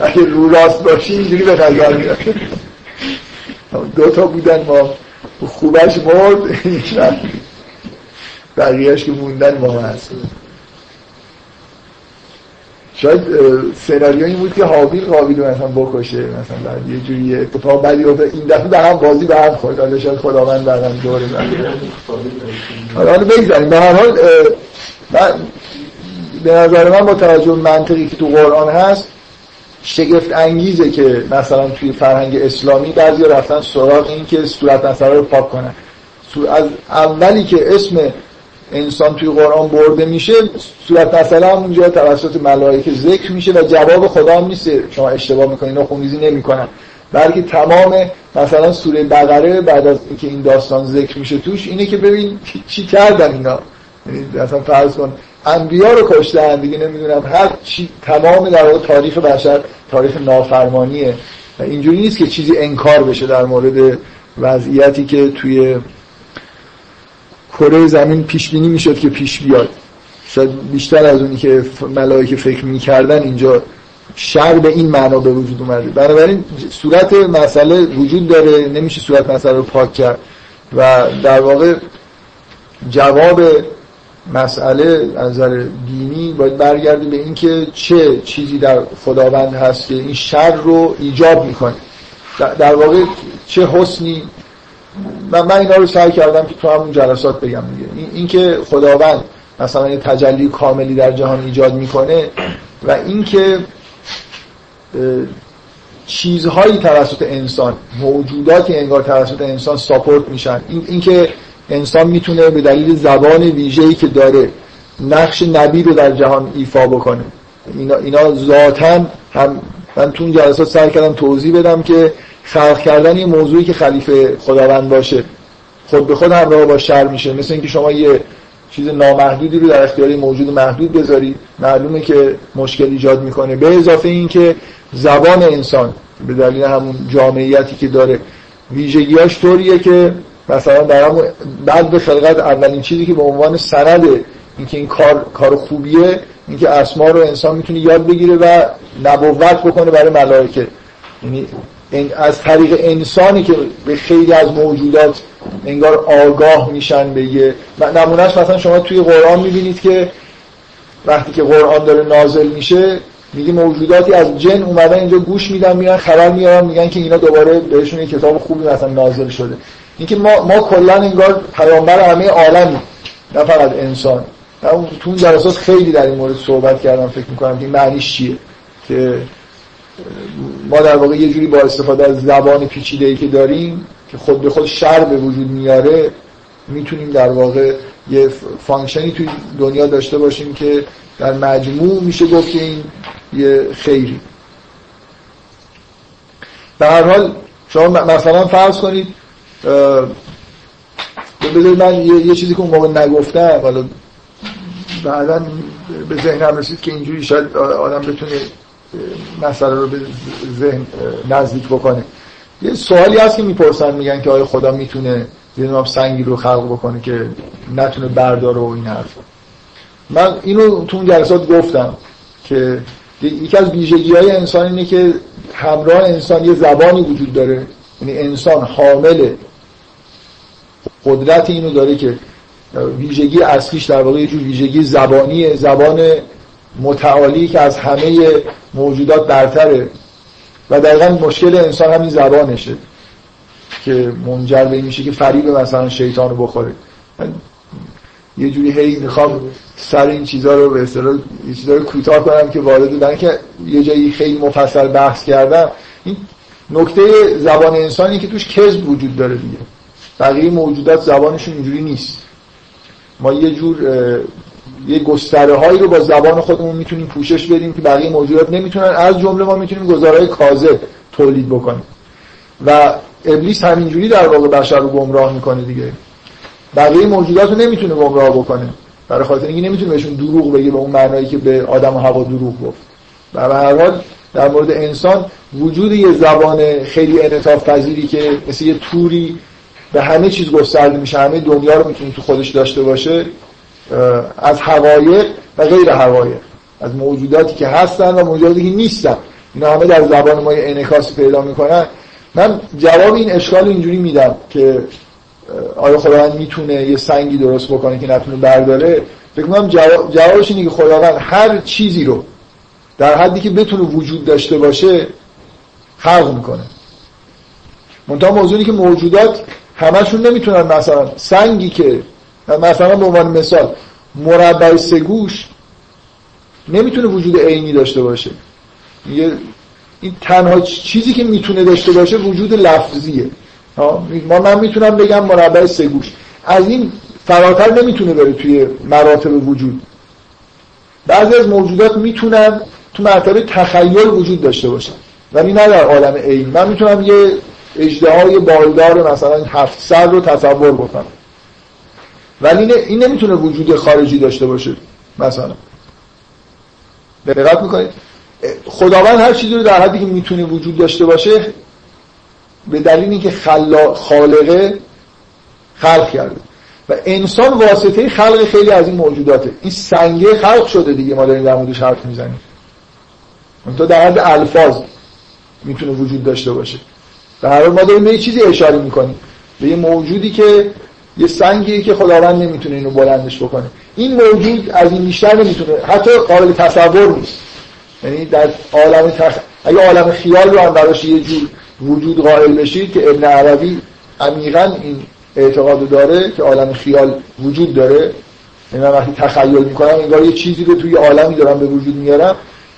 اگه رو راست باشی اینجوری به نظر میاد. دو تا بودن ما. خوبش مرد بقیهش که موندن ما هست. شاید سناریو این بود که حابیل قابیل مثلا بکشه مثلا یه جوری اتفاق بدی این دفعه به هم بازی به هم خورد. حالا شاید خداوند بعدم دوره حالا بگذاریم. به هر حال به نظر من با توجه منطقی که تو قرآن هست شگفت انگیزه که مثلا توی فرهنگ اسلامی بعضی رفتن سراغ این که صورت مسئله رو پاک کنن. از اولی که اسم انسان توی قرآن برده میشه صورت هم اونجا توسط ملائکه ذکر میشه و جواب خدا هم نیست شما اشتباه می‌کنین و خونریزی نمی‌کنن. بلکه تمام مثلا سوره بقره بعد از اینکه این داستان ذکر میشه توش اینه که ببین چی کردن اینا. یعنی مثلا فرض کن انبیا رو کشتن دیگه نمی‌دونم هر چی تمام در واقع تاریخ بشر تاریخ نافرمانیه. و اینجوری نیست که چیزی انکار بشه در مورد وضعیتی که توی کره زمین پیش بینی می‌شد که پیش بیاد. شاید بیشتر از اونی که ملائکه فکر می‌کردن اینجا شر به این معنا به وجود اومده. بنابراین صورت مسئله وجود داره نمیشه صورت مسئله رو پاک کرد. و در واقع جواب مسئله از نظر دینی باید برگرده به اینکه چه چیزی در خداوند هست که این شر رو ایجاب می‌کنه. در واقع چه حسنی من, من اینا رو سعی کردم که تو همون جلسات بگم دیگه. اینکه خداوند مثلا یه تجلی کاملی در جهان ایجاد می‌کنه و اینکه چیزهایی توسط انسان موجوداتی انگار توسط انسان ساپورت میشن. این اینکه انسان می‌تونه به دلیل زبان ویژه‌ای که داره نقش نبی رو در جهان ایفا بکنه. اینا, اینا ذاتا هم من تو اون جلسات سعی کردم توضیح بدم که خلق کردن یه موضوعی که خلیفه خداوند باشه خود به خود همراه با شر میشه. مثل اینکه شما یه چیز نامحدودی رو در اختیار موجود محدود بذاری معلومه که مشکل ایجاد می‌کنه. به اضافه اینکه زبان انسان به دلیل همون جامعیتی که داره ویژگیاش طوریه که مثلا در همون بعد به خلقت اولین چیزی که به عنوان سند اینکه این کار کار خوبیه اینکه اسما رو انسان می‌تونه یاد بگیره و نبوت بکنه برای ملائکه. یعنی از طریق انسانی که به خیلی از موجودات انگار آگاه میشن به یه نمونهش مثلا شما توی قرآن می‌بینید که وقتی که قرآن داره نازل میشه میگه موجوداتی از جن اومدن اینجا گوش میدن میرن خبر میارن میگن که اینا دوباره بهشون یه کتاب خوبی مثلا نازل شده. اینکه ما ما کلا انگار پیامبر همه عالم نه فقط انسان. تو اون جلسات خیلی در این مورد صحبت کردم فکر می‌کنم که معنیش چیه؟ که ما در واقع یه جوری با استفاده از زبان پیچیده ای که داریم که خود به خود شر به وجود میاره می‌تونیم در واقع یه فانکشنی توی دنیا داشته باشیم که در مجموع میشه گفت که این یه خیری. به هر حال شما مثلا فرض کنید بذارید من یه،, یه چیزی که اون موقع نگفتم حالا بعدا به ذهنم رسید که اینجوری شاید آدم بتونه مسئله رو به ذهن نزدیک بکنه. یه سوالی هست که می‌پرسن میگن که آیا خدا می‌تونه یه نام سنگی رو خلق بکنه که نتونه برداره و این حرف. من اینو تو اون جلسات گفتم که یکی از ویژگی های انسان اینه که همراه انسان یه زبانی وجود داره. یعنی انسان حامل قدرت اینو داره که ویژگی اصلیش در واقع یه جور ویژگی زبانیه زبان متعالی که از همه موجودات برتره و دقیقا مشکل انسان همین زبانشه که منجر به میشه که فریب مثلا شیطان رو بخوره. یه جوری هی می‌خوام سر این چیزها رو به اصطلاح یه چیزا رو کوتاه کنم که وارد بودن که یه جایی خیلی مفصل بحث کردم. این نکته زبان انسانی که توش کذب وجود داره دیگه. بقیه موجودات زبانشون اینجوری نیست. ما یه جور یه گستره هایی رو با زبان خودمون می‌تونیم پوشش بدیم که بقیه موجودات نمی‌تونن. از جمله ما می‌تونیم گزارهای کاذب تولید بکنیم. و ابلیس همینجوری در واقع بشر رو گمراه می‌کنه دیگه. بقیه موجودات رو نمی‌تونه گمراه بکنه. برای خاطر اینکه نمی‌تونه بهشون دروغ بگه به اون معنایی که به آدم و هوا دروغ گفت. و به هر حال در مورد انسان وجود یه زبان خیلی انعطاف پذیری که مثل یه توری به همه چیز گسترده میشه همه دنیا رو می‌تونه تو خودش داشته باشه از حقایق و غیر حقایق از موجوداتی که هستن و موجوداتی که نیستن. اینا همه در زبان ما یه انعکاس پیدا می‌کنن. من جواب این اشکال اینجوری میدم که آیا خداوند می‌تونه یه سنگی درست بکنه که نتونه برداره؟ فکر کنم جواب جوابش اینه که خداوند هر چیزی رو در حدی که بتونه وجود داشته باشه خلق می‌کنه. منتها موضوعی که موجودات همشون نمی‌تونن مثلا سنگی که مثلا به عنوان مثال مربع سگوش نمی‌تونه وجود عینی داشته باشه. این تنها چیزی که می‌تونه داشته باشه وجود لفظیه. ما من می‌تونم بگم مربع سگوش. از این فراتر نمی‌تونه بره توی مراتب وجود. بعضی از موجودات می‌تونن تو مرتبه تخیل وجود داشته باشن. ولی نه در عالم عین. من می‌تونم یه اجده بالدار مثلا هفت سر رو تصور بکنم. ولی این نمی‌تونه وجود خارجی داشته باشه مثلا. دقت می‌کنید؟ خداوند هر چیزی رو در حدی که می‌تونه وجود داشته باشه به دلیل اینکه خالقه خلق کرده. و انسان واسطه خلق خیلی از این موجوداته. این سنگه خلق شده دیگه ما داریم در موردش حرف می‌زنیم. تو در حد الفاظ می‌تونه وجود داشته باشه. در حال ما داریم به یه چیزی اشاره می‌کنیم. به یه موجودی که یه سنگیه که خداوند نمی‌تونه اینو بلندش بکنه. این موجود از این بیشتر نمی‌تونه حتی قابل تصور نیست. یعنی در عالم تخ... اگه عالم خیال رو هم براش یه جور وجود قائل بشید که ابن عربی عمیقا این اعتقاد داره که عالم خیال وجود داره. یعنی وقتی تخیل می‌کنم انگار یه چیزی رو توی عالمی دارم به وجود میارم.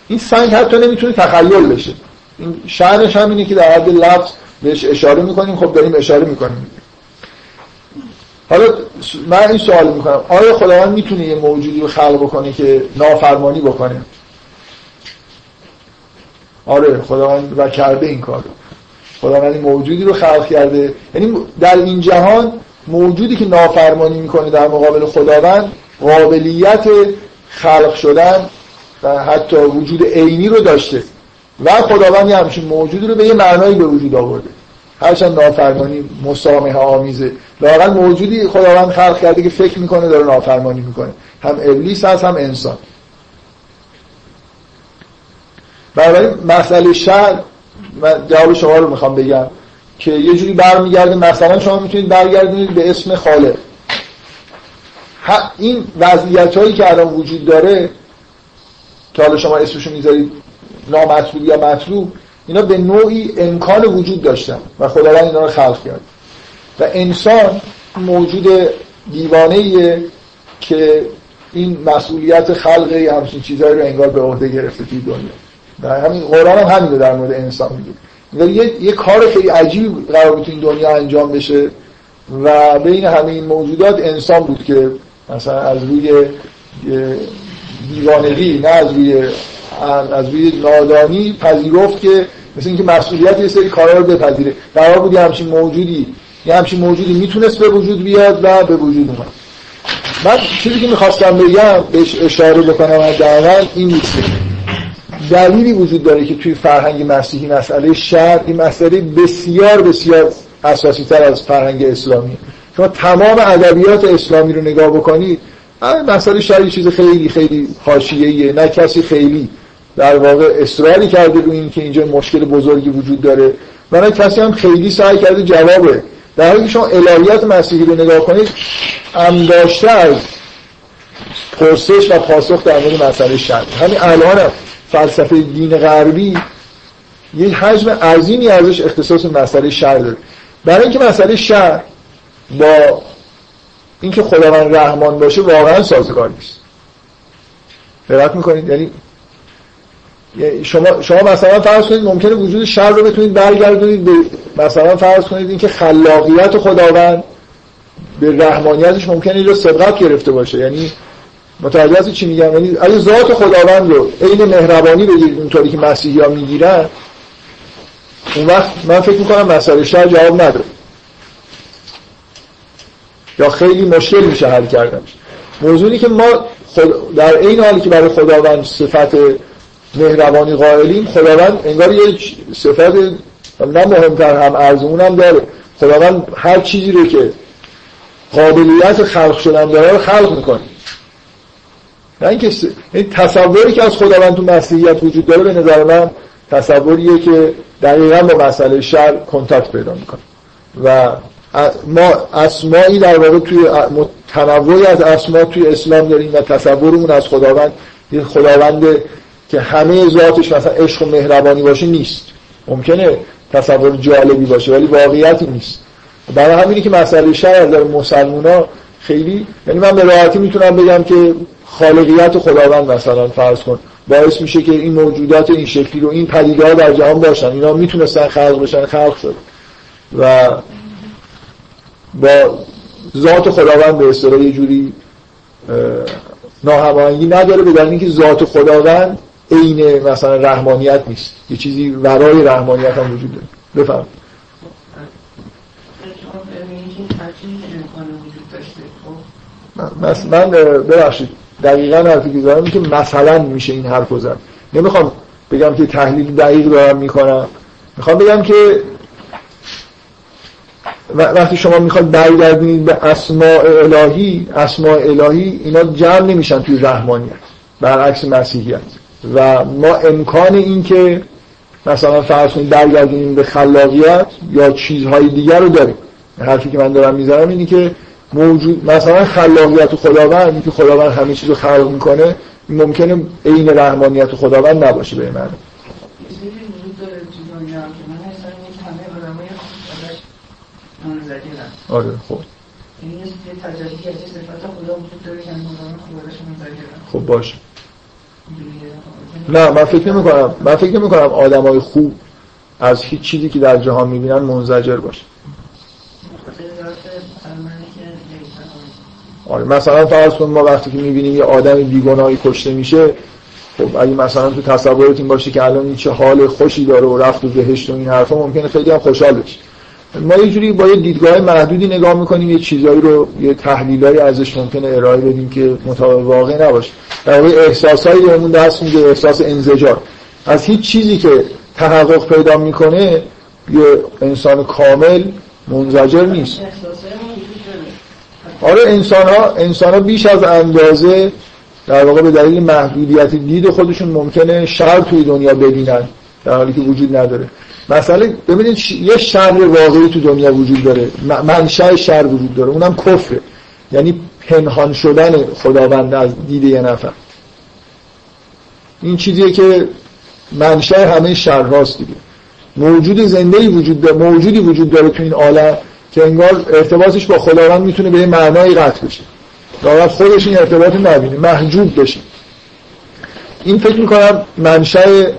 این سنگ حتی نمی‌تونه تخیل بشه. این شأنش هم اینه که در حد لفظ بهش اشاره می‌کنیم. خب داریم اشاره می‌کنیم. حالا من این سوال می‌کنم. آیا خداوند می‌تونه یه موجودی رو خلق بکنه که نافرمانی بکنه؟ آره خداوند و کرده این کار. خداوند موجودی رو خلق کرده. یعنی در این جهان موجودی که نافرمانی می‌کنه در مقابل خداوند قابلیت خلق شدن و حتی وجود عینی رو داشته. و خداوند همچین موجودی رو به یه معنایی به وجود آورده. هرچند نافرمانی مسامحه آمیزه. لاقل موجودی خداوند خلق کرده که فکر می‌کنه داره نافرمانی می‌کنه. هم ابلیس هست هم انسان. برای مسئله شر من جواب شما رو می‌خوام بگم که یه جوری برمیگرده مثلا شما می‌تونید برگردونید به اسم خالق. این وضعیت هایی که الان وجود داره که حالا شما اسمشو می‌ذارید نامطلوب یا مطلوب اینا به نوعی امکان وجود داشتن و خداوند اینا رو خلق کرد. و انسان موجود دیوانه که این مسئولیت خلق همچین چیزهایی رو انگار به عهده گرفته توی دنیا. در همین قرآن هم همین در مورد انسان میگه. یه،, یه کار خیلی عجیب قرار بود این دنیا انجام بشه و بین همه این موجودات انسان بود که مثلا از روی دیوانگی نه از روی از روی نادانی پذیرفت که مثل اینکه مسئولیت یه سری کارا رو بپذیره. قرار بود همچین موجودی یه همچین موجودی می‌تونست به وجود بیاد و به وجود اومد. من چیزی که می‌خواستم بگم بهش اشاره بکنم حداقل این نیست. دلیلی وجود داره که توی فرهنگ مسیحی مسئله شر این مسئله بسیار بسیار اساسی تر از فرهنگ اسلامی. شما تمام ادبیات اسلامی رو نگاه بکنید مسئله شر یه چیز خیلی خیلی حاشیه‌ایه. نه کسی خیلی در واقع اصراری کرده رو این که اینجا مشکل بزرگی وجود داره. نه کسی هم خیلی سعی کرده جوابه. در حالی که شما الهیات مسیحی رو نگاه کنید ام داشته از پرسش و پاسخ در مورد مسئله شر همین الان فلسفه دین غربی یه حجم عظیمی ازش اختصاص مسئله شر داره. برای اینکه مسئله شر با اینکه خداوند رحمان باشه واقعا سازگار نیست. دقت می‌کنید؟ یعنی شما شما مثلا فرض کنید ممکنه وجود شر رو بتونید برگردونید به مثلا فرض کنید اینکه خلاقیت خداوند به رحمانیتش ممکنه رو سبقت گرفته باشه. یعنی متوجه چی میگم؟ یعنی اگه ذات خداوند رو عین مهربانی بگیرید اونطوری که مسیحی ها می‌گیرن اون وقت من فکر می‌کنم مسئله شر جواب نداره. یا خیلی مشکل میشه حل کردن موضوعی که ما در این حالی که برای خداوند صفت مهربانی قائلیم خداوند انگار یه صفت نه مهمتر هم ارزمون هم داره. خداوند هر چیزی رو که قابلیت خلق شدن داره رو خلق می‌کنه. نه اینکه این تصوری که از خداوند تو مسیحیت وجود داره به نظر من تصوریه که دقیقا با مسئله شر کنتاکت پیدا می‌کنه. و ما اسمایی در واقع توی تنوعی از اسما توی اسلام داریم و تصورمون از خداوند یه خداوند که همه ذاتش مثلا عشق و مهربانی باشه نیست. ممکنه تصور جالبی باشه ولی واقعیتی نیست. برای همینی که مسئله شر از مسلمونا خیلی یعنی من به راحتی می‌تونم بگم که خالقیت خداوند مثلا فرض کن. باعث میشه که این موجودات این شکلی رو این پدیده در جهان باشن. اینا می‌تونستن خلق بشن خلق شد. و با ذات خداوند به اصطلاح یه جوری ناهماهنگی نداره به دلیل اینکه ذات خداوند عین مثلا رحمانیت نیست. یه چیزی ورای رحمانیت هم وجود داره. بفهم من ببخشید. دقیقا حرفی که دارم که مثلا میشه این حرف زد. نمی‌خوام بگم که تحلیل دقیق دارم می‌کنم. می‌خوام بگم که وقتی شما می‌خواد برگردونید به اسماء الهی اسماء الهی اینا جمع نمیشن توی رحمانیت. برعکس مسیحیت. و ما امکان این که مثلا فرض کنید برگردونیم به خلاقیت یا چیزهای دیگر رو داریم. حرفی که من دارم می‌زنم اینه که موجود مثلا خلاقیت خداوند که خداوند همه چیز رو خلق می‌کنه ممکنه عین رحمانیت خداوند نباشه به من آره خب. خب باشه. نه من فکر نمی کنم من فکر نمی کنم آدمای خوب از هیچ چیزی که در جهان می‌بینن منزجر باشه. آره مثلا فرض کن ما وقتی که می‌بینیم یه آدم بیگناهی کشته میشه خب اگه مثلا تو تصورت این باشه که الان چه حال خوشی داره و رفت و بهشت و این حرفا ممکنه خیلی هم خوشحال بشه. ما یه جوری با یه دیدگاه محدودی نگاه می‌کنیم یه چیزایی رو یه تحلیلایی ازش ممکنه ارائه بدیم که مطابق واقع نباشه. در واقع احساسایی بهمون دست میده احساس انزجار از هیچ چیزی که تحقق پیدا می‌کنه یه انسان کامل منزجر نیست. آره انسان ها, انسان ها بیش از اندازه در واقع به دلیل محدودیت دید خودشون ممکنه شر توی دنیا ببینن در حالی که وجود نداره. مثلا ببینید یه شر واقعی تو دنیا وجود داره. منشأ شر وجود داره. اونم کفره. یعنی پنهان شدن خداوند از دید یه نفر. این چیزیه که منشأ همه شر راست دیگه. موجود زنده وجود داره موجودی وجود داره تو این عالم که انگار ارتباطش با خداوند می‌تونه به یه معنای قطع بشه. دارد خودش این ارتباط نبینه محجوب بشه. این فکر می‌کنم منشأ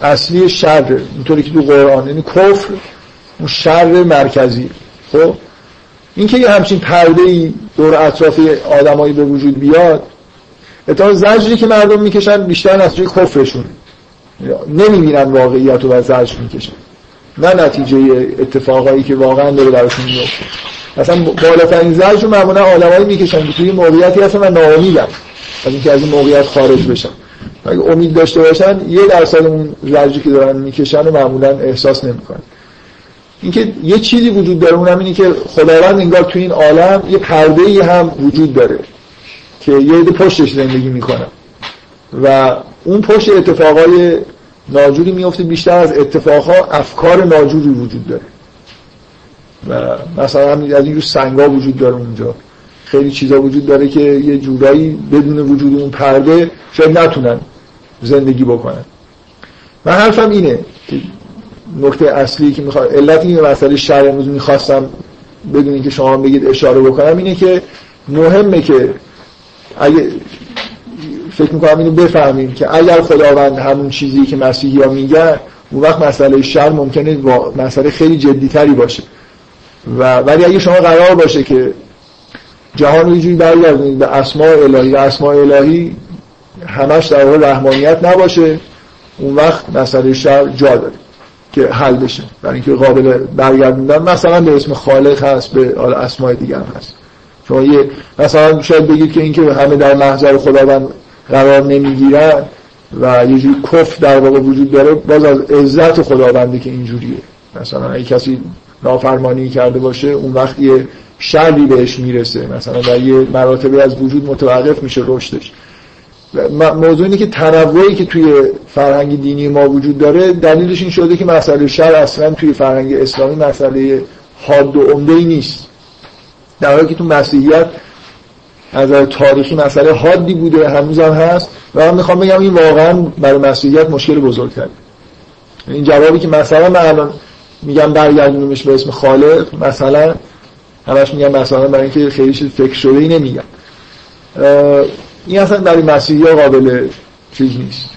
اصلی شر اینطوری که تو قرآن یعنی کفر اون شر مرکزی. خب؟ این که یه همچین پرده ای دور اطراف آدمایی به وجود بیاد اتفاق زجری که مردم می‌کشن بیشتر نتیجه کفرشون. نمی‌بینن واقعیت رو و زجر می‌کشن نه نتیجه اتفاقایی که واقعا داره براشون میفته مثلا بالاترین زجر رو معمولا آدمایی می‌کشن که توی موقعیتی هستن و ناامیدن. از اینکه از این موقعیت خارج بشن. اگه امید داشته باشن یه درصد اون زجری که دارن می‌کشن و معمولا احساس نمی‌کنن. اینکه یه چیزی وجود داره اونم اینه که خداوند انگار توی این عالم یه پرده ای هم وجود داره که یه پشتش زندگی می‌کنن و اون پشت اتفاقای ناجوری میفته بیشتر از اتفاقها افکار ناجوری وجود داره. و مثلا از این سنگا وجود داره اونجا. خیلی چیزا وجود داره که یه جورایی بدون وجود اون پرده شاید نتونن زندگی بکنن من حرفم اینه که نکته اصلی که می‌خواد علت این مسئله شر امروز می‌خواستم بدون اینکه شما بگید اشاره بکنم اینه که مهمه که اگه فکر می‌کنم اینو بفهمیم که اگر خداوند همون چیزی که مسیحی ها میگن اون وقت مسئله شر ممکنه مسئله خیلی جدیتری باشه. و ولی اگه شما قرار باشه که جهان رو اینجوری برگردونید به اسماء الهی و اسماء الهی همش در واقع رحمانیت نباشه. اون وقت مسئله شر جا داره که حل بشه. برای اینکه قابل برگردوندن مثلا به اسم خالق هست به اسماء دیگر هم هست. شما یه مثلا شاید بگید که اینکه همه در محضر خداوند قرار نمی‌گیرن و یه جوری کف در واقع وجود داره باز از عزت خداونده که اینجوریه. مثلا اگه کسی نافرمانی کرده باشه اون وقت یه شری بهش می‌رسه. مثلا در یه مراتبی از وجود متوقف میشه رشدش. موضوع اینه که تنوعی که توی فرهنگ دینی ما وجود داره دلیلش این شده که مسئله شر اصلا توی فرهنگ اسلامی مسئله حاد و عمده ای نیست. در حالی که تو مسیحیت از تاریخی مسئله حادی بوده هنوز هم هست. و من می‌خوام بگم این واقعا برای مسیحیت مشکل بزرگ این جوابی که مثلا من الان میگم برگردونیمش به اسم خالق مثلا همش میگم مثلا برای اینکه خیلی فکر شده ای نمیگم. این اصلا برای مسیحی قابل چیز نیست.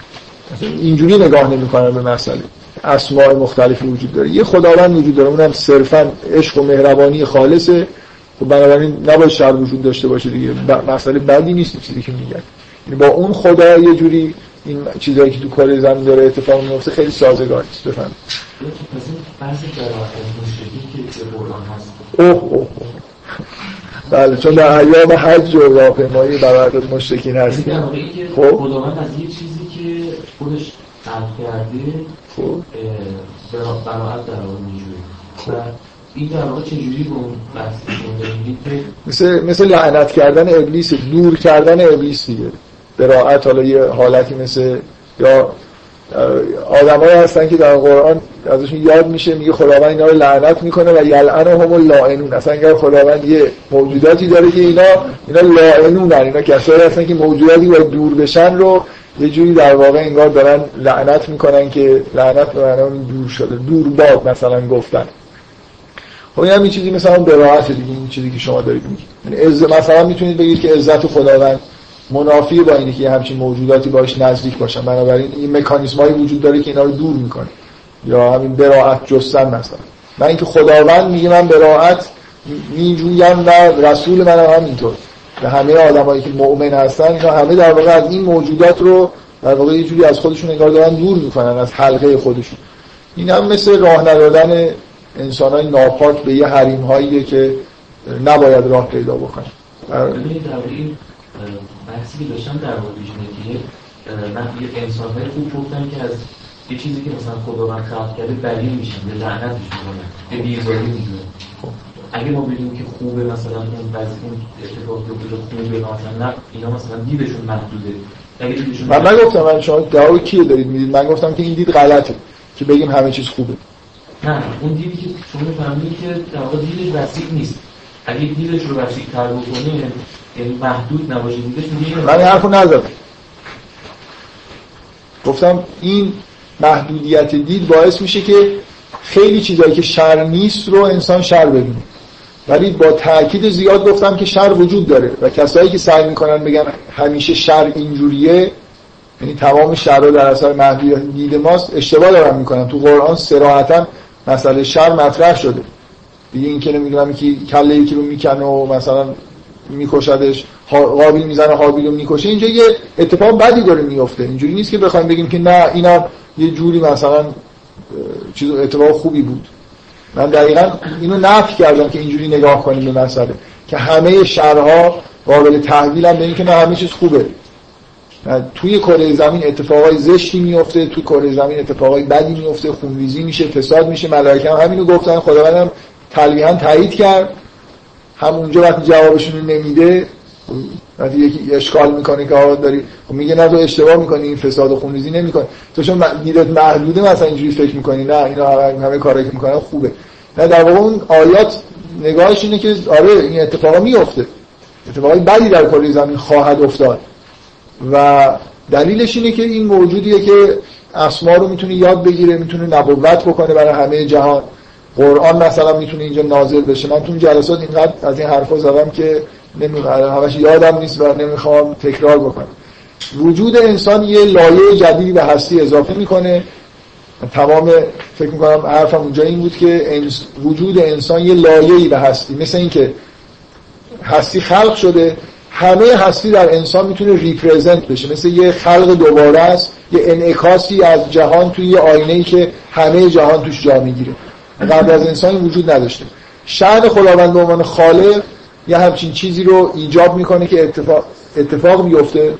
اینجوری نگاه نمی‌کنن به مسئله. اسماء مختلفی وجود داره. یه خداوند وجود داره. اونم صرفا عشق و مهربانی خالصه. خب بنابراین نباید شر وجود داشته باشه دیگه. مسئله بدی نیست چیزی که میگن. یعنی با اون خدا یه جوری این چیزایی که تو کره زمین داره اتفاق میفته خیلی سازگار است بفهم اوه اوه. بله چون در ایام حج و راهپیمایی برای مشرکین هستیم خب. خداوند از یه چیزی که خودش خلق کرده خب. براعت در آن میجوره این در واقع چجوری به اون مثل مثل لعنت کردن ابلیس دور کردن ابلیس دیگه. براعت حالا یه حالتی مثل یا آدمایی هستن که در قرآن ازشون یاد میشه میگه خداوند اینا رو لعنت می‌کنه و یلعنهم اللاعنون اصلا اگر خداوند یه موجوداتی داره که اینا اینا لاعنون اینا کسایی هستن که موجوداتی باید دور بشن رو یه جوری در واقع انگار دارن لعنت می‌کنن که لعنت به دور شده دور باد مثلا گفتن. خب این هم چیزی مثلا براعت دیگه این چیزی که شما دارید میگید. یعنی مثلا می‌تونید بگید که عزت خداوند منافی با اینه که همچین موجوداتی باش نزدیک باشن. بنابراین این مکانیزم هایی وجود داره که اینا رو دور می‌کنه. یا همین براعت جستن مثلا. من اینکه خداوند میگه من براعت میجویم و رسول من هم اینطور و همه آدمایی که مؤمن هستن اینا همه در واقع از این موجودات رو در واقع یه جوری از خودشون انگار دارن دور می‌کنن از حلقه خودشون. این هم مثل راه ندادن انسان های ناپاک به یه حریم هایی که نباید راه پیدا بکنن. بحثی که داشتم در مورد که من یه انسان های خوب گفتم که از یه چیزی که مثلا خداوند خلق کرده بری میشن به لعنتش می‌کنن به بیزاری می‌دونن خب، اگه ما بگیم که خوبه مثلا اون بعضی اون اتفاق که خوبه مثلا نه اینا مثلا دیدشون محدوده. من نگفتم من شما دعای کیه دارید می‌دید؟ من گفتم که این دید غلطه که بگیم همه چیز خوبه. نه اون دیدی که شما فهمیدید که در واقع دیدش وسیع نیست. اگه دیدش رو وسیع تر بکنه یعنی محدود نباشه. من این حرفو نزدم. گفتم این محدودیت دید باعث میشه که خیلی چیزایی که شر نیست رو انسان شر ببینه. ولی با تاکید زیاد گفتم که شر وجود داره و کسایی که سعی می‌کنن بگن همیشه شر اینجوریه یعنی تمام شر رو در اثر محدودیت دید ماست اشتباه دارن می‌کنن. تو قرآن سراحتا مسئله شر مطرح شده. دیگه این که نمی‌دونم که کله یکی رو می‌کنه و مثلا میکشدش قابل می‌زنه حابیل رو می‌کشه اینجا یه اتفاق بدی داره میفته اینجوری نیست که بخوایم بگیم که نه اینا یه جوری مثلا چیز اتفاق خوبی بود. من دقیقا اینو نفی کردم که اینجوری نگاه کنیم به مسئله. که همه شرها قابل تحویل هم به اینکه نه همه چیز خوبه. توی کره زمین اتفاقای زشتی میفته توی کره زمین اتفاقای بدی میفته خونریزی میشه فساد میشه ملائکه هم همینو گفتن خداوندم تلویحا تایید کرد. همونجا وقتی جوابشون نمیده وقتی یکی اشکال می‌کنه که آقا داری خب میگه نه تو اشتباه می‌کنی این فساد و خونریزی نمی‌کنی. تو چون دیدت محدوده مثلا اینجوری فکر می‌کنی. نه اینا همه, همه کارایی که می‌کنن خوبه. نه در واقع اون آیات نگاهش اینه که آره این اتفاقا میفته اتفاقی بدی در کره زمین خواهد افتاد. و دلیلش اینه که این موجودیه که اسما رو می‌تونه یاد بگیره می‌تونه نبوت بکنه برای همه جهان. قرآن مثلا می‌تونه اینجا نازل بشه. من تو جلسات اینقدر از این حرفا زدم که نمی‌خوام همش یادم نیست و نمی‌خوام تکرار بکنم. وجود انسان یه لایه جدیدی به هستی اضافه می‌کنه. تمام فکر می‌کنم حرفم اونجا این بود که وجود انسان یه لایه‌ای به هستی. مثل اینکه هستی خلق شده همه هستی در انسان می‌تونه ریپرزنت بشه. مثل یه خلق دوباره است یه انعکاسی از جهان توی یه آینه ای که همه جهان توش جا می‌گیره. قبل از انسان وجود نداشته. شأن خداوند به عنوان خالق یه همچین چیزی رو ایجاب می‌کنه که اتفاق, اتفاق میفته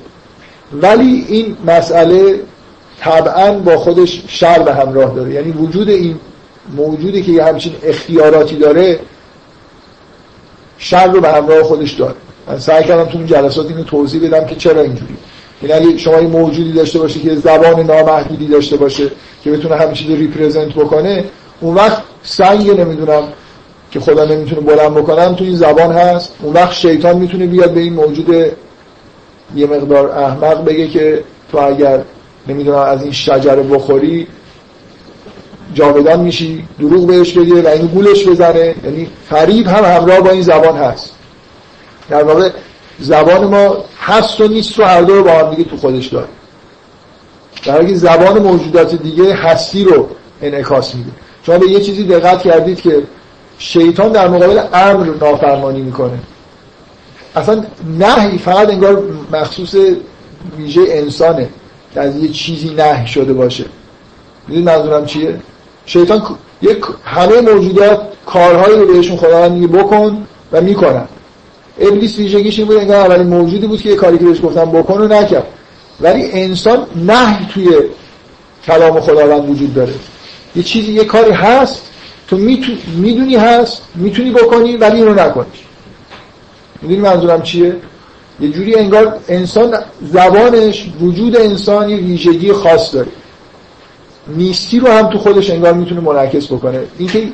ولی این مسئله طبعا با خودش شر به همراه داره. یعنی وجود این موجودی که یه همچین اختیاراتی داره شر رو به همراه خودش داره. من سعی کردم تو اون جلسات اینو توضیح بدم که چرا اینجوری. یعنی اگه شما این موجودی داشته باشه که زبان نامحدودی داشته باشه که بتونه همه چیز ریپرزنت بکنه اون وقت سنگ نمی‌دونم که خدا نمی‌تونه بلند بکنم. تو این زبان هست. اون وقت شیطان می‌تونه بیاد به این موجود یه مقدار احمق بگه که تو اگر نمی‌دونم از این شجره بخوری جاودان میشی دروغ بهش بگه و این گولش بزنه. یعنی فریب هم همراه با این زبان هست. در واقع زبان ما هست و نیست و هر دو با هم دیگه تو خودش داره. در زبان موجودات دیگه هستی رو انعکاس میده. شما به یه چیزی دقت کردید که شیطان در مقابل امر نافرمانی می‌کنه. اصلا نهی فقط انگار مخصوص ویژه انسانه که از یه چیزی نهی شده باشه. می‌دونی منظورم چیه؟ شیطان یک همه موجودات کارهایی رو بهشون خداوند میگه بکن و می‌کنن. ابلیس ویژگیش این بود انگار اولین موجودی بود که یه کاری که بهش گفتم بکن و نکرد. ولی انسان نهی توی کلام خداوند وجود داره. یه چیزی یه کاری هست تو می‌دونی هست می‌تونی بکنی ولی اینو نکنی می‌دونی منظورم چیه؟ یه جوری انگار انسان زبانش وجود انسان یه ویژگی خاص داره. نیستی رو هم تو خودش انگار می‌تونه منعکس بکنه. اینکه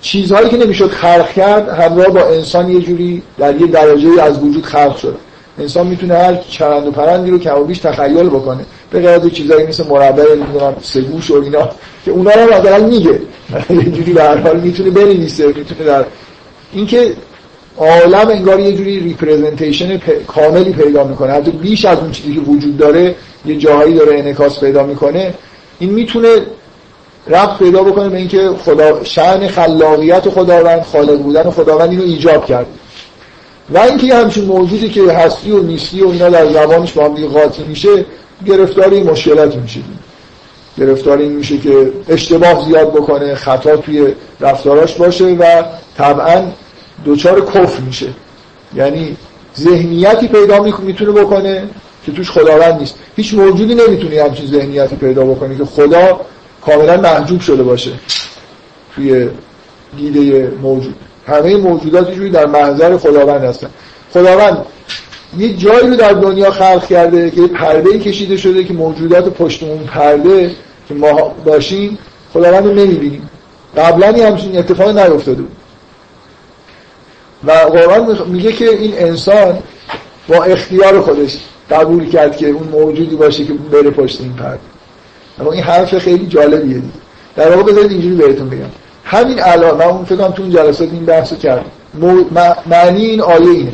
چیزهایی که نمی‌شد خلق کرد همراه با انسان یه جوری در یه درجه از وجود خلق شده انسان می‌تونه هر چرند و پرندی رو کم و بیش تخیل بکنه. به غیر چیزایی مثل مربع نمی‌دونم سگوش و اینا که اونا رو مثلا میگه. یه جوری به هر حال می‌تونه بنویسه می‌تونه در اینکه عالم انگار یه جوری representation کاملی پیدا می‌کنه. حتی بیش از اون چیزی که وجود داره یه جاهایی داره انعکاس پیدا می‌کنه. این می‌تونه ربط پیدا بکنه به اینکه خدا شأن خلاقیت خداوند خالق بودن خداوند اینو ایجاب کرد. و اینکه یه همچین موجودی که هستی و نیستی و اینا در زبانش با هم قاطی میشه گرفتار این مشکلاتی میشه. گرفتار این میشه که اشتباه زیاد بکنه خطا توی رفتاراش باشه و طبعا دوچار کفر میشه. یعنی ذهنیتی پیدا می‌تونه بکنه که توش خداوند نیست. هیچ موجودی نمی‌تونه همچین ذهنیتی پیدا بکنه که خدا کاملا محجوب شده باشه توی دیده موجود. همه موجودات جوری در محضر خداوند هستن. خداوند یه جایی رو در دنیا خلق کرده که یه پرده کشیده شده که موجودات پشت اون پرده که ما باشیم خداوند رو نمی‌بینیم. قبلا همچین اتفاقی نیفتاده بود. و قرآن میگه که این انسان با اختیار خودش قبول کرد که اون موجودی باشه که بره پشت این پرده. اما این حرف خیلی جالبیه دیگه. در واقع بذارید اینجوری بهتون بگم. همین الان من اون فکر تو اون جلسات این بحثو کردم. معنی این آیه اینه.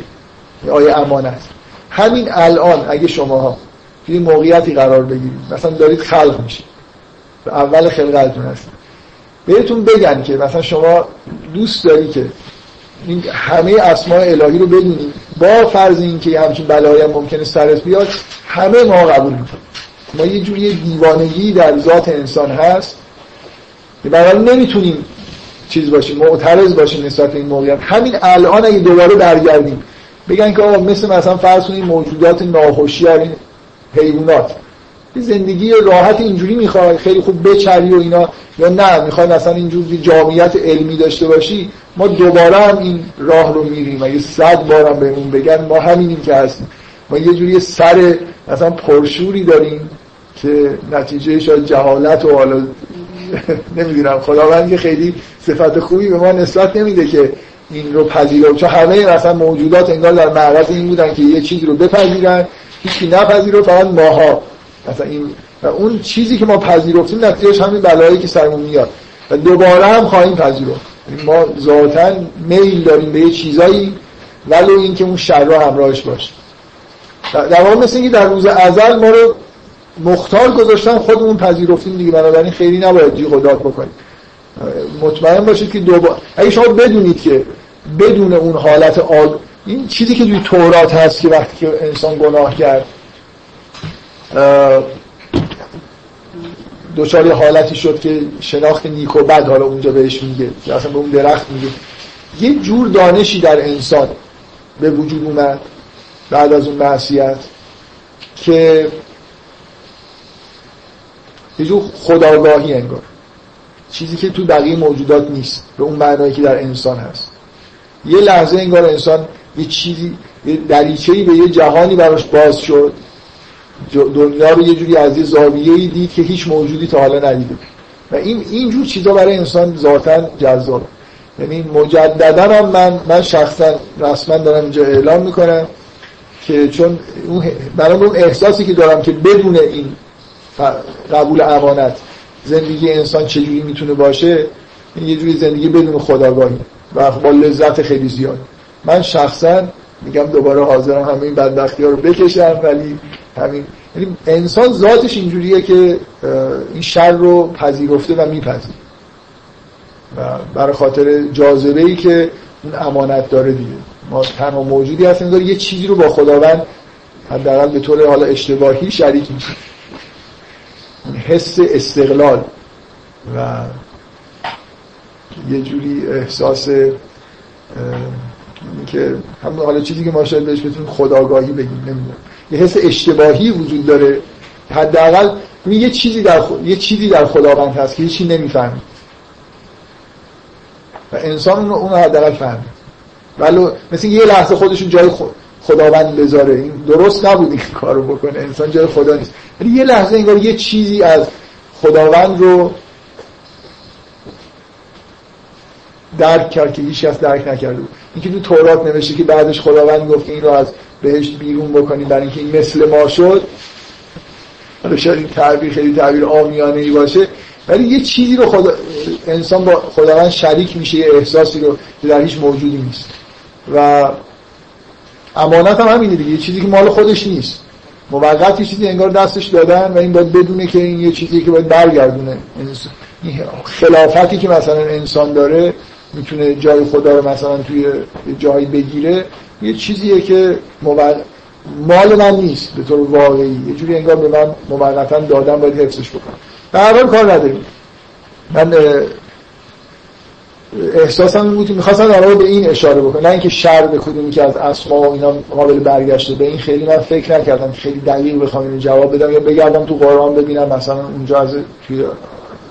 آیه امانت همین الان اگه شماها توی موقعیتی قرار بگیرید مثلا دارید خلق میشید. اول خلقتون هست. بهتون بگن که مثلا شما دوست داری که این همه اسماء الهی رو بدونید با فرض اینکه که همچین بلایی هم ممکنه سرت بیاد همه ما قبول می‌کنیم. ما یه جوری دیوانگی در ذات انسان هست که برای نمی‌تونیم چیز باشیم معترض باشیم نسبت این موقعیت. همین الان اگه دوباره برگردیم بگن که مثل مثلا فرض کنید موجودات ناهوشیار این حیوانات. زندگی راحت اینجوری می‌خوای خیلی خوب بچری و اینا. یا نه می‌خوای مثلا اینجوری جامعیت علمی داشته باشی ما دوباره هم این راه رو میریم. اگه صد بارم بهمون بگن ما همینیم که هستیم. ما یه جوری سر مثلا پرشوری داریم که نتیجه شاید جهالت و حالا [LAUGHS] نمی‌دونم. خداوند که خیلی صفت خوبی به ما نسبت نمیده که این رو پذیرم. چون همه مثلا موجودات انگار در معرض این بودن که یه چیزی رو بپذیرن. هیچی نپذیره فقط ماها. مثلا این و اون چیزی که ما پذیرفتیم نتیجهش همین بلایی که سرمون میاد. و دوباره هم خواهیم پذیرفت. یعنی ما ذاتا میل داریم به یه چیزایی ولو اینکه اون شر را همراهش باشه. در واقع مثل اینکه در روز ازل ما رو مختار گذاشتن خودمون پذیرفتیم دیگه. بنابراین خیلی نباید جیغ و داد بکنیم. مطمئن باشید که دوباره اگه شما بدونید که بدون اون حالت آل این چیزی که توی تورات هست که وقتی که انسان گناه کرد دوچاری حالتی شد که شناخت نیک و بد حالا اونجا بهش میگه اصلا به اون درخت میگه. یه جور دانشی در انسان به وجود اومد بعد از اون معصیت که یه جور خداگاهی انگار. چیزی که تو بقیه موجودات نیست به اون معنایی که در انسان هست. یه لحظه انگار انسان یه چیزی یه دریچه‌ای به یه جهانی براش باز شد. دنیا رو یه جوری از یه زاویه‌ای دید که هیچ موجودی تا حالا ندیده. و این اینجور چیزا برای انسان ذاتا جذاب یعنی مجددا من من شخصا رسما دارم اینجا اعلام می‌کنم که چون برای اون احساسی که دارم که بدون این قبول امانت زندگی انسان چجوری می‌تونه باشه این یه جوری زندگی بدون خداگاهی و با لذت خیلی زیاد. من شخصا میگم دوباره حاضرم همه این بدبختی ها رو بکشم ولی همین یعنی انسان ذاتش اینجوریه که این شر رو پذیرفته و میپذیر و برای خاطر جاذبه ای که اون امانت داره دیگه. ما تنها موجودی هستیم داره یه چیزی رو با خداوند حداقل به طور حالا اشتباهی شریک میشه حس استقلال و یه جوری احساس که هم حالا چیزی که ما شاید بهش بتونیم خداگاهی بگیم نمی‌دونم. یه حس اشتباهی وجود داره. حداقل یه چیزی در خود... یه چیزی در خداوند هست که هیچی نمی‌فهمه. و انسان اون اون حداقل فهمه ولی مثل یه لحظه خودشون جای خداوند بذاره. این درست نبود این کارو بکنه. انسان جای خدا نیست. ولی یه لحظه انگار یه چیزی از خداوند رو درک کرد که هیچ کس درک نکرده بود. اینکه تو تورات نوشته که بعدش خداوند گفت این رو از بهشت بیرون بکنیم برای اینکه این مثل ما شد. حالا شاید این تعبیر خیلی تعبیر آمیانه ای باشه. ولی یه چیزی رو خدا... انسان با خداوند شریک میشه یه احساسی رو که در هیچ موجودی نیست. و امانت هم همینه دیگه. یه چیزی که مال خودش نیست. موقت یه چیزی انگار دستش دادن و این باید بدونه که این یه چیزی که باید برگردونه. خلافتی که مثلا انسان داره می‌تونه جای خدا رو مثلا توی جایی بگیره یه چیزیه که مال من نیست به طور واقعی. یه جوری انگار به من موقتا دادم باید حفظش بکنم. به هر کار نداریم. من احساسم این بود که می‌خواستم در به این اشاره بکنم نه اینکه شر به کدومی که از اسما و اینا قابل برگشته. به این خیلی من فکر نکردم. خیلی دقیق بخوام اینو جواب بدم یا بگردم تو قرآن ببینم مثلا اونجا از توی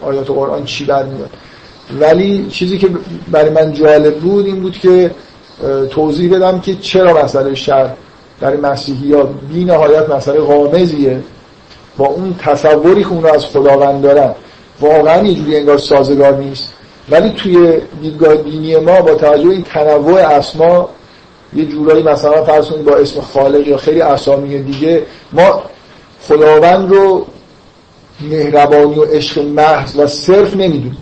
آیات قرآن چی برمیاد. ولی چیزی که برای من جالب بود این بود که توضیح بدم که چرا مسئله شر در مسیحی ها بی نهایت مسئله غامزیه با اون تصوری که اون از خداوند دارن واقعا اینجوری انگار سازگار نیست. ولی توی دیدگاه دینی ما با توجه این تنوع اسما یه جورایی مثلا فرض با اسم خالق یا خیلی اسامی دیگه ما خداوند رو مهربانی و عشق محض و صرف نمی‌دونیم.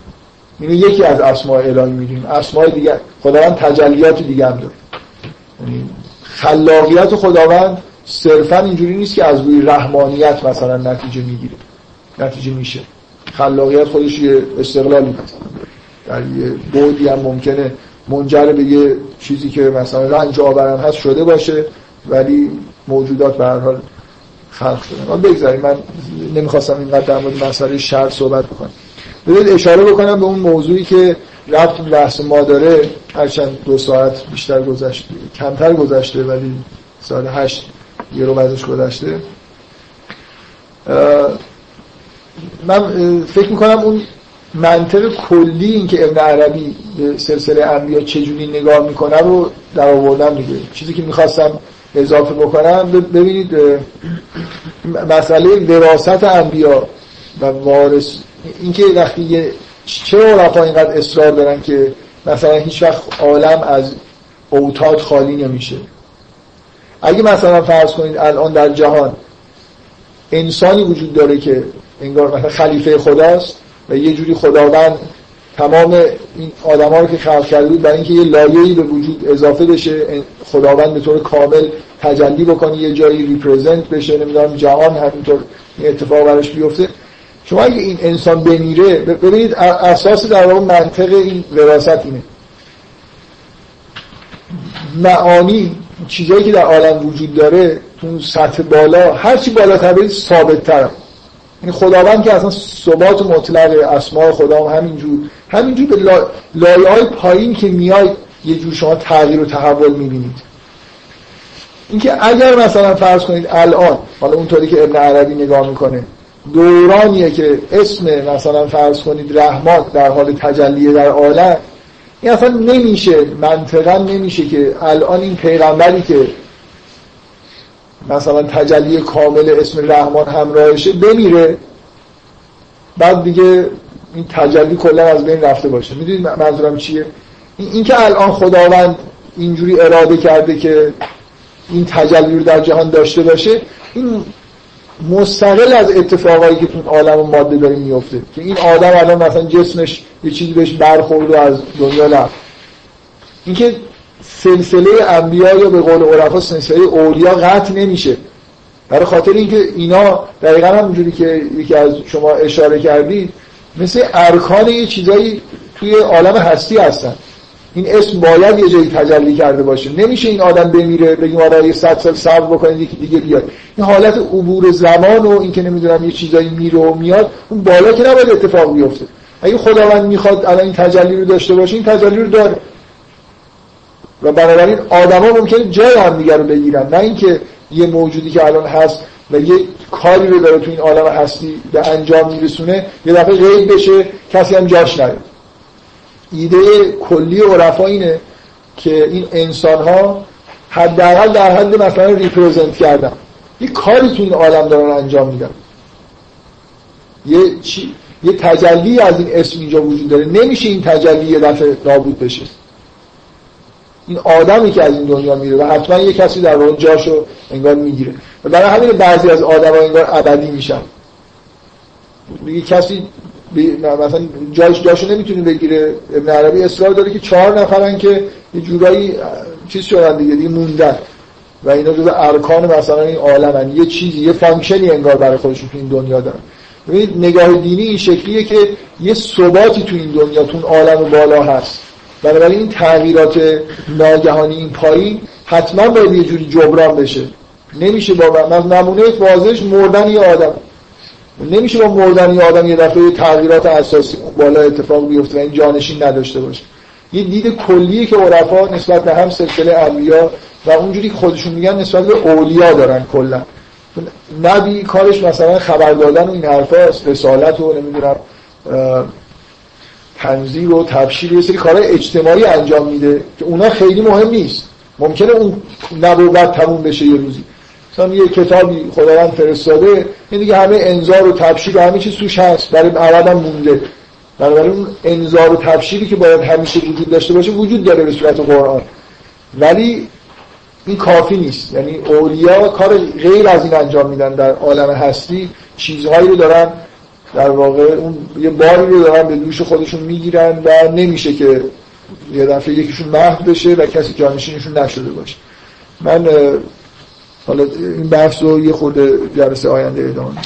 اینو یکی از اسماء الهی می‌دونیم. اسماء دیگه خداوند تجلیات دیگه هم داره. یعنی خلاقیت خداوند صرفا اینجوری نیست که از روی رحمانیت مثلا نتیجه می‌گیره. نتیجه میشه. خلاقیت خودش یه استقلالی در یه بودی هم ممکنه منجر به یه چیزی که مثلا رنج آورن هست شده باشه ولی موجودات به هر حال خلق شده. من بگذاریم من نمی‌خواستم اینقدر در مورد مسئله شر صحبت بکنم. بذارید اشاره بکنم به اون موضوعی که رفت بحث ما داره. هرچند دو ساعت بیشتر گذشته کمتر گذشته ولی ساعت هشت یه رو بعدش گذشته. من فکر می‌کنم اون منطق کلی این که ابن عربی به سلسله انبیا چجوری نگاه می‌کنه رو در آوردم دیگه. چیزی که می‌خواستم اضافه بکنم ببینید مسئله وراثت انبیا و وارث اینکه وقتی یه چه عرفا اینقدر اصرار دارن که مثلا هیچ وقت عالم از اوتاد خالی نمیشه؟ اگه مثلا فرض کنید الان در جهان انسانی وجود داره که انگار مثلا خلیفه خداست و یه جوری خداوند تمام این آدم ها رو که خلق کرده بود برای اینکه یه لایه‌ای به وجود اضافه بشه خداوند به طور کامل تجلی بکنه یه جایی ریپرزنت بشه نمی‌دونم جهان همینطور این اتفاق براش بیفته. شما اگه این انسان بمیره ببینید اساس در واقع منطق این وراثت اینه. معانی چیزایی که در عالم وجود داره تو سطح بالا هرچی بالاتر برید ثابت تر این خداوند که اصلا ثبات مطلق اسماء خدا هم همینجور همینجور به لایه های پایین که میاد یه جور شما تغییر و تحول می‌بینید. اینکه اگر مثلا فرض کنید الان حالا اونطوری که ابن عربی نگاه می‌کنه دورانیه که اسم مثلا فرض کنید رحمان در حال تجلیه در عالم این اصلا نمیشه منطقا نمیشه که الان این پیغمبری که مثلا تجلی کامل اسم رحمان همراهشه بمیره. بعد دیگه این تجلی کلا از بین رفته باشه. می‌دونید منظورم چیه؟ این که الان خداوند اینجوری اراده کرده که این تجلی رو در جهان داشته باشه این مستقل از اتفاقایی که تو عالم ماده داره میفته که این آدم الان مثلا جسمش یه چیزی بهش برخورد و از دنیا رفت. اینکه سلسله انبیا یا به قول عرفا سلسله اولیا قطع نمیشه. برای خاطر اینکه اینا دقیقا همونجوری که یکی از شما اشاره کردید مثل ارکان یه چیزایی توی عالم هستی هستن. این اسم باید یه جایی تجلی کرده باشه. نمیشه این آدم بمیره بگیم آره یه صد سال صبر بکنید یکی دیگه بیاد. این حالت عبور زمان و اینکه نمی‌دونم یه چیزایی میره و میاد اون بالا که نباید اتفاق بیفته. اگه خداوند می‌خواد الان این تجلی رو داشته باشه این تجلی رو داره. و بنابراین آدما ممکنه جای هم دیگر رو بگیرن. نه اینکه یه موجودی که الان هست و یه کاری رو داره تو این عالم هستی به انجام میرسونه یه دفعه غیب بشه کسی هم جاش نیاد. ایده کلی عرفا اینه که این انسان ها حداقل در حد مثلا ریپرزنت کردن. یه کاری تو این عالم دارن انجام میدن. یه چی یه تجلی از این اسم اینجا وجود داره. نمیشه این تجلی یه دفعه نابود بشه. این آدمی که از این دنیا میره و حتما یه کسی در واقع جاشو انگار می‌گیره. و برای همین بعضی از آدم انگار ابدی میشن. یه کسی مثلا جاش جاشو نمی‌تونه بگیره. ابن عربی اصرار داره که چهار نفرن که یه جورایی چیز شدن دیگه دیگه موندن. و اینا جزء ارکان مثلا این عالمن. یه چیزی یه function ی انگار برای خودشون تو این دنیا دارن. ببینید نگاه دینی این شکلیه که یه ثباتی تو این دنیا تو اون عالم بالا هست. بنابراین این تغییرات ناگهانی این پایین حتما باید یه جوری جبران بشه. نمیشه با نمونه واضحش مردن یه آدم. نمیشه با مردن یه آدم یه دفعه تغییرات اساسی بالا اتفاق بیفته و این جانشین نداشته باشه. یه دید کلیه که عرفا نسبت به هم سلسله انبیا و اونجوری خودشون میگن نسبت به اولیا دارن کلا. نبی کارش مثلا خبر دادن و این حرفاست رسالت و نمی‌دونم تنظیر و تبشیر یه سری کارهای اجتماعی انجام میده که اونا خیلی مهم نیست. ممکنه اون نبوت تموم بشه یه روزی. مثلا یه کتابی خداوند فرستاده این دیگه همه انذار و تبشیر و همه چیز توش هست. برای عربم مونده. بنابراین اون انذار و تبشیری که باید همیشه وجود داشته باشه وجود داره به صورت قرآن. ولی این کافی نیست. یعنی اولیا کار غیر از این انجام میدن در عالم هستی. چیزهایی رو دارن در واقع اون یه باری رو دارن به دوش خودشون می‌گیرن و نمیشه که یه دفعه یکیشون محو بشه و کسی جانشینشون نشده باشه. من حالا این بحث رو یه خود جلسه آینده ادامه